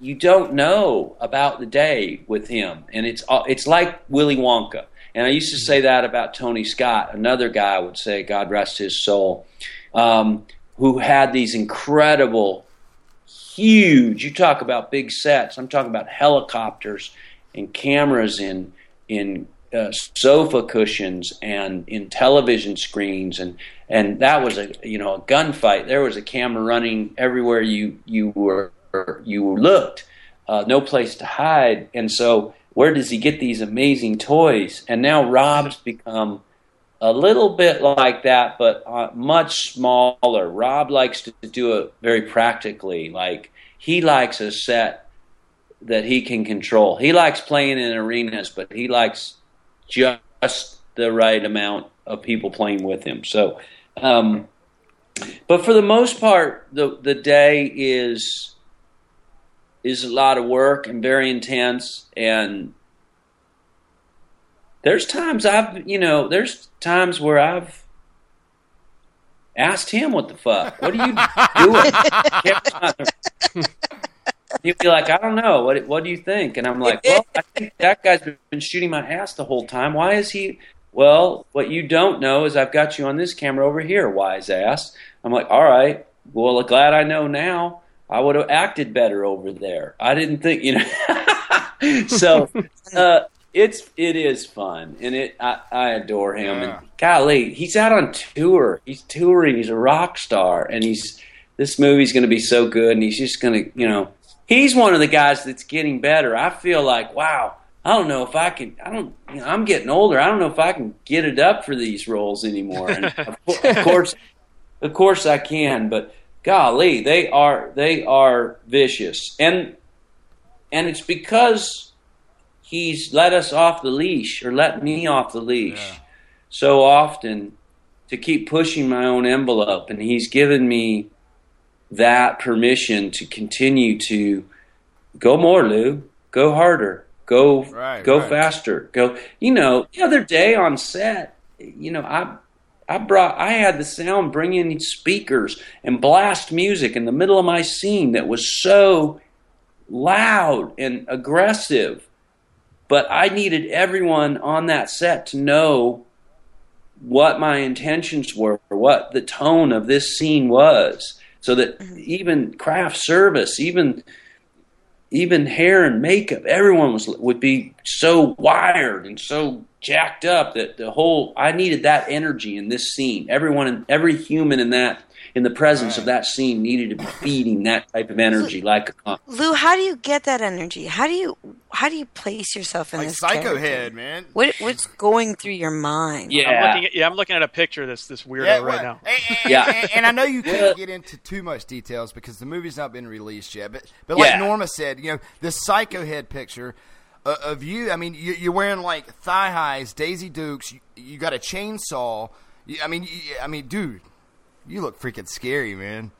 [SPEAKER 7] you don't know about the day with him, and it's uh, it's like Willy Wonka. And I used to say that about Tony Scott. Another guy would say, God rest his soul, um, who had these incredible, huge. You talk about big sets. I'm talking about helicopters and cameras in in uh, sofa cushions and in television screens and and that was a you know a gunfight. There was a camera running everywhere you you were you looked, uh, no place to hide. And so, where does he get these amazing toys? And now Rob's become a little bit like that, but uh, much smaller. Rob likes to do it very practically. Like he likes a set that he can control. He likes playing in arenas, but he likes just the right amount of people playing with him. So, um, but for the most part, the the day is is a lot of work and very intense and there's times I've you know there's times where I've asked him what the fuck what are you doing he'd be like I don't know what what do you think and I'm like well I think that guy's been shooting my ass the whole time why is he well what you don't know is I've got you on this camera over here wise ass I'm like all right well glad I know now I would have acted better over there. I didn't think, you know. so uh, it's it is fun, and it I, I adore him.
[SPEAKER 8] Yeah.
[SPEAKER 7] And golly, he's out on tour. He's touring. He's a rock star, and he's this movie's going to be so good. And he's just going to, you know, he's one of the guys that's getting better. I feel like, wow. I don't know if I can. I don't. You know, I'm getting older. I don't know if I can get it up for these roles anymore. And of, of course, of course I can. But golly, they are they are vicious, and and it's because he's let us off the leash or let me off the leash yeah. so often to keep pushing my own envelope, and he's given me that permission to continue to go more, Lew, go harder, go
[SPEAKER 8] right,
[SPEAKER 7] go
[SPEAKER 8] right.
[SPEAKER 7] faster, go. You know, the other day on set, you know, I I brought I had the sound bring in speakers and blast music in the middle of my scene that was so loud and aggressive. But I needed everyone on that set to know what my intentions were, what the tone of this scene was, so that mm-hmm. even craft service, even even hair and makeup, everyone was would be so wired and so jacked up that the whole I needed that energy in this scene. Everyone, and every human in that in the presence right. of that scene needed to be feeding that type of energy like a
[SPEAKER 10] Lew, how do you get that energy? How do you how do you place yourself in
[SPEAKER 8] like
[SPEAKER 10] this
[SPEAKER 8] psycho
[SPEAKER 10] character?
[SPEAKER 8] head, man?
[SPEAKER 10] What what's going through your mind?
[SPEAKER 7] Yeah,
[SPEAKER 11] I'm looking at, yeah, I'm looking at a picture of this this weirdo
[SPEAKER 8] Yeah,
[SPEAKER 11] right
[SPEAKER 8] well,
[SPEAKER 11] now.
[SPEAKER 8] And, and-
[SPEAKER 7] Yeah.
[SPEAKER 8] and, and I know you can't get into too much details because the movie's not been released yet. But but like
[SPEAKER 7] Yeah.
[SPEAKER 8] Norma said, you know, the psycho head picture uh, of you. I mean, you, you're wearing like thigh highs, Daisy Dukes. You, you got a chainsaw. You, I mean, you, I mean, dude, you look freaking scary, man.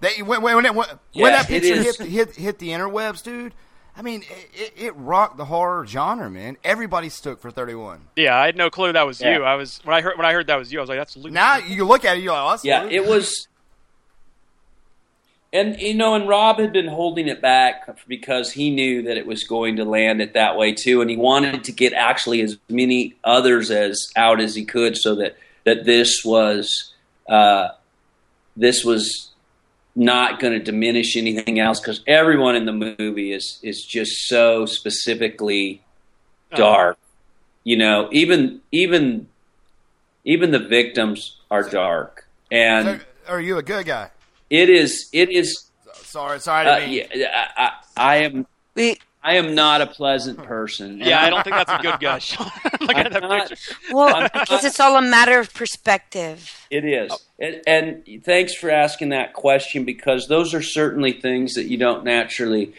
[SPEAKER 8] That when when when, when, when
[SPEAKER 7] Yeah,
[SPEAKER 8] that picture hit hit hit the interwebs, dude. I mean, it, it, it rocked the horror genre, man. Everybody stoked for 31.
[SPEAKER 11] Yeah, I had no clue that was
[SPEAKER 7] Yeah.
[SPEAKER 11] you. I was when I heard when I heard that was you. I was like, that's Luke.
[SPEAKER 8] Now you look at it, you're like, oh, that's
[SPEAKER 7] Yeah,
[SPEAKER 8] Luke.
[SPEAKER 7] it was. And you know, and Rob had been holding it back because he knew that it was going to land it that way too, and he wanted to get actually as many others as out as he could, so that that this was uh, this was not going to diminish anything else because everyone in the movie is is just so specifically dark. You know, even even even the victims are dark, and
[SPEAKER 8] Are, are you a good guy?
[SPEAKER 7] it is it is.
[SPEAKER 8] Sorry, sorry.
[SPEAKER 7] Uh,
[SPEAKER 8] to be
[SPEAKER 7] yeah, I, I, I am. I am not a pleasant person.
[SPEAKER 11] Yeah, I don't think that's a good guy. Sean. Looking at that
[SPEAKER 7] not-
[SPEAKER 11] picture.
[SPEAKER 10] Well,
[SPEAKER 7] I'm
[SPEAKER 10] I guess it's all a matter of perspective.
[SPEAKER 7] It is. And, and thanks for asking that question because those are certainly things that you don't naturally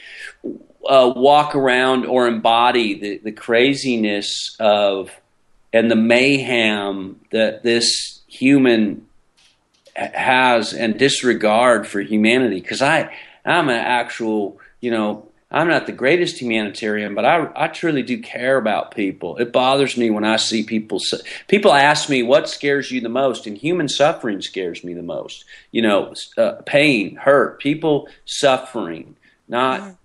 [SPEAKER 7] uh, walk around or embody the, the craziness of and the mayhem that this human has and disregard for humanity. Because I, I'm an actual, you know, I'm not the greatest humanitarian, but I, I truly do care about people. It bothers me when I see people. People ask me what scares you the most, and human suffering scares me the most. You know, uh, pain, hurt, people suffering, not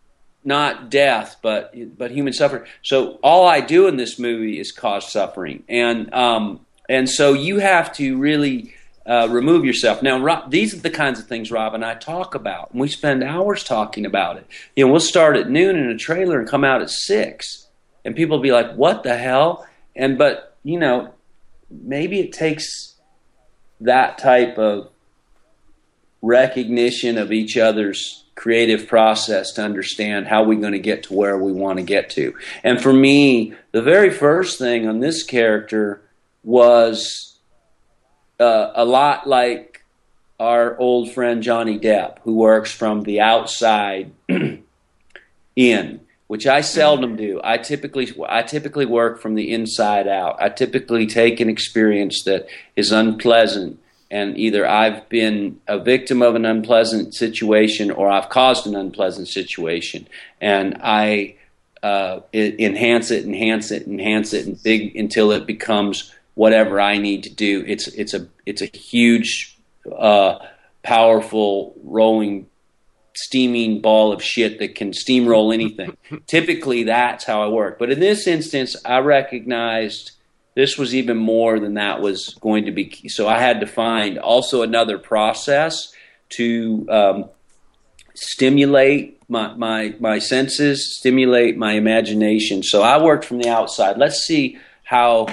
[SPEAKER 7] not death, but but human suffering. So all I do in this movie is cause suffering, and um, and so you have to really uh, remove yourself. Now, Rob, these are the kinds of things Rob and I talk about, and we spend hours talking about it. You know, we'll start at noon in a trailer and come out at six, and people be like, "What the hell?" And but you know, maybe it takes that type of recognition of each other's creative process to understand how we're going to get to where we want to get to. And for me, the very first thing on this character was uh, a lot like our old friend Johnny Depp, who works from the outside in, which I seldom do. I typically I typically work from the inside out. I typically take an experience that is unpleasant and either I've been a victim of an unpleasant situation or I've caused an unpleasant situation, and I uh, enhance it, enhance it, enhance it, and big until it becomes whatever I need to do. It's it's a it's a huge, uh, powerful, rolling, steaming ball of shit that can steamroll anything. Typically, that's how I work. But in this instance, I recognized this was even more than that was going to be. So I had to find also another process to um, stimulate my, my my senses, stimulate my imagination. So I worked from the outside. Let's see how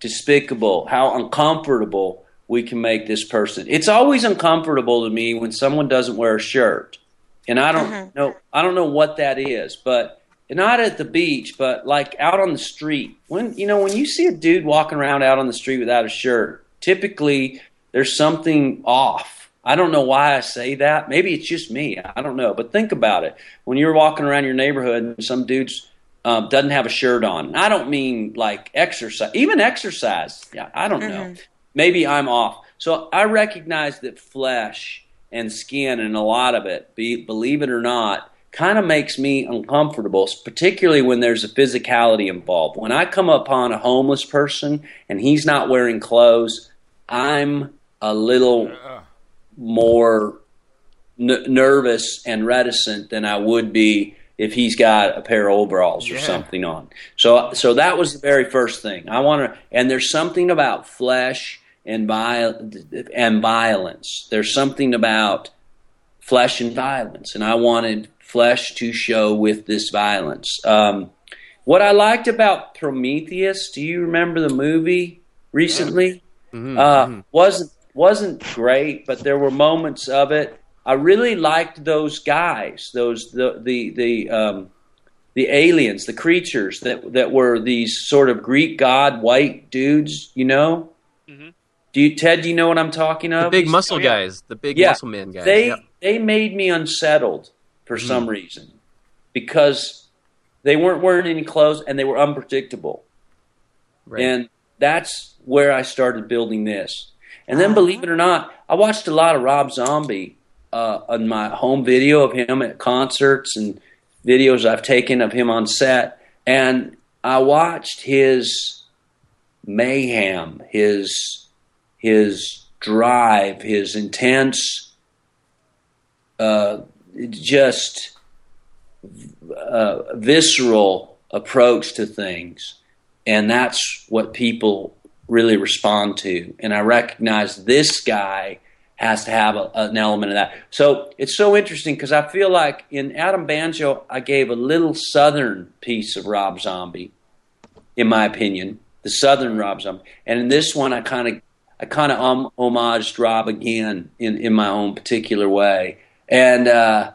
[SPEAKER 7] despicable, how uncomfortable we can make this person. It's always uncomfortable to me when someone doesn't wear a shirt. And I don't mm-hmm. know I don't know what that is, but not at the beach, but like out on the street. When you know when you see a dude walking around out on the street without a shirt, typically there's something off. I don't know why I say that. Maybe it's just me. I don't know. But think about it. When you're walking around your neighborhood and some dude's um, doesn't have a shirt on. I don't mean like exercise, even exercise. Yeah, I don't know. Maybe I'm off. So I recognize that flesh and skin and a lot of it, be, believe it or not, kind of makes me uncomfortable, particularly when there's a physicality involved. When I come upon a homeless person and he's not wearing clothes, I'm a little more n- nervous and reticent than I would be if he's got a pair of overalls or
[SPEAKER 16] Yeah.
[SPEAKER 7] something on. So so that was the very first thing. I want to and there's something about flesh and viol- and violence. There's something about flesh and violence and I wanted flesh to show with this violence. Um, what I liked about Prometheus, do you remember the movie recently? uh, wasn't wasn't great, but there were moments of it. I really liked those guys, those the the the um, the aliens, the creatures that that were these sort of Greek god white dudes. You know, mm-hmm. do you Ted? Do you know what I'm talking of?
[SPEAKER 9] The big
[SPEAKER 7] These-
[SPEAKER 9] muscle oh, guys, the big
[SPEAKER 7] yeah,
[SPEAKER 9] muscle man guys.
[SPEAKER 7] They
[SPEAKER 9] Yep.
[SPEAKER 7] they made me unsettled for mm-hmm. some reason because they weren't wearing any clothes and they were unpredictable. And that's where I started building this. And then, uh-huh. believe it or not, I watched a lot of Rob Zombie uh, on my home video of him at concerts and videos I've taken of him on set. And I watched his mayhem, his his drive, his intense, uh, just uh, visceral approach to things, and that's what people really respond to. And I recognize this guy has to have a, an element of that. So it's so interesting because I feel like in Adam Banjo, I gave a little southern piece of Rob Zombie, in my opinion, the southern Rob Zombie, and in this one, I kind of I kind of um, homaged Rob again in in my own particular way, and. uh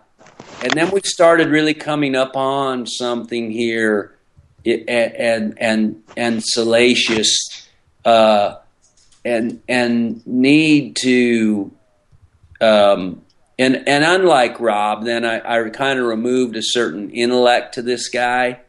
[SPEAKER 7] and then we started really coming up on something here and and and, and salacious uh, and and need to um, and and unlike Rob, then I, I kind of removed a certain intellect to this guy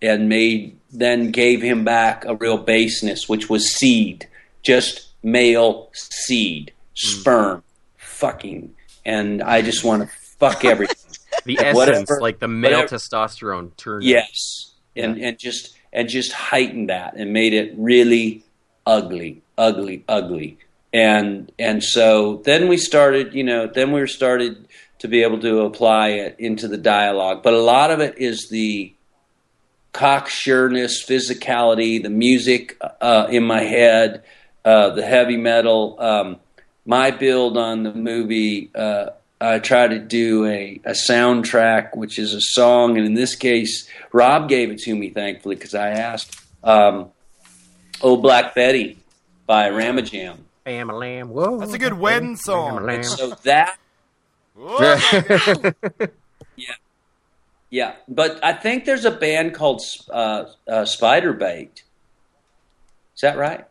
[SPEAKER 7] and made then gave him back a real baseness, which was seed, just male seed, sperm, fucking, and I just want to fuck everything.
[SPEAKER 9] The essence,
[SPEAKER 7] Whatever-
[SPEAKER 9] like the male
[SPEAKER 7] whatever-
[SPEAKER 9] testosterone turned.
[SPEAKER 7] Yes, and and just and just heightened that and made it really ugly, ugly, ugly. And and so then we started, you know, then we started to be able to apply it into the dialogue. But a lot of it is the cocksureness, physicality, the music uh, in my head, uh, the heavy metal. Um, my build on the movie, uh, I try to do a, a soundtrack, which is a song, and in this case, Rob gave it to me, thankfully, because I asked. Um, "Oh Black Betty" by Ram Jam.
[SPEAKER 9] Bam a lamb. Whoa.
[SPEAKER 8] That's a good wedding song.
[SPEAKER 7] And so that yeah, yeah. But I think there's a band called uh, uh, Spiderbait. Is that right?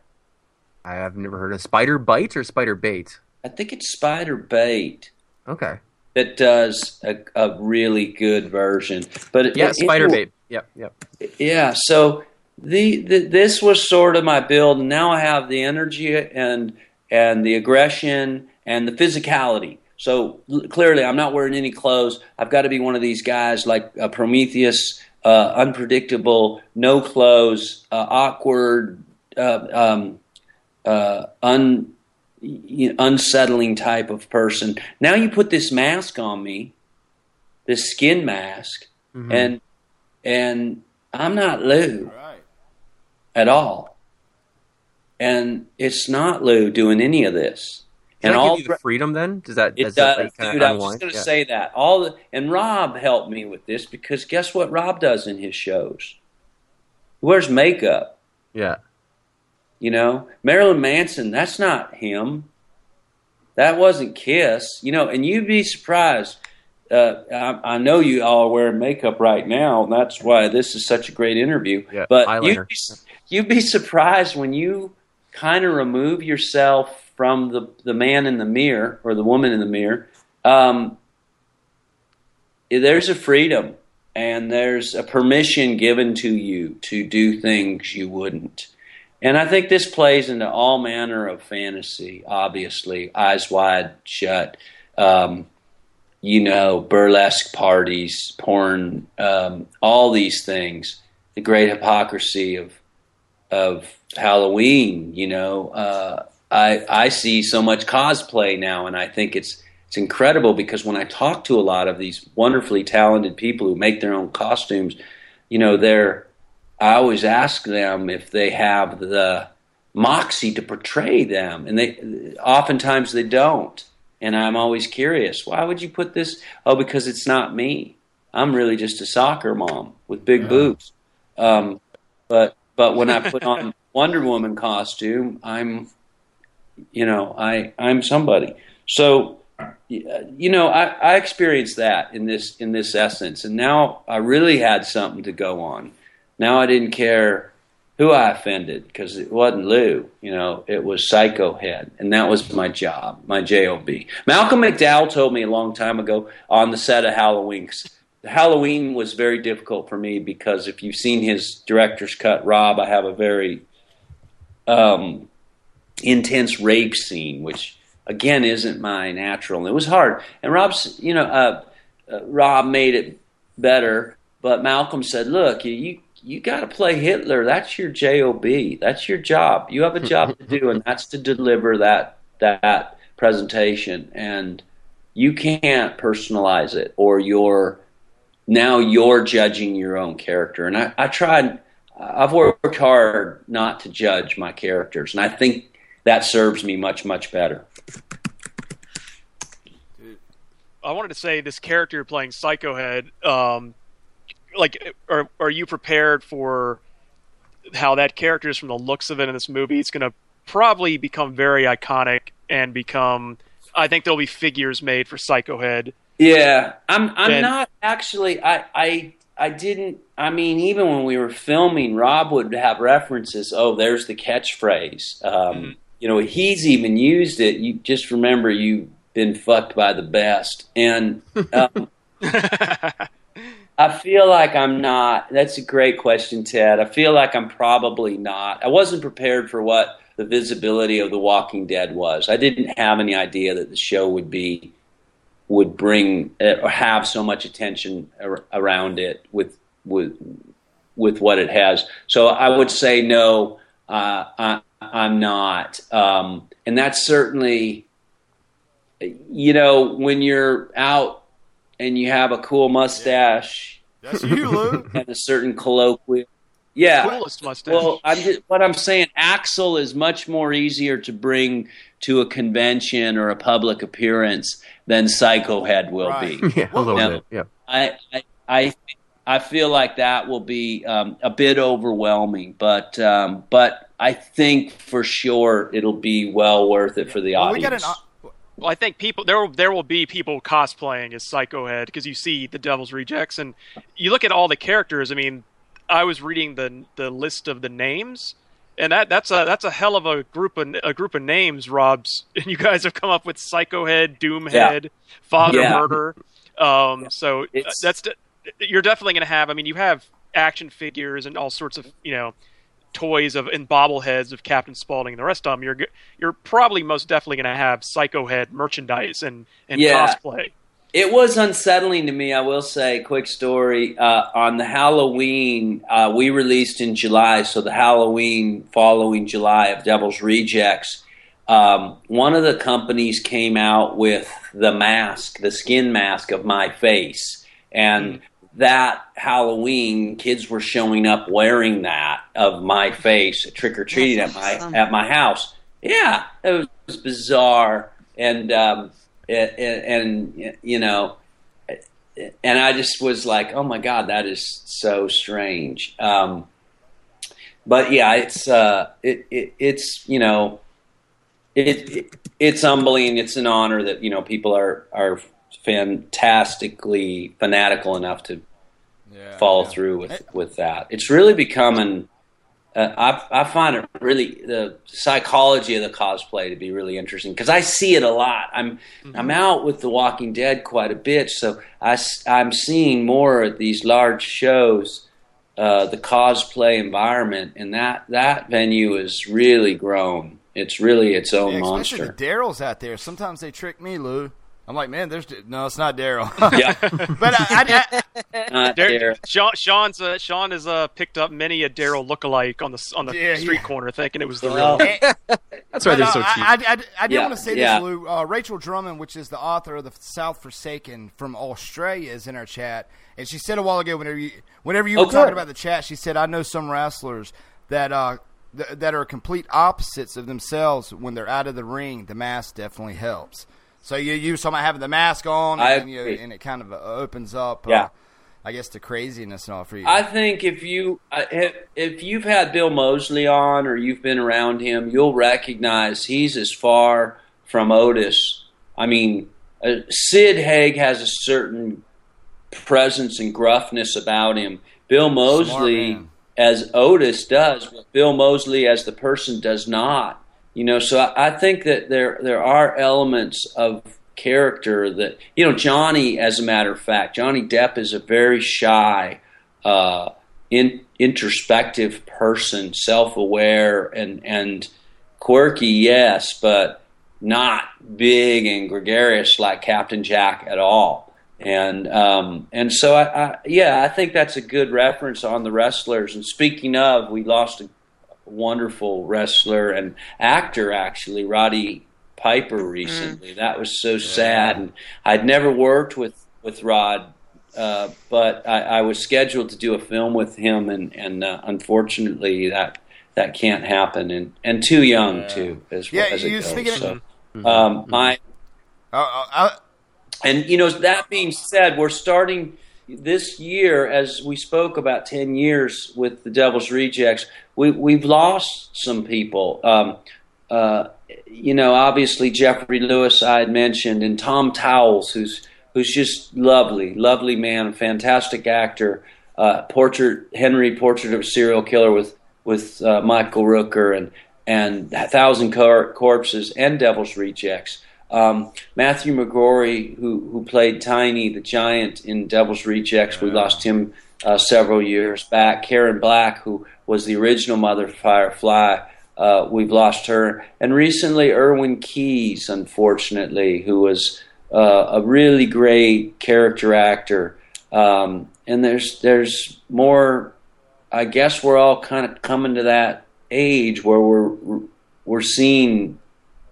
[SPEAKER 9] I have never heard of spider bite or spider bait.
[SPEAKER 7] I think it's Spiderbait.
[SPEAKER 9] Okay.
[SPEAKER 7] That does a, a really good version, but
[SPEAKER 9] Yeah,
[SPEAKER 7] but
[SPEAKER 9] spider
[SPEAKER 7] anyway-
[SPEAKER 9] bait. Yep, yep.
[SPEAKER 7] Yeah, so the, the this was sort of my build, and now I have the energy and and the aggression and the physicality. So clearly, I'm not wearing any clothes. I've got to be one of these guys like uh, Prometheus, uh, unpredictable, no clothes, uh, awkward, uh, um, uh, un, you know, unsettling type of person. Now you put this mask on me, this skin mask,
[SPEAKER 9] Mhm.
[SPEAKER 7] and and I'm not Lew at all. And it's not Lew doing any of this. And
[SPEAKER 9] that
[SPEAKER 7] all
[SPEAKER 9] give you the freedom then? Does that
[SPEAKER 7] it
[SPEAKER 9] does that,
[SPEAKER 7] does,
[SPEAKER 9] like,
[SPEAKER 7] dude. I was going to
[SPEAKER 9] Yeah.
[SPEAKER 7] say that. All the, and Rob helped me with this because guess what Rob does in his shows? He wears makeup.
[SPEAKER 9] Yeah.
[SPEAKER 7] You know, Marilyn Manson. That's not him. That wasn't Kiss. You know, and you'd be surprised. Uh, I, I know you all are wearing makeup right now, and that's why this is such a great interview.
[SPEAKER 9] Yeah,
[SPEAKER 7] but
[SPEAKER 9] eyeliner.
[SPEAKER 7] you'd be, you'd be surprised when you kind of remove yourself from the the man in the mirror or the woman in the mirror, um, there's a freedom and there's a permission given to you to do things you wouldn't. And I think this plays into all manner of fantasy, obviously, eyes wide shut, um, you know, burlesque parties, porn, um, all these things, the great hypocrisy of of Halloween, you know. Uh, I I see so much cosplay now and I think it's it's incredible because when I talk to a lot of these wonderfully talented people who make their own costumes, you know, they're I always ask them if they have the moxie to portray them, and they oftentimes they don't. And I'm always curious, why would you put this? Oh, because it's not me. I'm really just a soccer mom with big boobs. Um, but but when I put on Wonder Woman costume, I'm, you know, I I'm somebody. So you know, I, I experienced that in this in this essence, and now I really had something to go on. Now I didn't care who I offended because it wasn't Lew. You know, it was Psycho Head, and that was my job, my job. Malcolm McDowell told me a long time ago on the set of Halloween. Halloween was very difficult for me because if you've seen his director's cut, Rob, I have a very um, intense rape scene, which again isn't my natural. And it was hard. And Rob's, you know, uh, uh, Rob made it better, but Malcolm said, "Look, you you got to play Hitler. That's your job. That's your job. You have a job to do, and that's to deliver that that presentation. And you can't personalize it, or you're now you're judging your own character. And I, I tried. I've worked hard not to judge my characters, and I think that serves me much much better.
[SPEAKER 11] I wanted to say this character you're playing, Psycho Head. Um, like, are are you prepared for how that character is from the looks of it in this movie? It's going to probably become very iconic and become. I think there'll be figures made for Psycho Head.
[SPEAKER 7] Yeah, I'm. I'm and, not actually. I. I. I didn't. I mean, even when we were filming, Rob would have references. Oh, there's the catchphrase. Um, mm-hmm. You know, he's even used it. You just remember you've been fucked by the best. And um, I feel like I'm not. That's a great question, Ted. I feel like I'm probably not. I wasn't prepared for what the visibility of The Walking Dead was. I didn't have any idea that the show would be would bring uh, or have so much attention around it with with with what it has. So I would say no. Uh, I, I'm not, um, and that's certainly you know, when you're out and you have a cool mustache,
[SPEAKER 8] that's you, Lew,
[SPEAKER 7] and a certain colloquial. Yeah.
[SPEAKER 11] Coolest mustache.
[SPEAKER 7] Well, I'm just, what I'm saying, Axel is much more easier to bring to a convention or a public appearance than Psycho Head will
[SPEAKER 9] right.
[SPEAKER 7] be.
[SPEAKER 9] Yeah, a little now, bit. Yeah.
[SPEAKER 7] I, I, I, I feel like that will be um, a bit overwhelming, but um, but I think for sure it'll be well worth it for the well, audience. We got an
[SPEAKER 11] well, I think people there will, there will be people cosplaying as Psycho Head because you see the Devil's Rejects and you look at all the characters. I mean, I was reading the the list of the names, and that that's a that's a hell of a group of a group of names, Rob's. And you guys have come up with Psycho Head, Doom yeah. Father yeah. Murder. Um, yeah. So uh, it's, that's you're definitely going to have. I mean, you have action figures and all sorts of you know toys of and bobbleheads of Captain Spaulding and the rest of them, you're you're probably most definitely going to have Psycho Head merchandise and and yeah. cosplay.
[SPEAKER 7] It was unsettling to me. I will say, quick story uh, on the Halloween uh, we released in July, so the Halloween following July of Devil's Rejects. Um, one of the companies came out with the mask, the skin mask of my face, and that Halloween, kids were showing up wearing that of my face, trick or treating at my awesome. at my house. Yeah, it was bizarre, and um, and, and you know, and I just was like, oh my god, that is so strange. Um, but yeah, it's uh, it, it it's you know, it, it it's humbling. It's an honor that you know people are are fantastically fanatical enough to yeah, follow yeah. through with with that. It's really becoming uh, I, I find it really the psychology of the cosplay to be really interesting because I see it a lot. I'm
[SPEAKER 11] Mm-hmm.
[SPEAKER 7] I'm out with The Walking Dead quite a bit, so I, I'm seeing more of these large shows, uh, the cosplay environment, and that that venue is really grown. It's really its own
[SPEAKER 8] Yeah, especially
[SPEAKER 7] monster.
[SPEAKER 8] the Daryl's out there. Sometimes they trick me, Lew. I'm like, man, there's no, it's not Daryl.
[SPEAKER 7] Yeah.
[SPEAKER 8] but I, I,
[SPEAKER 7] Not
[SPEAKER 11] Dar-
[SPEAKER 7] Daryl.
[SPEAKER 11] Sean, Sean's uh, Sean has uh, picked up many a Daryl lookalike on the on the
[SPEAKER 8] Yeah,
[SPEAKER 11] street
[SPEAKER 8] yeah.
[SPEAKER 11] corner, thinking it was the
[SPEAKER 7] Well,
[SPEAKER 11] real.
[SPEAKER 9] That's why they're
[SPEAKER 8] uh,
[SPEAKER 9] so cheap.
[SPEAKER 8] I, I, I, I did
[SPEAKER 7] Yeah,
[SPEAKER 8] want to say
[SPEAKER 7] yeah.
[SPEAKER 8] this, Lew. Uh, Rachel Drummond, which is the author of the South Forsaken from Australia, is in our chat, and she said a while ago, whenever you, whenever you
[SPEAKER 7] Oh,
[SPEAKER 8] were talking about the chat, she said, "I know some wrestlers that uh, th- that are complete opposites of themselves when they're out of the ring. The mask definitely helps." So you you talking about having the mask on,
[SPEAKER 7] I
[SPEAKER 8] and, you and it kind of uh, opens up, uh,
[SPEAKER 7] Yeah.
[SPEAKER 8] I guess, the craziness and all for you.
[SPEAKER 7] I think if you uh, if, if you've had Bill Moseley on or you've been around him, you'll recognize he's as far from Otis. I mean, uh, Sid Haig has a certain presence and gruffness about him. Bill
[SPEAKER 8] Moseley,
[SPEAKER 7] as Otis does, but Bill Moseley as the person does not. You know, so I, I think that there there are elements of character that you know Johnny. As a matter of fact, Johnny Depp is a very shy, uh, in, introspective person, self aware and and quirky, yes, but not big and gregarious like Captain Jack at all. And um, and so I, I yeah I think that's a good reference on the wrestlers. And speaking of, we lost a wonderful wrestler and actor actually, Roddy Piper recently. That was so sad. And I'd never worked with with Rod, uh, but I, I was scheduled to do a film with him, and and uh, unfortunately that that can't happen. And and too young too as
[SPEAKER 8] Yeah,
[SPEAKER 7] as it goes.
[SPEAKER 8] speaking of-
[SPEAKER 7] so, um, my
[SPEAKER 8] Uh, uh, uh,
[SPEAKER 7] and you know, that being said, we're starting this year, as we spoke about ten years with the Devil's Rejects. We we've lost some people. Um, uh, you know, obviously Geoffrey Lewis I had mentioned, and Tom Towles, who's who's just lovely, lovely man, fantastic actor. Uh, portrait Henry, Portrait of a Serial Killer with with uh, Michael Rooker and and Thousand Cor- Corpses and Devil's Rejects. Um, Matthew McGrory, who who played Tiny the Giant in Devil's Rejects, we lost him uh, several years back. Karen Black, who was the original Mother Firefly, uh, we've lost her. And recently, Irwin Keyes, unfortunately, who was uh, a really great character actor. Um, and there's there's more. I guess we're all kind of coming to that age where we're we're seeing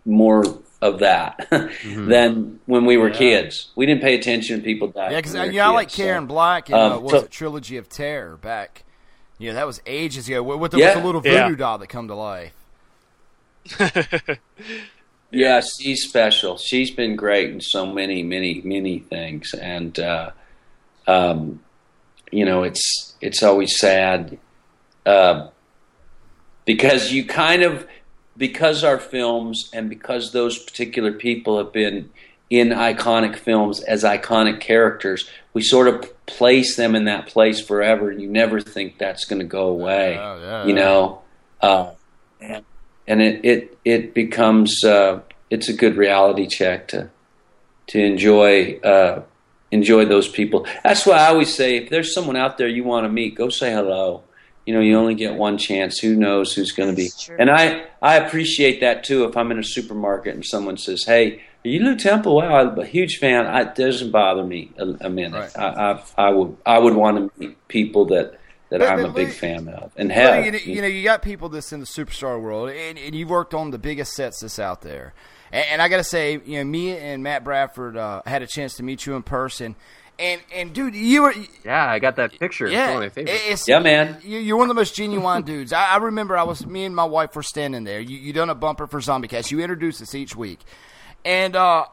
[SPEAKER 7] more of that than when we were
[SPEAKER 8] Yeah.
[SPEAKER 7] kids. We didn't pay attention when people died.
[SPEAKER 8] Yeah, because
[SPEAKER 7] we
[SPEAKER 8] yeah, I like
[SPEAKER 7] kids, so.
[SPEAKER 8] Karen Black and
[SPEAKER 7] Um,
[SPEAKER 8] uh, was
[SPEAKER 7] so-
[SPEAKER 8] it Trilogy of Terror back? Yeah, that was ages ago with, with, the,
[SPEAKER 7] Yeah.
[SPEAKER 8] with the little
[SPEAKER 7] Yeah.
[SPEAKER 8] voodoo doll that come to life.
[SPEAKER 7] Yeah, she's special. She's been great in so many, many, many things, and uh, um, you know, it's it's always sad uh, because you kind of because our films and because those particular people have been in iconic films as iconic characters, we sort of place them in that place forever, and you never think that's going to go away.
[SPEAKER 8] Yeah, yeah,
[SPEAKER 7] you know, uh, and, and it it it becomes uh, it's a good reality check to to enjoy uh, enjoy those people. That's why I always say if there's someone out there you want to meet, go say hello. You know, you only get one chance. Who knows who's going to be?
[SPEAKER 10] True.
[SPEAKER 7] And I I appreciate that too. If I'm in a supermarket and someone says, "Hey, are you Lew Temple?" Wow, I'm a huge fan. I, it doesn't bother me a, a minute. I, I I would I would want to meet people that that
[SPEAKER 8] But-
[SPEAKER 7] I'm
[SPEAKER 8] but
[SPEAKER 7] a big
[SPEAKER 8] Lew-
[SPEAKER 7] fan of and
[SPEAKER 8] Well,
[SPEAKER 7] have.
[SPEAKER 8] you, know, you know, you got people that's in the superstar world, and, and you've worked on the biggest sets that's out there. And, and I got to say, you know, me and Matt Bradford uh, had a chance to meet you in person, and and dude, you were
[SPEAKER 9] Yeah, I got that picture. It's
[SPEAKER 8] yeah,
[SPEAKER 9] one of my favorites.
[SPEAKER 8] it's,
[SPEAKER 7] Yeah, man.
[SPEAKER 8] You, you're one of the most genuine dudes. I, I remember I was me and my wife were standing there. You you done a bumper for Zombie ZombieCast. You introduced us each week, and uh,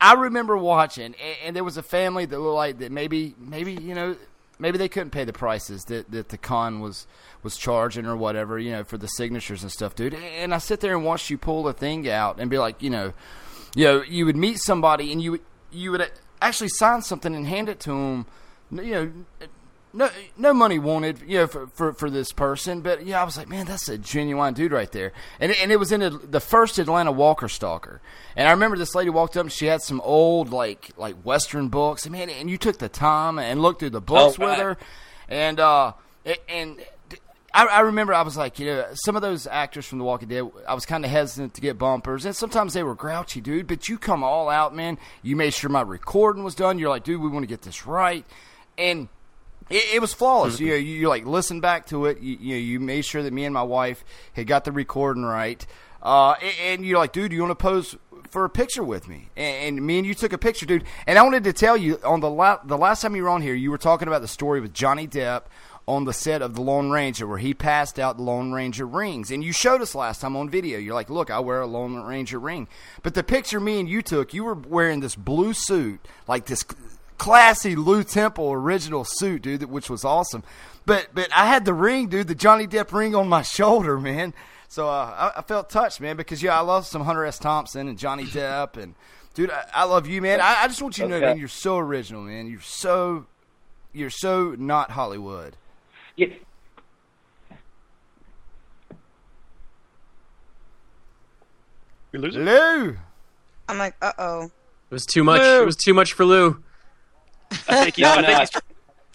[SPEAKER 8] I remember watching, and, and there was a family that looked like that maybe maybe you know maybe they couldn't pay the prices that, that the con was was charging or whatever you know for the signatures and stuff, dude. And I sit there and watch you pull the thing out and be like, you know, you know, you would meet somebody and you you would actually sign something and hand it to him. you know, no no money wanted, you know, for, for, for this person. But yeah, I was like, man, that's a genuine dude right there. And it, and it was in a, the first Atlanta Walker Stalker. And I remember this lady walked up and she had some old like like Western books. And man, and you took the time and looked through the books
[SPEAKER 7] Oh,
[SPEAKER 8] with her. And uh and I, I remember I was like, you know, some of those actors from The Walking Dead, I was kind of hesitant to get bumpers, and sometimes they were grouchy, dude. But you come all out, man. You made sure my recording was done. You're like, dude, we want to get this right, and it, it was flawless. you know, you, you like listen back to it. You, you know, you made sure that me and my wife had got the recording right, uh, and, and you're like, dude, you want to pose for a picture with me? And, and me and you took a picture, dude. And I wanted to tell you on the la- the last time you were on here, you were talking about the story with Johnny Depp on the set of the Lone Ranger where he passed out the Lone Ranger rings. And you showed us last time on video. You're like, look, I wear a Lone Ranger ring. But the picture me and you took, you were wearing this blue suit, like this classy Lew Temple original suit, dude, which was awesome. But but I had the ring, dude, the Johnny Depp ring on my shoulder, man. So uh, I, I felt touched, man, because yeah, I love some Hunter S. Thompson and Johnny Depp, and dude, I, I love you, man. I, I just want you to know,
[SPEAKER 7] Okay.
[SPEAKER 8] man, you're so original, man. You're so you're so not Hollywood.
[SPEAKER 7] Yeah.
[SPEAKER 11] We lose
[SPEAKER 8] Lew.
[SPEAKER 10] I'm like, uh oh.
[SPEAKER 9] It was too much.
[SPEAKER 11] Lew.
[SPEAKER 9] It was too much for Lew.
[SPEAKER 11] I think he's,
[SPEAKER 7] No,
[SPEAKER 11] I think he's,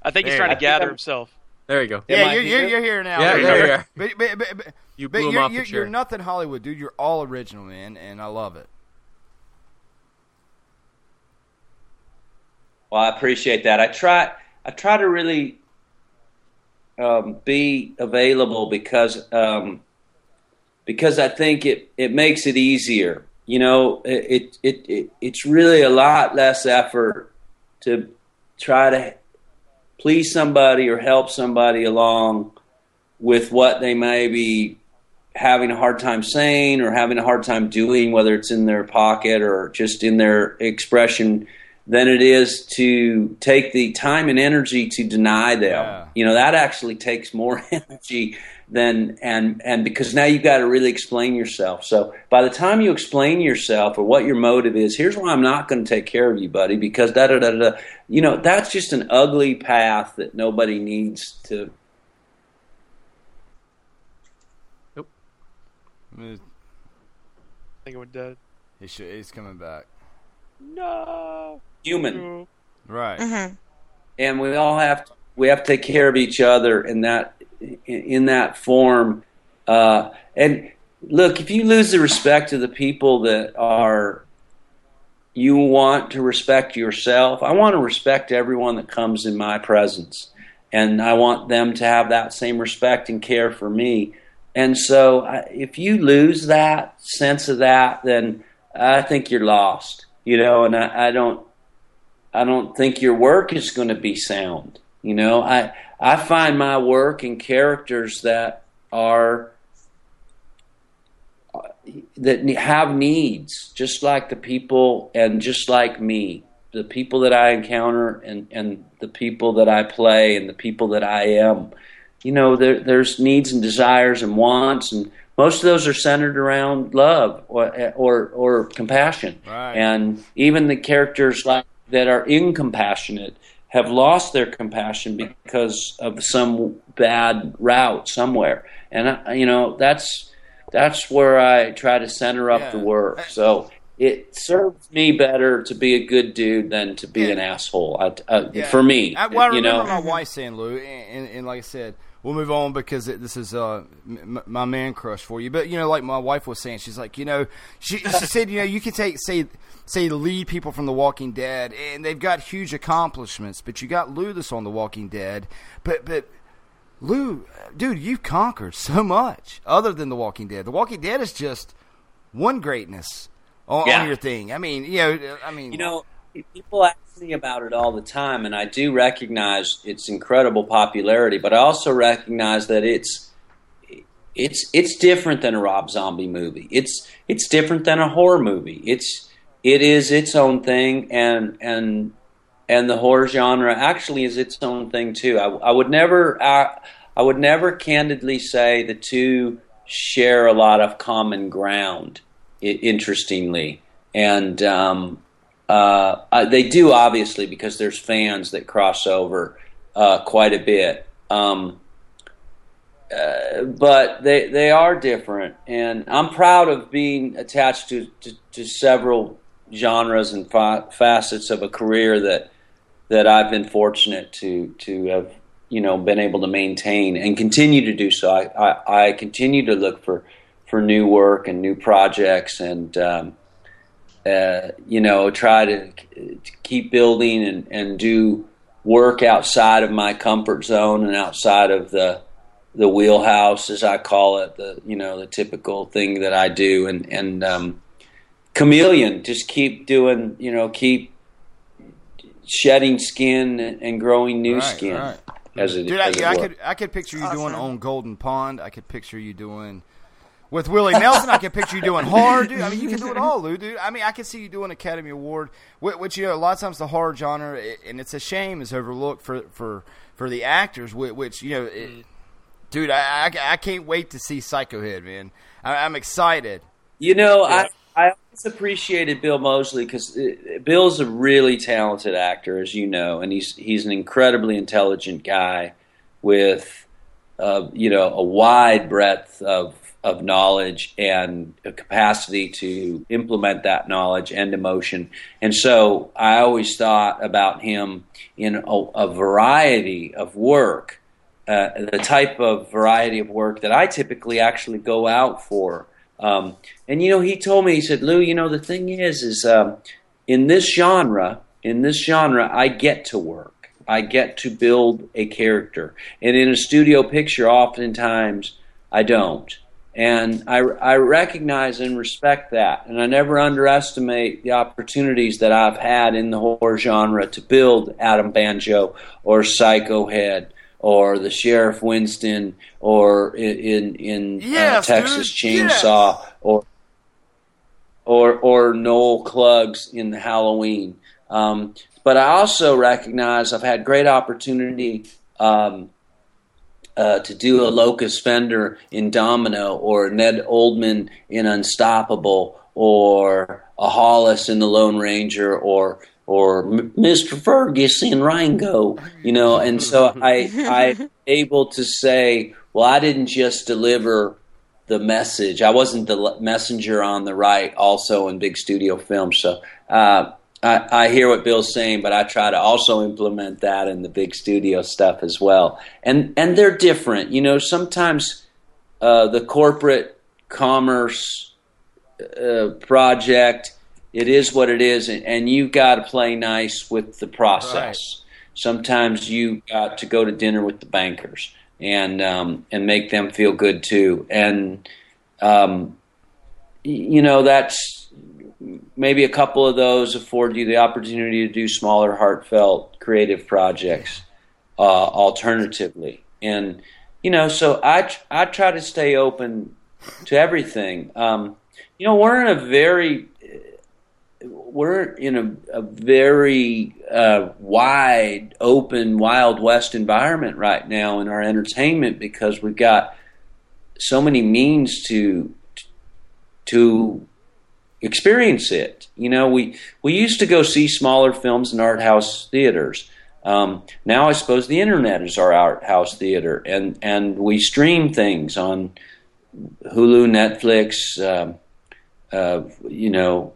[SPEAKER 11] I think he's trying to gather himself.
[SPEAKER 9] There you go.
[SPEAKER 8] Yeah, you're, you're,
[SPEAKER 7] here?
[SPEAKER 8] you're here now.
[SPEAKER 9] Yeah,
[SPEAKER 8] Lew.
[SPEAKER 9] yeah, yeah.
[SPEAKER 8] But, but, but, but,
[SPEAKER 9] You
[SPEAKER 8] but
[SPEAKER 9] blew him
[SPEAKER 8] you're,
[SPEAKER 9] off the
[SPEAKER 8] you're,
[SPEAKER 9] chair.
[SPEAKER 8] you're nothing Hollywood, dude. You're all original, man, and I love it.
[SPEAKER 7] Well, I appreciate that. I try. I try to really um, be available because um, because I think it, it makes it easier. You know, it, it it it's really a lot less effort to try to please somebody or help somebody along with what they may be having a hard time saying or having a hard time doing, whether it's in their pocket or just in their expression, than it is to take the time and energy to deny them.
[SPEAKER 8] Yeah.
[SPEAKER 7] You know, that actually takes more energy than and and because now you've got to really explain yourself. So by the time you explain yourself or what your motive is, here's why I'm not going to take care of you, buddy, because da da da da. You know, that's just an ugly path that nobody needs to
[SPEAKER 8] Mm,
[SPEAKER 11] I think it went dead.
[SPEAKER 8] He should, he's coming back.
[SPEAKER 11] No.
[SPEAKER 7] Human.
[SPEAKER 8] Right.
[SPEAKER 10] Mm-hmm.
[SPEAKER 7] and we all have to, we have to take care of each other in that in that form. Uh, and look, if you lose the respect of the people that are you want to respect yourself, I want to respect everyone that comes in my presence, and I want them to have that same respect and care for me. And so, I, if you lose that sense of that, then I think you're lost. You know, and I, I don't. I don't think your work is going to be sound. You know, I I find my work in characters that are uh, that have needs, just like the people and just like me, the people that I encounter and and the people that I play and the people that I am. You know, there there's needs and desires and wants and most of those are centered around love or or, or compassion.
[SPEAKER 8] Right.
[SPEAKER 7] And even the characters like that are incompassionate have lost their compassion because of some bad route somewhere. And I, you know, that's that's where I try to center up
[SPEAKER 8] Yeah.
[SPEAKER 7] the work. So it serves me better to be a good dude than to be an asshole. I, uh,
[SPEAKER 8] Yeah.
[SPEAKER 7] For me,
[SPEAKER 8] I, well, I
[SPEAKER 7] you
[SPEAKER 8] remember
[SPEAKER 7] know.
[SPEAKER 8] my wife saying, Lew, and, and, and like I said, we'll move on because it, this is uh, m- my man crush for you. But you know, like my wife was saying, she's like, you know, she, she said, you know, you can take say say lead people from The Walking Dead, and they've got huge accomplishments, but you got Lew that's on The Walking Dead, but but. Lew, dude, you've conquered so much other than The Walking Dead. The Walking Dead is just one greatness on,
[SPEAKER 7] Yeah.
[SPEAKER 8] on your thing. I mean, you know, I mean,
[SPEAKER 7] You know, people ask me about it all the time, and I do recognize its incredible popularity, but I also recognize that it's it's it's different than a Rob Zombie movie. It's it's different than a horror movie. It's it is its own thing, and and and the horror genre actually is its own thing too. I, I would never I, I would never candidly say the two share a lot of common ground. interestingly, and um, uh, they do obviously because there's fans that cross over uh, quite a bit. Um, uh, but they they are different, and I'm proud of being attached to to, to several genres and fa- facets of a career that that I've been fortunate to to have you know been able to maintain and continue to do so. I I, I continue to look for for new work and new projects and. Um, uh, you know, try to, to keep building and, and do work outside of my comfort zone and outside of the the wheelhouse, as I call it, the you know the typical thing that I do, and and um, chameleon, just keep doing, you know, keep shedding skin and growing new
[SPEAKER 8] Right,
[SPEAKER 7] skin.
[SPEAKER 8] right.
[SPEAKER 7] As it,
[SPEAKER 8] Dude, I,
[SPEAKER 7] it
[SPEAKER 8] I could I could picture you doing on Golden Pond. I could picture you doing with Willie Nelson. I can picture you doing horror, dude. I mean, you can do it all, Lew, dude. I mean, I can see you doing Academy Award, which, which you know, a lot of times the horror genre, and it's a shame, is overlooked for for for the actors, which, which you know, it, dude, I, I I can't wait to see Psycho Head, man. I, I'm excited.
[SPEAKER 7] You know, I I always appreciated Bill Moseley because Bill's a really talented actor, as you know, and he's he's an incredibly intelligent guy with uh, you know a wide breadth of of knowledge and a capacity to implement that knowledge and emotion. And so I always thought about him in a, a variety of work, uh, the type of variety of work that I typically actually go out for. Um, and you know, he told me, he said, Lew, you know, the thing is, is um, in this genre, in this genre, I get to work. I get to build a character. And in a studio picture, oftentimes I don't. And I, I recognize and respect that. And I never underestimate the opportunities that I've had in the horror genre to build Adam Banjo or Psycho Head or the Sheriff Winston or in, in, in
[SPEAKER 8] Yes,
[SPEAKER 7] uh, Texas
[SPEAKER 8] dude,
[SPEAKER 7] Chainsaw or or or Noel Kluggs in the Halloween. Um, but I also recognize I've had great opportunity um, uh, to do a Locus Fender in Domino, or Ned Oldham in Unstoppable, or a Hollis in The Lone Ranger, or or M- Mr. Furgus in Rango. You know, and so I I able to say, well, I didn't just deliver the message. I wasn't the messenger on the right, also in big studio films. So uh, I, I hear what Bill's saying, but I try to also implement that in the big studio stuff as well. And and they're different. You know, sometimes uh, the corporate commerce uh, project, it is what it is, and, and you got to play nice with the process. Sometimes you got to go to dinner with the bankers and um, and make them feel good too. And um, you know that's maybe a couple of those afford you the opportunity to do smaller, heartfelt, creative projects. Uh, alternatively, and you know, so I I try to stay open to everything. Um, you know, we're in a very we're in a, a very uh, wide, open, Wild West environment right now in our entertainment because we've got so many means to to experience it. You know, we we used to go see smaller films in art house theaters. Um, now I suppose the internet is our art house theater, and and we stream things on Hulu, Netflix, um, uh, you know,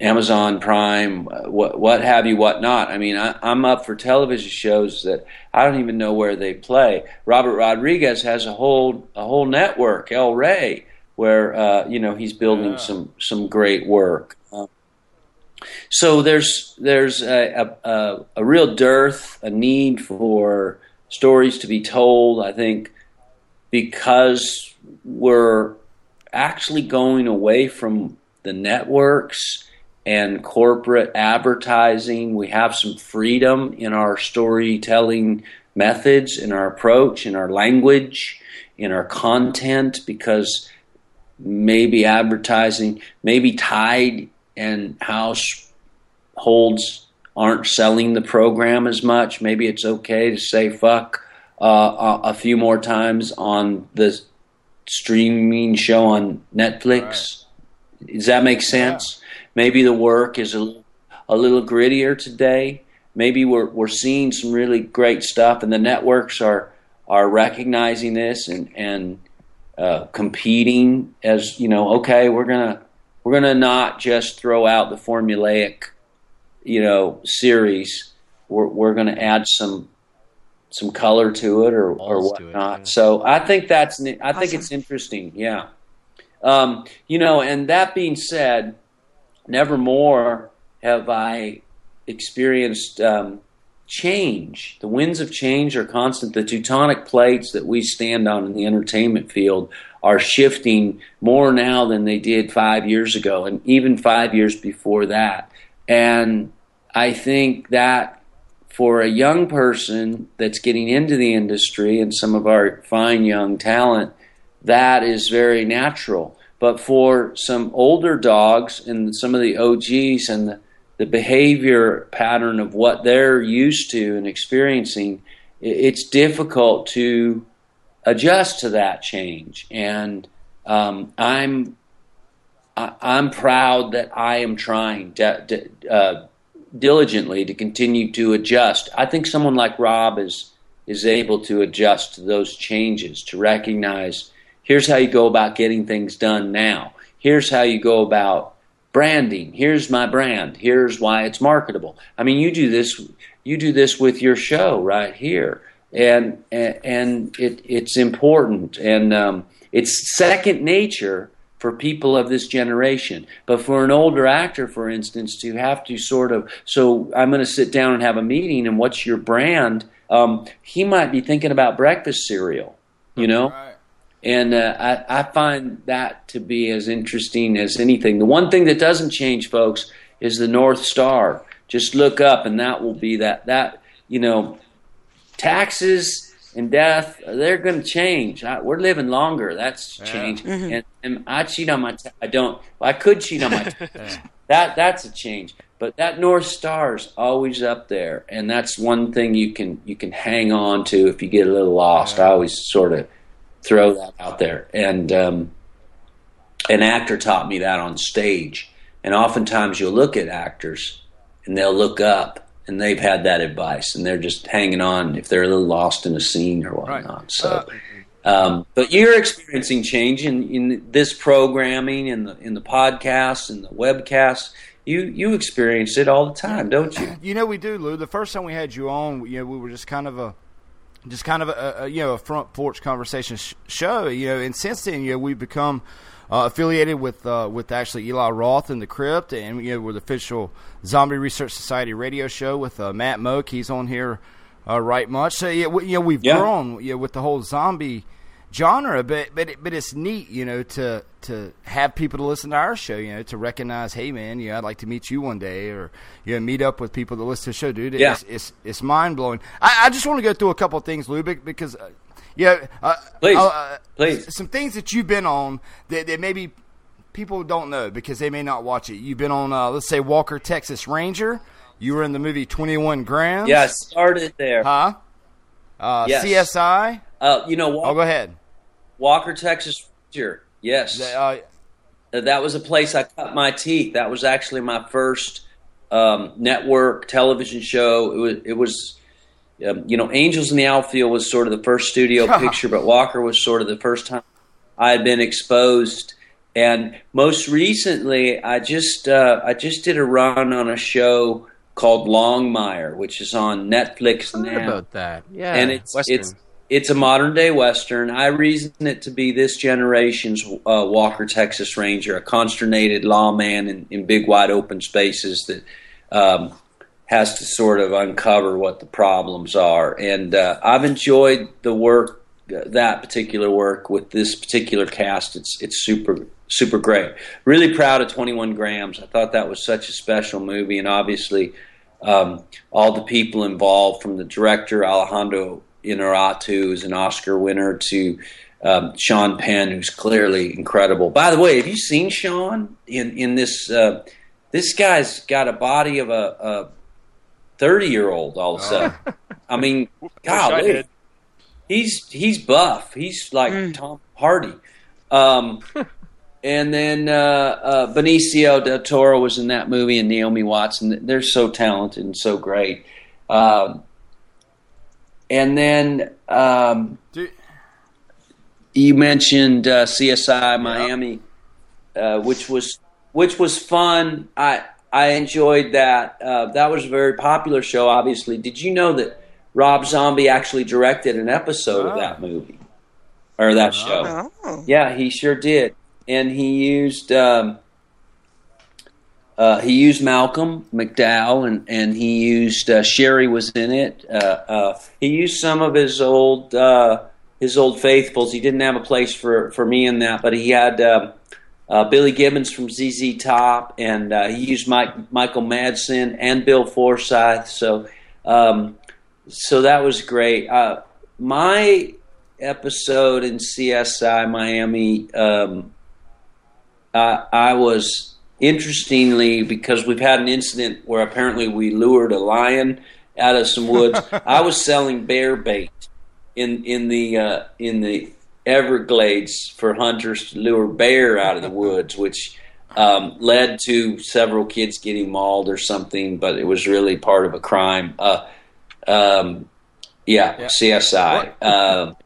[SPEAKER 7] Amazon Prime, what what have you, what not. I mean, I, I'm up for television shows that I don't even know where they play. Robert Rodriguez has a whole a whole network, El Rey, where uh, you know he's building some some great work. Um, so there's there's a, a, a, a real dearth, a need for stories to be told. I think because we're actually going away from the networks and corporate advertising. We have some freedom in our storytelling methods, in our approach, in our language, in our content, because maybe advertising, maybe Tide and households aren't selling the program as much. Maybe it's okay to say fuck uh, a, a few more times on the streaming show on Netflix. Does that make sense? Maybe the work is a, a little grittier today. maybe we're we're seeing some really great stuff, and the networks are are recognizing this and and uh, competing as you know. Okay, we're gonna we're gonna not just throw out the formulaic, you know, series. We're we're gonna add some some color to it or or whatnot. Yeah. So I think that's I think awesome. it's interesting. Yeah. Um, you know, and that being said, nevermore have I experienced um, change. The winds of change are constant. The tectonic plates that we stand on in the entertainment field are shifting more now than they did five years ago, and even five years before that. And I think that for a young person that's getting into the industry and some of our fine young talent, that is very natural. But for some older dogs and some of the OGs and the the behavior pattern of what they're used to and experiencing, it's difficult to adjust to that change. And um, I'm I'm proud that I am trying to, uh, diligently to continue to adjust. I think someone like Rob is is able to adjust to those changes, to recognize here's how you go about getting things done now. Here's how you go about branding. Here's my brand. Here's why it's marketable. I mean, you do this. You do this with your show right here, and and, and it, it's important, and um, it's second nature for people of this generation. But for an older actor, for instance, to have to sort of so I'm going to sit down and have a meeting, and what's your brand? Um, he might be thinking about breakfast cereal, you know. Right and uh, I, I, find that to be as interesting as anything. The one thing that doesn't change, folks, is the North Star. Just look up, and that will be that. That you know, taxes and death they're going to change. I, we're living longer. That's change. Yeah. Mm-hmm. And, and, I cheat on my. T- I don't. I could cheat on my. T- that that's a change. But that North Star is always up there, and that's one thing you can you can hang on to if you get a little lost. Yeah. I always sort of throw that out there. And um, an actor taught me that on stage. And oftentimes you'll look at actors and they'll look up and they've had that advice and they're just hanging on if they're a little lost in a scene or whatnot. Right. So. Uh, um, but you're experiencing change in, in this programming, in the in the podcasts, and the webcasts. You you experience it all the time, don't you?
[SPEAKER 8] You know we do, Lew. The first time we had you on, you know, we were just kind of a just kind of a, a, you know a front porch conversation sh- show. You know, and since then, you know, we've become uh, affiliated with uh, with actually Eli Roth and the Crypt, and you know, we're the official Zombie Research Society radio show with uh, Matt Mogk. He's on here uh, right much. So yeah, we, you know, we've yeah. grown you know, with the whole zombie genre, but but it, but it's neat, you know, to to have people to listen to our show, you know, to recognize, hey man, you know, I'd like to meet you one day, or you know, meet up with people that listen to the show, dude. Yeah. It's it's, it's mind blowing. I, I, just want to go through a couple of things, Lubick, because uh, yeah, uh,
[SPEAKER 7] please,
[SPEAKER 8] uh,
[SPEAKER 7] please,
[SPEAKER 8] some things that you've been on that, that maybe people don't know because they may not watch it. You've been on, uh, let's say, Walker Texas Ranger. You were in the movie Twenty One Grams.
[SPEAKER 7] Yeah, started there.
[SPEAKER 8] Huh? Uh, yes. CSI.
[SPEAKER 7] Uh, you know, Walker,
[SPEAKER 8] oh, go ahead.
[SPEAKER 7] Walker, Texas Ranger. Yes. Uh, that was a place I cut my teeth. That was actually my first um, network television show. It was, it was um, you know, Angels in the Outfield was sort of the first studio picture, but Walker was sort of the first time I had been exposed. And most recently, I just uh, I just did a run on a show called Longmire, which is on Netflix now.
[SPEAKER 9] About that, yeah,
[SPEAKER 7] and it's Western. it's it's a modern day western. I reason it to be this generation's uh, Walker Texas Ranger, a consternated lawman in, in big wide open spaces that um, has to sort of uncover what the problems are. And uh, I've enjoyed the work, that particular work with this particular cast. It's it's super super great. Really proud of Twenty One Grams. I thought that was such a special movie, and obviously. Um, all the people involved, from the director Alejandro Inarritu, who's an Oscar winner, to um, Sean Penn, who's clearly incredible. By the way, have you seen Sean in in this? Uh, this guy's got a body of a thirty year old. All of a sudden, I mean, God, he's he's buff. He's like mm. Tom Hardy. Um, and then uh, uh, Benicio del Toro was in that movie, and Naomi Watts. And they're so talented and so great. Um, and then um, you mentioned uh, CSI Miami, uh, which was which was fun. I I enjoyed that. Uh, that was a very popular show. Obviously, did you know that Rob Zombie actually directed an episode of that movie or that show? Yeah, he sure did, and he used. Um, uh, he used Malcolm McDowell, and, and he used uh, Sheri was in it. Uh, uh, he used some of his old uh, his old faithfuls. He didn't have a place for, for me in that, but he had um, uh, Billy Gibbons from ZZ Top, and he used Mike, Michael Madsen and Bill Forsythe. So um, so that was great. My episode in CSI Miami, um, I, I was interestingly because we've had an incident where apparently we lured a lion out of some woods. I was selling bear bait in in the uh, in the Everglades for hunters to lure bear out of the woods, which um, led to several kids getting mauled or something. But it was really part of a crime. Uh, um, yeah,
[SPEAKER 8] Yeah.
[SPEAKER 7] CSI. Um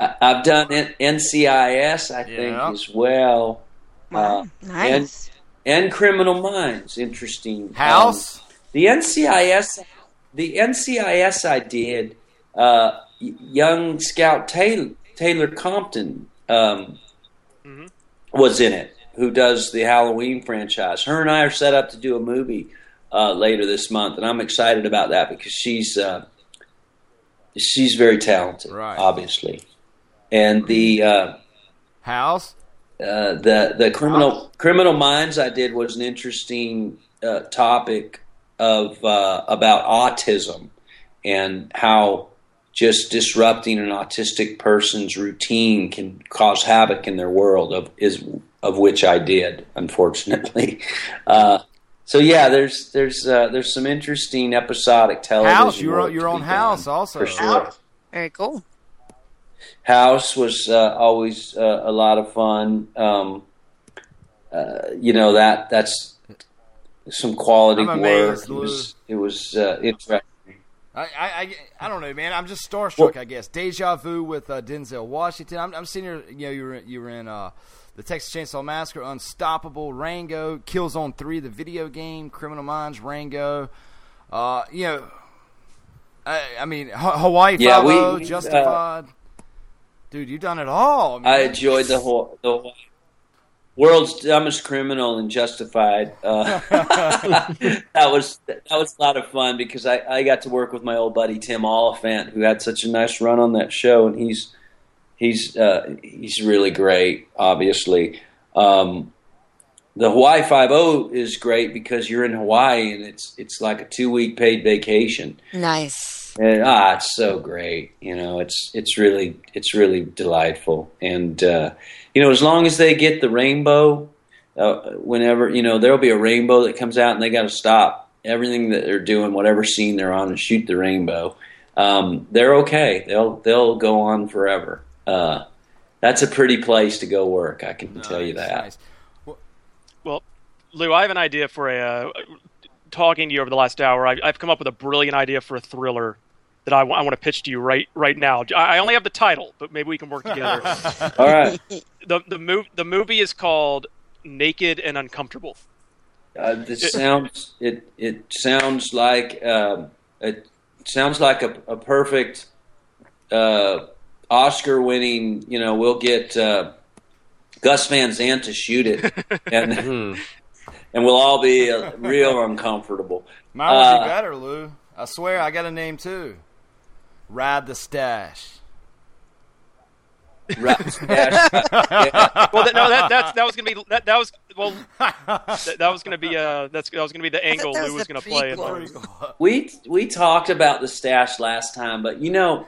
[SPEAKER 7] I, I've done N- NCIS, I think, as well.
[SPEAKER 10] Wow,
[SPEAKER 7] Uh,
[SPEAKER 10] nice.
[SPEAKER 7] And, and Criminal Minds, interesting.
[SPEAKER 8] House?
[SPEAKER 7] Um, the NCIS, the NCIS I did. Uh, young Scout Taylor, Taylor Compton um, was in it, who does the Halloween franchise. Her and I are set up to do a movie uh, later this month, and I'm excited about that because she's uh, she's very talented,
[SPEAKER 8] Right.
[SPEAKER 7] obviously. And the uh,
[SPEAKER 8] House?
[SPEAKER 7] Uh, the the criminal criminal minds I did was an interesting uh, topic of uh, about autism and how just disrupting an autistic person's routine can cause havoc in their world of is of which I did unfortunately. Uh, so yeah, there's there's uh, there's some interesting episodic television.
[SPEAKER 8] House? You're
[SPEAKER 7] work
[SPEAKER 8] on, on House also.
[SPEAKER 7] for sure.
[SPEAKER 10] Very cool.
[SPEAKER 7] House was uh, always uh, a lot of fun. Um, uh, you know that that's some quality work. It was it was uh, interesting.
[SPEAKER 8] I, I, I, don't know, man. I'm just starstruck. I guess Deja Vu with uh, Denzel Washington. I'm, I'm seeing your, you know, you were you were in uh, the Texas Chainsaw Massacre, Unstoppable, Rango, Killzone Three, the video game, Criminal Minds, Rango. Uh, you know, I, I mean, Ha- Hawaii
[SPEAKER 7] Yeah,
[SPEAKER 8] Five-O,
[SPEAKER 7] we, uh,
[SPEAKER 8] Justified. Dude, you've done it all. Man.
[SPEAKER 7] I enjoyed the whole the whole world's dumbest criminal and Justified. Uh, that was that was a lot of fun because I, I got to work with my old buddy Tim Olyphant, who had such a nice run on that show, and he's he's uh, he's really great. Obviously, um, the Hawaii Five O is great because you're in Hawaii and it's it's like a two week paid vacation.
[SPEAKER 10] Nice.
[SPEAKER 7] And, ah, it's so great. You know, it's it's really it's really delightful. And uh, you know, as long as they get the rainbow, uh, whenever you know there'll be a rainbow that comes out, and they got to stop everything that they're doing, whatever scene they're on, and shoot the rainbow. Um, they're okay. They'll they'll go on forever. Uh, that's a pretty place to go work. I can tell you that.
[SPEAKER 11] Well, Lew, I have an idea for a. Uh, talking to you over the last hour, I've come up with a brilliant idea for a thriller that I, want to pitch to you right right now. I I only have the title, but maybe we can work together.
[SPEAKER 7] All right.
[SPEAKER 11] The the mov- the movie is called Naked and Uncomfortable.
[SPEAKER 7] Uh, this sounds it. It sounds like um, it sounds like a, a perfect uh, Oscar-winning. You know, we'll get uh, Gus Van Sant to shoot it, and and we'll all be uh, real uncomfortable.
[SPEAKER 8] Mine would
[SPEAKER 7] Uh,
[SPEAKER 8] be better, Lew. I swear, I got a name too. Ride the stash.
[SPEAKER 7] Ride the stash.
[SPEAKER 11] well, that, no, that that's, that was gonna be that, that was well that, that was gonna be uh that's that was gonna be the angle
[SPEAKER 7] that was
[SPEAKER 11] Lew was gonna play.
[SPEAKER 7] prequel. We we talked about the stash last time, but you know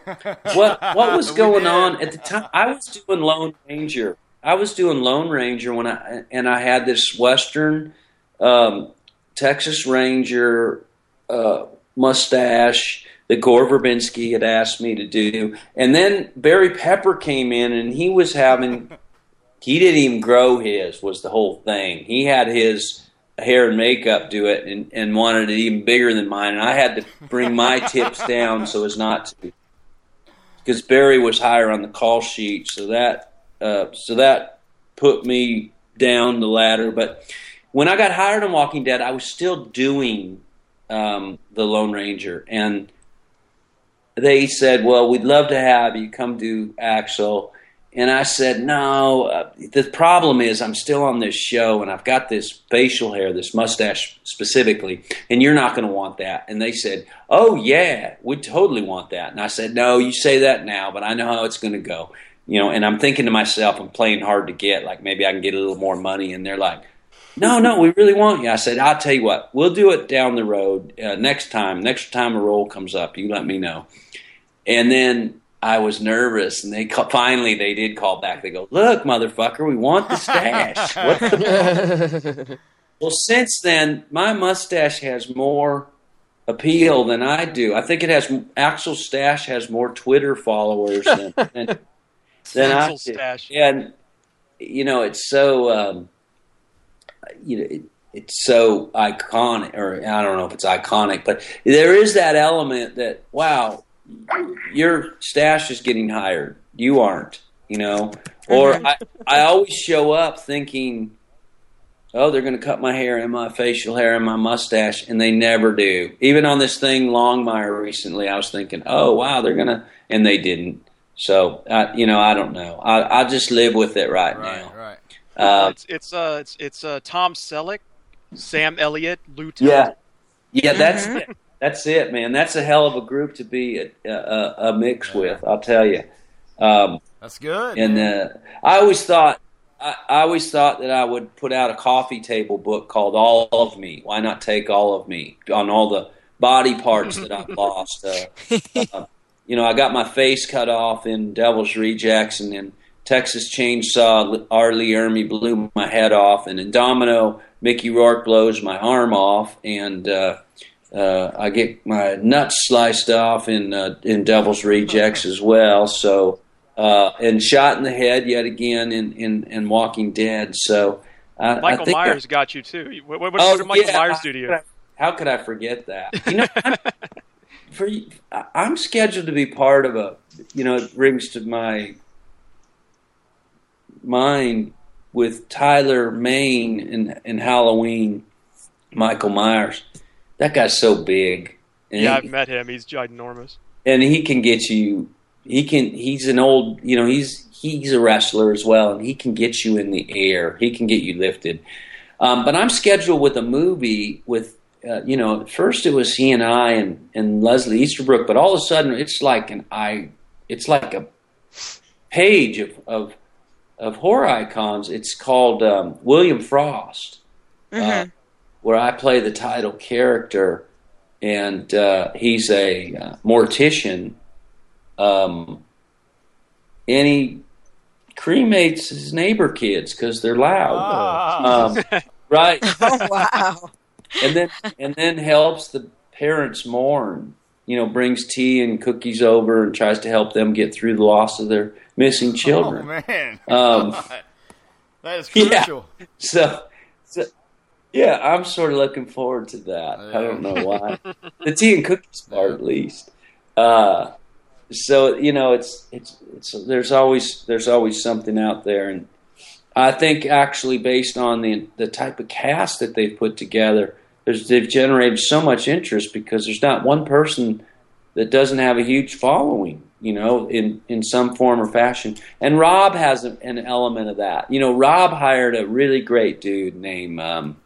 [SPEAKER 7] what what was going on at the time? I was doing Lone Ranger. I was doing Lone Ranger when I and I had this Western um, Texas Ranger uh, mustache that Gore Verbinski had asked me to do, and then Barry Pepper came in and he was having he didn't even grow his was the whole thing. He had his hair and makeup do it and, and wanted it even bigger than mine, and I had to bring my tips down so as not to, because Barry was higher on the call sheet, so that uh, so that put me down the ladder. But when I got hired on Walking Dead, I was still doing um, the Lone Ranger, and they said, "Well, we'd love to have you come do Axel." And I said, no, uh, the problem is I'm still on this show and I've got this facial hair, this mustache specifically, and you're not going to want that. And they said, oh, yeah, we totally want that. And I said, no, you say that now, but I know how it's going to go. You know, and I'm thinking to myself, I'm playing hard to get, like maybe I can get a little more money. And they're like, no, no, we really want you. I said, I'll tell you what, we'll do it down the road uh, next time. Next time a role comes up, you let me know. And then I was nervous, and they ca- finally they did call back. They go, "Look, motherfucker, we want the stash." what the well, since then, my mustache has more appeal than I do. I think it has Axel Stash has more Twitter followers than than, than I do.
[SPEAKER 11] Stash.
[SPEAKER 7] And you know, it's so um, you know. It, it's so iconic, or I don't know if it's iconic, but there is that element that wow, your stash is getting hired. You aren't, you know. Or I, I always show up thinking, oh, they're going to cut my hair and my facial hair and my mustache, and they never do. Even on this thing, Longmire, recently, I was thinking, oh, wow, they're going to, and they didn't. So, I, you know, I don't know. I, I just live with it right, now.
[SPEAKER 8] Right.
[SPEAKER 7] Uh,
[SPEAKER 11] it's it's uh it's it's uh Tom Selleck, Sam Elliott, Lew.
[SPEAKER 7] Yeah, yeah, that's it. That's it, man. That's a hell of a group to be a, a, a mix with. I'll tell you. Um,
[SPEAKER 8] That's good.
[SPEAKER 7] and uh, I always thought, I, I always thought that I would put out a coffee table book called "All of Me." Why not take all of me on all the body parts that I've lost? Uh, uh, you know, I got my face cut off in Devil's Rejects, and in Texas Chainsaw, R. Lee Ermey blew my head off, and in Domino, Mickey Rourke blows my arm off, and uh, I get my nuts sliced off in uh, in Devil's Rejects as well. So uh, and shot in the head yet again in in, in Walking Dead. So I,
[SPEAKER 11] Michael
[SPEAKER 7] I
[SPEAKER 11] Myers
[SPEAKER 7] I,
[SPEAKER 11] got you too. What, what, what
[SPEAKER 7] Oh,
[SPEAKER 11] did Michael
[SPEAKER 7] yeah,
[SPEAKER 11] Myers do to you?
[SPEAKER 7] could I- How could I forget that? You know, I'm, for I'm scheduled to be part of a. You know, it brings to my mind with Tyler Mane in in Halloween. Michael Myers, that guy's so big. And
[SPEAKER 11] Yeah,
[SPEAKER 7] he-
[SPEAKER 11] I've met him. He's ginormous.
[SPEAKER 7] and he can get you he can he's an old you know he's he's a wrestler as well and he can get you in the air he can get you lifted um, but i'm scheduled with a movie with uh, you know at first it was he and i and, and leslie easterbrook but all of a sudden it's like an i it's like a page of of, of horror icons it's called um, william frost uh, where i play the title character and uh, he's a uh, mortician. Um, and he cremates his neighbor kids because they're loud. Um, right.
[SPEAKER 10] Oh wow!
[SPEAKER 7] and then and then helps the parents mourn. You know, brings tea and cookies over and tries to help them get through the loss of their missing children.
[SPEAKER 8] Oh man.
[SPEAKER 7] Um,
[SPEAKER 8] that is
[SPEAKER 7] yeah.
[SPEAKER 8] crucial.
[SPEAKER 7] So, so yeah, I'm sort of looking forward to that. I don't know why. the tea and cookies part, at least. Uh, so you know, it's it's it's there's always there's always something out there, and I think actually based on the the type of cast that they've put together, there's they've generated so much interest because there's not one person that doesn't have a huge following, you know, in, in some form or fashion. And Rob has a, an element of that. You know, Rob hired a really great dude named um,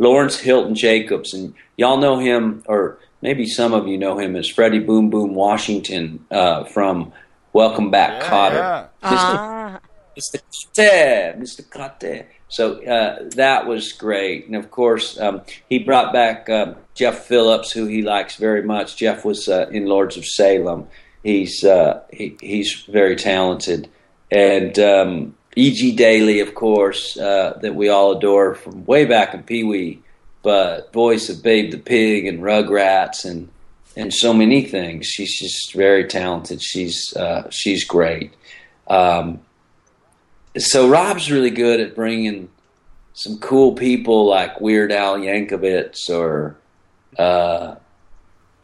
[SPEAKER 7] Lawrence Hilton Jacobs, and y'all know him, or maybe some of you know him as Freddie Boom Boom Washington uh, from Welcome Back, Kotter.
[SPEAKER 10] Ah.
[SPEAKER 7] Mr. Carter, Mr. Carter. So uh, that was great, and of course um, he brought back um, Jeff Phillips, who he likes very much. Jeff was uh, in Lords of Salem. He's uh, he, he's very talented, and um, E.G. Daily, of course, uh, that we all adore from way back in Pee Wee, but voice of Babe the Pig and Rugrats and and so many things. She's just very talented. She's uh, she's great. Um, so Rob's really good at bringing some cool people like Weird Al Yankovic or uh,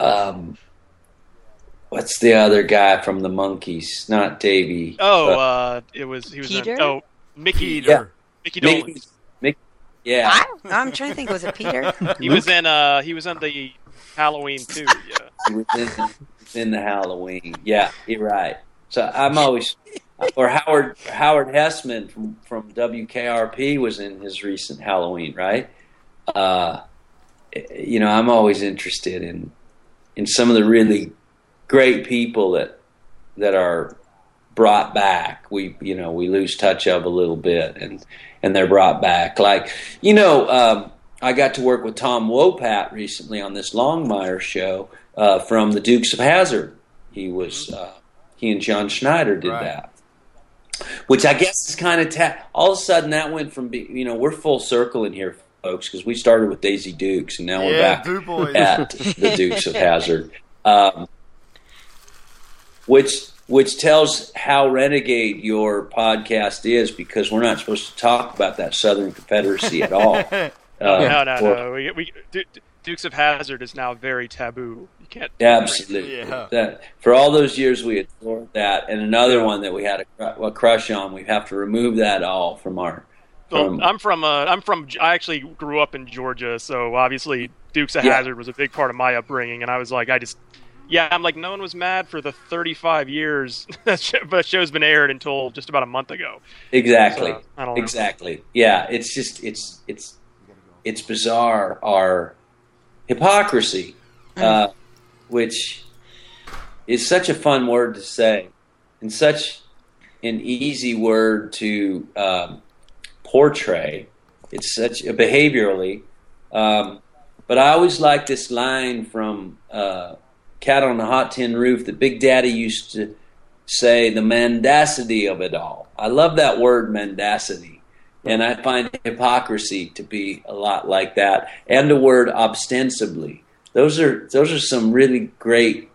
[SPEAKER 7] um, what's the other guy from the Monkees? Not Davey.
[SPEAKER 11] Oh,
[SPEAKER 7] but-
[SPEAKER 11] uh, it was he was
[SPEAKER 10] Peter?
[SPEAKER 11] in, oh Mickey
[SPEAKER 7] Yeah.
[SPEAKER 11] Mickey
[SPEAKER 7] Mickey-
[SPEAKER 11] Dolan.
[SPEAKER 7] Mickey- yeah.
[SPEAKER 10] I, I'm trying to think. Was it Peter?
[SPEAKER 11] He was in uh he was in the Halloween too. Yeah.
[SPEAKER 7] He was in, in the Halloween. Yeah, you're right. So I'm always, or Howard Howard Hesseman from from WKRP was in his recent Halloween, right? Uh, you know, I'm always interested in in some of the really great people that that are brought back. We you know we lose touch of a little bit, and and they're brought back. Like you know, um, I got to work with Tom Wopat recently on this Longmire show uh, from the Dukes of Hazzard. He was uh, he and John Schneider did
[SPEAKER 8] Right.
[SPEAKER 7] that. Which I guess is kind of ta- all of a sudden that went from be- you know we're full circle in here, folks, because we started with Daisy Dukes and now we're
[SPEAKER 8] Yeah,
[SPEAKER 7] back at the Dukes of Hazzard, um, which which tells how renegade your podcast is because we're not supposed to talk about that Southern Confederacy at all. Uh,
[SPEAKER 11] no, no,
[SPEAKER 7] or-
[SPEAKER 11] no. We, we Du- Du- Dukes of Hazzard is now very taboo. You can't.
[SPEAKER 7] Absolutely.
[SPEAKER 11] Yeah.
[SPEAKER 7] That for all those years we adored that, and another one that we had a, a crush on. We have to remove that all from our.
[SPEAKER 11] Well, I'm from uh, I'm from I actually grew up in Georgia, so obviously Dukes of
[SPEAKER 7] Yeah.
[SPEAKER 11] Hazzard was a big part of my upbringing, and I was like, I just, yeah, I'm like, no one was mad for the 35 years that show, the show's been aired until just about a month ago.
[SPEAKER 7] exactly.
[SPEAKER 11] So, I don't know.
[SPEAKER 7] Exactly. Yeah. It's just it's it's it's bizarre our hypocrisy, uh, which is such a fun word to say, and such an easy word to um, portray. It's such a behaviorally. Um, but I always like this line from uh, Cat on the Hot Tin Roof that Big Daddy used to say, the mendacity of it all. I love that word, mendacity. And I find hypocrisy to be a lot like that, and the word ostensibly. Those are those are some really great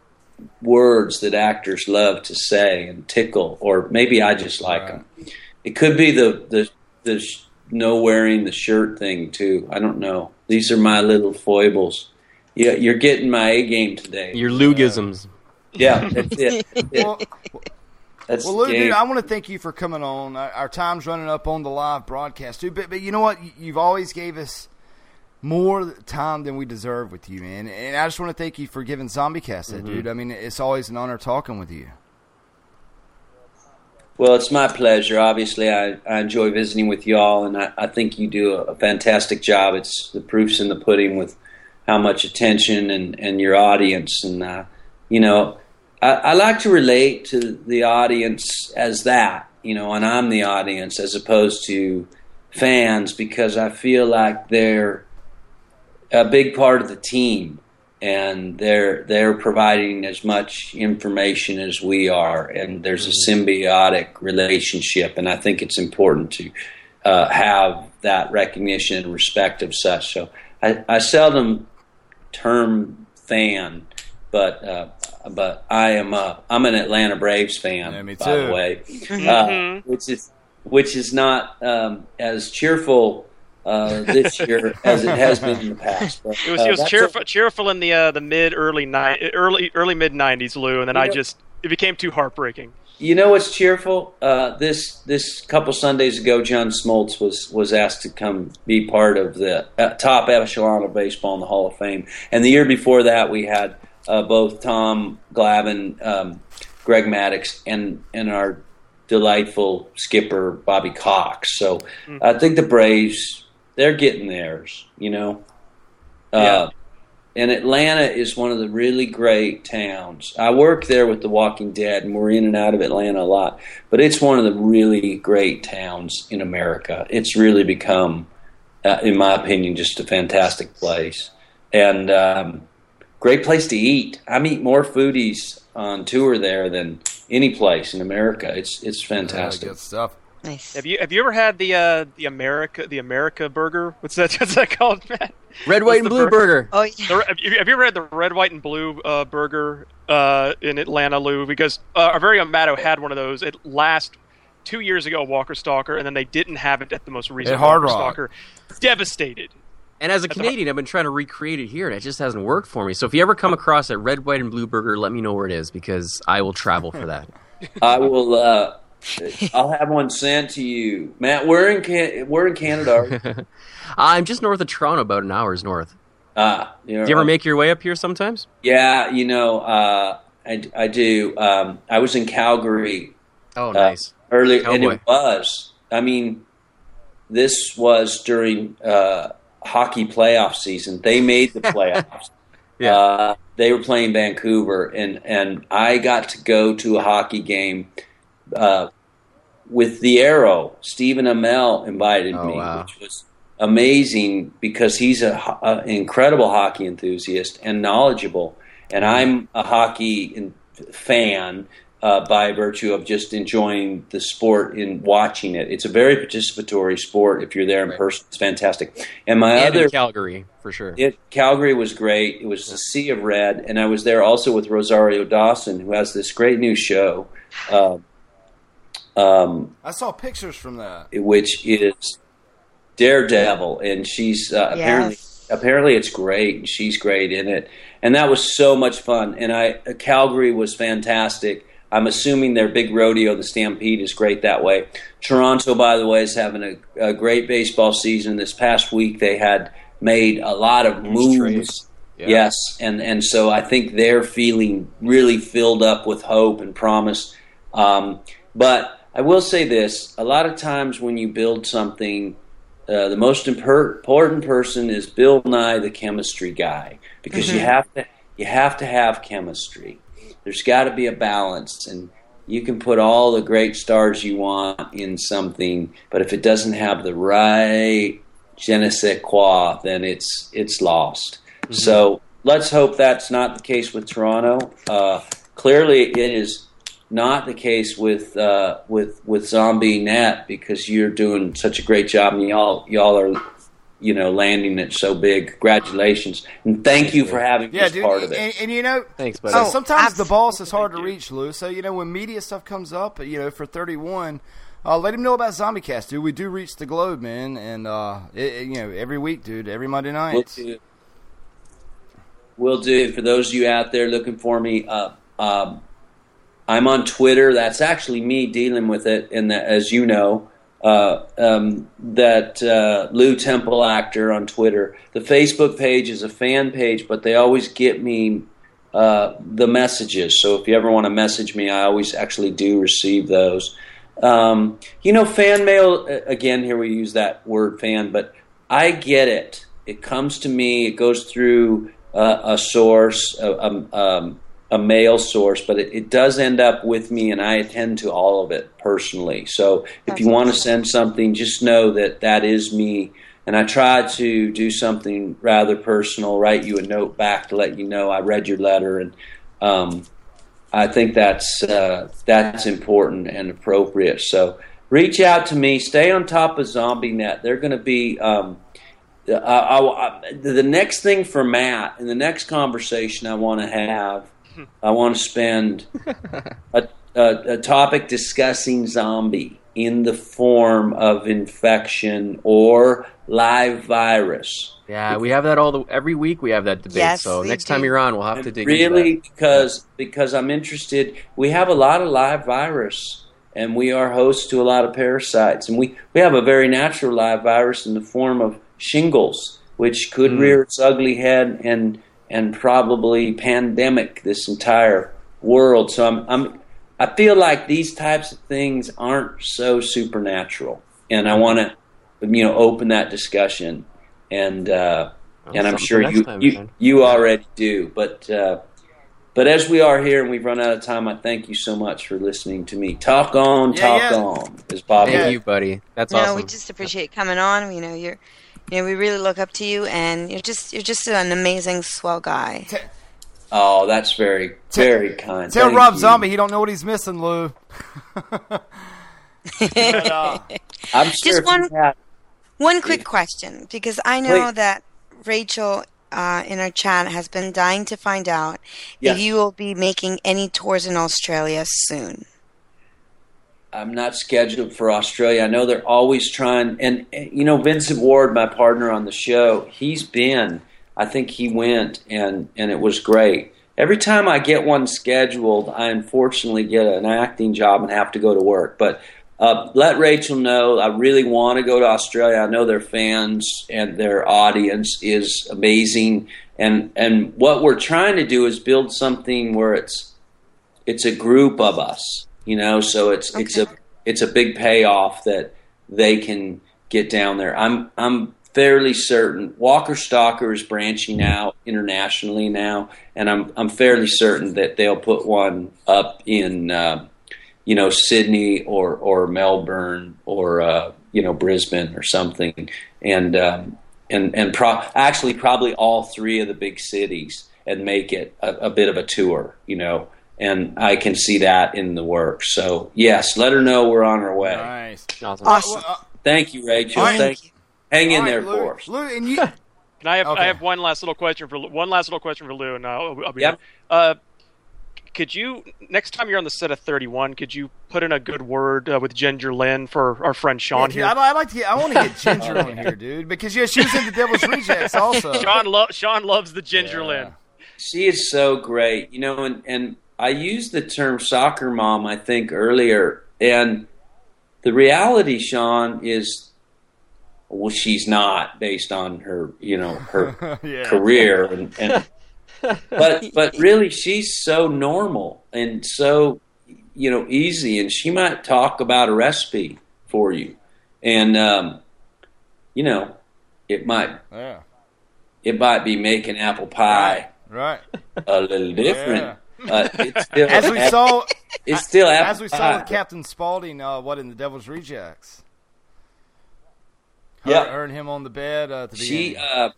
[SPEAKER 7] words that actors love to say and tickle, or maybe I just like them. It could be the the the sh- no wearing the shirt thing too. I don't know. These are my little foibles. Yeah, you're getting my A game today.
[SPEAKER 9] Your Lugisms.
[SPEAKER 7] Yeah, that's it. That's.
[SPEAKER 8] Well,
[SPEAKER 7] That's
[SPEAKER 8] well, Lew,
[SPEAKER 7] game.
[SPEAKER 8] dude, I want to thank you for coming on. Our, our time's running up on the live broadcast, dude. But, but you know what? You- You've always gave us more time than we deserve with you, man. And I just want to thank you for giving Zombie Cast that,
[SPEAKER 7] Mhm.
[SPEAKER 8] dude. I mean, it's always an honor talking with you.
[SPEAKER 7] Well, it's my pleasure. Obviously, I, I enjoy visiting with y'all, and I, I think you do a, a fantastic job. It's the proof's in the pudding with how much attention and, and your audience. And, uh, you know, I, I like to relate to the audience as that, you know, and I'm the audience as opposed to fans because I feel like they're a big part of the team and they're they're providing as much information as we are. And there's a symbiotic relationship and I think it's important to uh, have that recognition and respect of such. So I, I seldom term fan but uh, but I am a, I'm an Atlanta Braves fan
[SPEAKER 8] me
[SPEAKER 7] by the
[SPEAKER 8] too.
[SPEAKER 7] way
[SPEAKER 8] Mhm.
[SPEAKER 7] uh, which is which is not um, as cheerful uh, this year as it has been in the past. But,
[SPEAKER 11] It was
[SPEAKER 7] uh,
[SPEAKER 11] it was
[SPEAKER 7] that's
[SPEAKER 11] cheerful cheerful in the uh, the mid early ni- early early mid 90s, Lew, and then I
[SPEAKER 7] Yeah.
[SPEAKER 11] just it became too heartbreaking.
[SPEAKER 7] You know what's cheerful? Uh, this this couple Sundays ago, John Smoltz was was asked to come be part of the uh, top echelon of baseball in the Hall of Fame, and the year before that, we had uh, both Tom Glavine, um, Greg Maddux, and and our delightful skipper Bobby Cox. So I think the Braves they're getting theirs. You know, uh,
[SPEAKER 11] Yeah.
[SPEAKER 7] And Atlanta is one of the really great towns. I work there with The Walking Dead, and we're in and out of Atlanta a lot. But it's one of the really great towns in America. It's really become, uh, in my opinion, just a fantastic place and um, great place to eat. I meet more foodies on tour there than any place in America. It's it's fantastic.
[SPEAKER 8] good stuff.
[SPEAKER 10] Nice.
[SPEAKER 11] Have you have you ever had the uh, the America the America burger? What's that? What's that called, Matt?
[SPEAKER 9] Red, white, and blue burger.
[SPEAKER 10] Oh, yeah.
[SPEAKER 11] The- have, you, have you ever had the red, white, and blue uh, burger uh, in Atlanta, Lew? Because uh, our very own Matto had one of those. It last two years ago, Walker Stalker, and then they didn't have it at the most recent
[SPEAKER 8] At Hard
[SPEAKER 11] Walker
[SPEAKER 8] Rock.
[SPEAKER 11] Stalker. Devastated.
[SPEAKER 9] And as a
[SPEAKER 11] At the-
[SPEAKER 9] Canadian, I've been trying to recreate it here, and it just hasn't worked for me. So if you ever come across a red, white, and blue burger, let me know where it is because I will travel for that.
[SPEAKER 7] I will. Uh, I'll have one sent to you, Matt. We're in Can- we're in Canada.
[SPEAKER 9] I'm just north of Toronto, about an hour's north.
[SPEAKER 7] Ah, you're
[SPEAKER 9] Do you ever make your way up here sometimes?
[SPEAKER 7] Yeah, you know, uh, I, I do. Um, I was in Calgary.
[SPEAKER 9] Oh, nice.
[SPEAKER 7] Uh, earlier, and
[SPEAKER 9] Cowboy.
[SPEAKER 7] it was. I mean, this was during uh, hockey playoff season. They made the playoffs.
[SPEAKER 9] Yeah.
[SPEAKER 7] Uh, they were playing Vancouver, and and I got to go to a hockey game uh, with the Arrow. Stephen Amell invited
[SPEAKER 9] Oh,
[SPEAKER 7] me,
[SPEAKER 9] wow.
[SPEAKER 7] which was amazing because he's a, a incredible hockey enthusiast and knowledgeable, and I'm a hockey in, fan uh, by virtue of just enjoying the sport and watching it. It's a very participatory sport. If you're there in person, it's fantastic. And my
[SPEAKER 9] and
[SPEAKER 7] other
[SPEAKER 9] in Calgary, for sure.
[SPEAKER 7] it Calgary was great. It was a sea of red, and I was there also with Rosario Dawson, who has this great new show, uh, um,
[SPEAKER 8] I saw pictures from that.
[SPEAKER 7] which is Daredevil, and she's uh, apparently apparently it's great, and she's great in it, and that was so much fun. And I Calgary was fantastic. I'm assuming their big rodeo, the Stampede, is great that way. Toronto, by the way, is having a, a great baseball season. This past week, they had made a lot of moves.
[SPEAKER 9] Yeah.
[SPEAKER 7] Yes, and and so I think they're feeling really filled up with hope and promise. Um, but I will say this: a lot of times when you build something, uh, the most important person is Bill Nye, the chemistry guy, because you
[SPEAKER 16] Mhm.
[SPEAKER 7] have to you have to have chemistry. There's got to be a balance, and you can put all the great stars you want in something, but if it doesn't have the right je ne sais quoi, then it's it's lost. So let's hope that's not the case with Toronto. Uh, clearly, it is not the case with uh, with with Zombie Net because you're doing such a great job, and y'all y'all are you know landing it so big. Congratulations, and thank you for having
[SPEAKER 8] Yeah,
[SPEAKER 7] this
[SPEAKER 8] dude.
[SPEAKER 7] part of it.
[SPEAKER 8] And, and you know,
[SPEAKER 9] Thanks,
[SPEAKER 8] so
[SPEAKER 9] buddy.
[SPEAKER 8] sometimes the boss is hard to reach, Lew. So you know, when media stuff comes up, you know, for thirty one. Uh, let him know about ZombieCast, dude. We do reach the globe, man, and uh, it, it- you know every week, dude. Every Monday night.
[SPEAKER 7] We'll do. Will do. For those of you out there looking for me, uh, um, I'm on Twitter. That's actually me dealing with it, and as you know, uh, um, that uh, Lew Temple actor on Twitter. The Facebook page is a fan page, but they always get me uh, the messages. So if you ever want to message me, I always actually do receive those. Um, you know, fan mail, again, here we use that word fan, but I get it. It comes to me, it goes through uh, a source, um, a mail source, but it, it does end up with me, and I attend to all of it personally. So if you want to send something, just know that that is me. And I try to do something rather personal, write you a note back to let you know I read your letter, and um, I think that's uh, that's important and appropriate. So reach out to me. Stay on top of ZombieNet. They're going to be um, I, I, I- the next thing for Matt in the next conversation I want to have. I want to spend a, a, a topic discussing zombie in the form of infection or live virus.
[SPEAKER 9] Yeah, we have that all the every week. We have that debate.
[SPEAKER 7] Yes,
[SPEAKER 9] so
[SPEAKER 7] we
[SPEAKER 9] next time you're on, we'll have to dig into
[SPEAKER 7] really
[SPEAKER 9] that.
[SPEAKER 7] because because I'm interested. We have a lot of live virus, and we are host to a lot of parasites, and we we have a very natural live virus in the form of shingles, which could
[SPEAKER 9] Hmm.
[SPEAKER 7] rear its ugly head and and probably pandemic this entire world. So I'm I'm I feel like these types of things aren't so supernatural, and I want to you know open that discussion and. Uh,
[SPEAKER 9] Well,
[SPEAKER 7] and I'm sure you
[SPEAKER 9] time,
[SPEAKER 7] you, you already do. But uh, but as we are here and we've run out of time, I thank you so much for listening to me. Talk on,
[SPEAKER 10] Yeah,
[SPEAKER 7] talk
[SPEAKER 10] yeah.
[SPEAKER 7] on, is Bob.
[SPEAKER 9] Thank you, buddy. That's
[SPEAKER 10] no,
[SPEAKER 9] awesome.
[SPEAKER 10] we just appreciate coming on. You know, you're, you know, we really look up to you, and you're just, you're just an amazing, swell guy.
[SPEAKER 7] Oh, that's very very kind.
[SPEAKER 8] Tell
[SPEAKER 7] Thank
[SPEAKER 8] Rob
[SPEAKER 7] you.
[SPEAKER 8] Zombie he don't know what he's missing, Lew. But, uh,
[SPEAKER 7] I'm sure
[SPEAKER 10] Just one-
[SPEAKER 7] you had-
[SPEAKER 10] One quick question, because I know
[SPEAKER 7] Please.
[SPEAKER 10] that Rachel uh, in our chat has been dying to find out
[SPEAKER 7] Yes.
[SPEAKER 10] if you will be making any tours in Australia soon.
[SPEAKER 7] I'm not scheduled for Australia. I know they're always trying, and, you know Vincent Ward, my partner on the show, he's been. I think he went, and and it was great. Every time I get one scheduled, I unfortunately get an acting job and have to go to work. But uh, let Rachel know I really want to go to Australia. I know their fans and their audience is amazing, and and what we're trying to do is build something where it's it's a group of us, you know. So it's it's a it's a big payoff that they can get down there. I'm I'm fairly certain Walker Stalker is branching out internationally now, and I'm I'm fairly certain that they'll put one up in uh, you know Sydney or or Melbourne or uh, you know Brisbane or something, and um, and and pro- actually probably all three of the big cities and make it a, a bit of a tour, you know. And I can see that in the work. So yes, let her know we're on our way.
[SPEAKER 8] Nice,
[SPEAKER 9] awesome.
[SPEAKER 10] Awesome.
[SPEAKER 7] Thank you, Rachel.
[SPEAKER 8] Thank
[SPEAKER 7] Thank you. Hang in
[SPEAKER 8] All right,
[SPEAKER 7] there
[SPEAKER 8] Lew,
[SPEAKER 7] for us.
[SPEAKER 8] Lew, and you.
[SPEAKER 11] Can I have
[SPEAKER 8] Okay.
[SPEAKER 11] I have one last little question for Lew- one last little question for Lew, and I'll, I'll be
[SPEAKER 7] Yep.
[SPEAKER 11] done. Uh, could you next time you're on the set of 31, could you put in a good word uh, with Ginger Lynn for our friend Sean
[SPEAKER 8] Yeah, dude,
[SPEAKER 11] here?
[SPEAKER 8] I'd, I'd like to. Get, I want to get Ginger on here, dude, because yeah, she was in the Devil's Rejects also.
[SPEAKER 11] Sean, lo- Sean loves the Ginger Lynn.
[SPEAKER 7] She is so great, you know, and, and I used the term soccer mom, I think, earlier. And the reality, Sean, is well, she's not based on her, you know, her
[SPEAKER 8] Yeah.
[SPEAKER 7] career. And, and but but really, she's so normal and so you know easy, and she might talk about a recipe for you, and um, you know, it might
[SPEAKER 8] Yeah.
[SPEAKER 7] it might be making apple pie
[SPEAKER 8] Right.
[SPEAKER 7] a little different. But it's still
[SPEAKER 8] As we saw,
[SPEAKER 7] it's still
[SPEAKER 8] as we saw
[SPEAKER 7] pie.
[SPEAKER 8] with Captain Spaulding, uh, what in the Devil's Rejects? Her,
[SPEAKER 7] Yeah.
[SPEAKER 8] her and him on the bed uh, at the
[SPEAKER 7] She
[SPEAKER 8] beginning.
[SPEAKER 7] uh,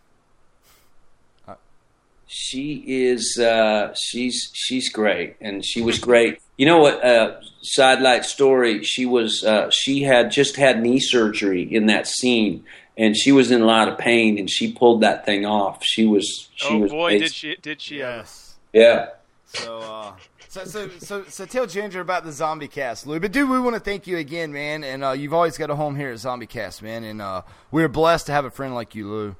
[SPEAKER 7] she is uh, she's she's great, and she was great. You know what? Uh, sidelight story. She was uh, she had just had knee surgery in that scene, and she was in a lot of pain, and she pulled that thing off. She was she
[SPEAKER 11] oh
[SPEAKER 7] was
[SPEAKER 11] boy,
[SPEAKER 7] amazing.
[SPEAKER 11] did she did she? Uh,
[SPEAKER 7] yeah.
[SPEAKER 8] So, uh, so, so, so, so tell Ginger about the Zombie Cast, Lew. But dude, we want to thank you again, man. And uh, you've always got a home here at Zombie Cast, man. And uh, we're blessed to have a friend like you, Lew.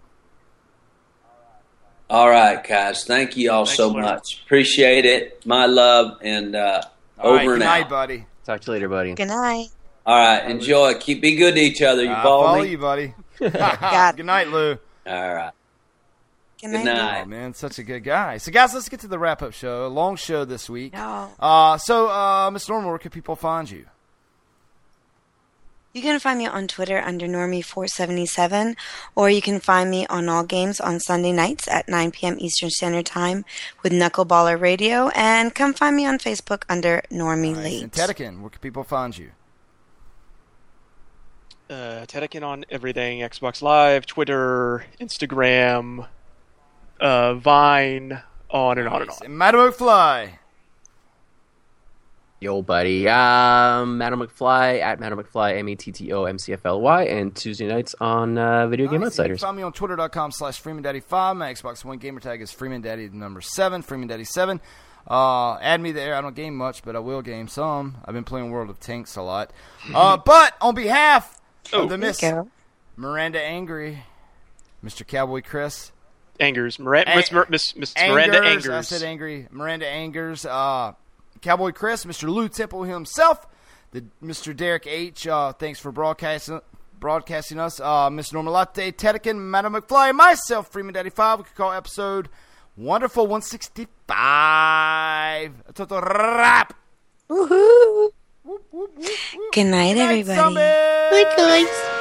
[SPEAKER 7] All right, guys. Thank you all so
[SPEAKER 8] Lew.
[SPEAKER 7] much. Appreciate it. My love, and uh,
[SPEAKER 8] All
[SPEAKER 7] over
[SPEAKER 8] right, good
[SPEAKER 7] and
[SPEAKER 8] night,
[SPEAKER 7] out.
[SPEAKER 8] buddy.
[SPEAKER 9] Talk to you later, buddy.
[SPEAKER 10] Good night.
[SPEAKER 7] All right, enjoy. Keep be good to each other. You
[SPEAKER 8] I
[SPEAKER 7] follow,
[SPEAKER 8] follow
[SPEAKER 7] me?
[SPEAKER 8] you, buddy.
[SPEAKER 10] Got
[SPEAKER 8] good night, Lew.
[SPEAKER 7] All right.
[SPEAKER 10] Good
[SPEAKER 7] Good
[SPEAKER 10] night.
[SPEAKER 7] night.
[SPEAKER 8] Oh, man, such a good guy. So, guys, let's get to the wrap up show. A long show this week.
[SPEAKER 10] No.
[SPEAKER 8] Uh, so, uh, Miss Normal, where can people find you?
[SPEAKER 10] You can find me on Twitter under Normie477, or you can find me on all games on Sunday nights at 9 p.m. Eastern Standard Time with Knuckleballer Radio, and come find me on Facebook under Normie Late.
[SPEAKER 8] And Tedekin, where can people find you?
[SPEAKER 11] uh, Tedekin on everything: Xbox Live, Twitter, Instagram, uh, Vine, on and on and on.
[SPEAKER 8] And Madam McFly.
[SPEAKER 9] Yo, buddy. Um, Madam McFly at Madam McFly, M A T T O M C F L Y, and Tuesday nights on uh, Video Game
[SPEAKER 8] Nice. You can
[SPEAKER 9] Outsiders.
[SPEAKER 8] find me on twitter.com slash FreemanDaddy5. My Xbox One gamer tag is FreemanDaddy the number 7, FreemanDaddy7. Uh, add me there. I don't game much, but I will game some. I've been playing World of Tanks a lot. Uh, but on behalf of the Miss Miranda Angry, Mr. Cowboy Chris,
[SPEAKER 11] Angers, Miranda,
[SPEAKER 8] Ang-
[SPEAKER 11] Miss, Mir- Miss, Miss Miranda
[SPEAKER 8] Angers,
[SPEAKER 11] Angers.
[SPEAKER 8] I said angry. Miranda Angers. Uh, Cowboy Chris, Mr. Lew Temple himself, the Mr. Derek H. Uh, thanks for broadcasting broadcasting us. Uh, Miss Norma Latte, Tedekin, Madam McFly, myself, Freeman Daddy Five. We could call episode Wonderful 165. Total wrap.
[SPEAKER 10] Woohoo! Good night, everybody.
[SPEAKER 8] Bye,
[SPEAKER 10] guys.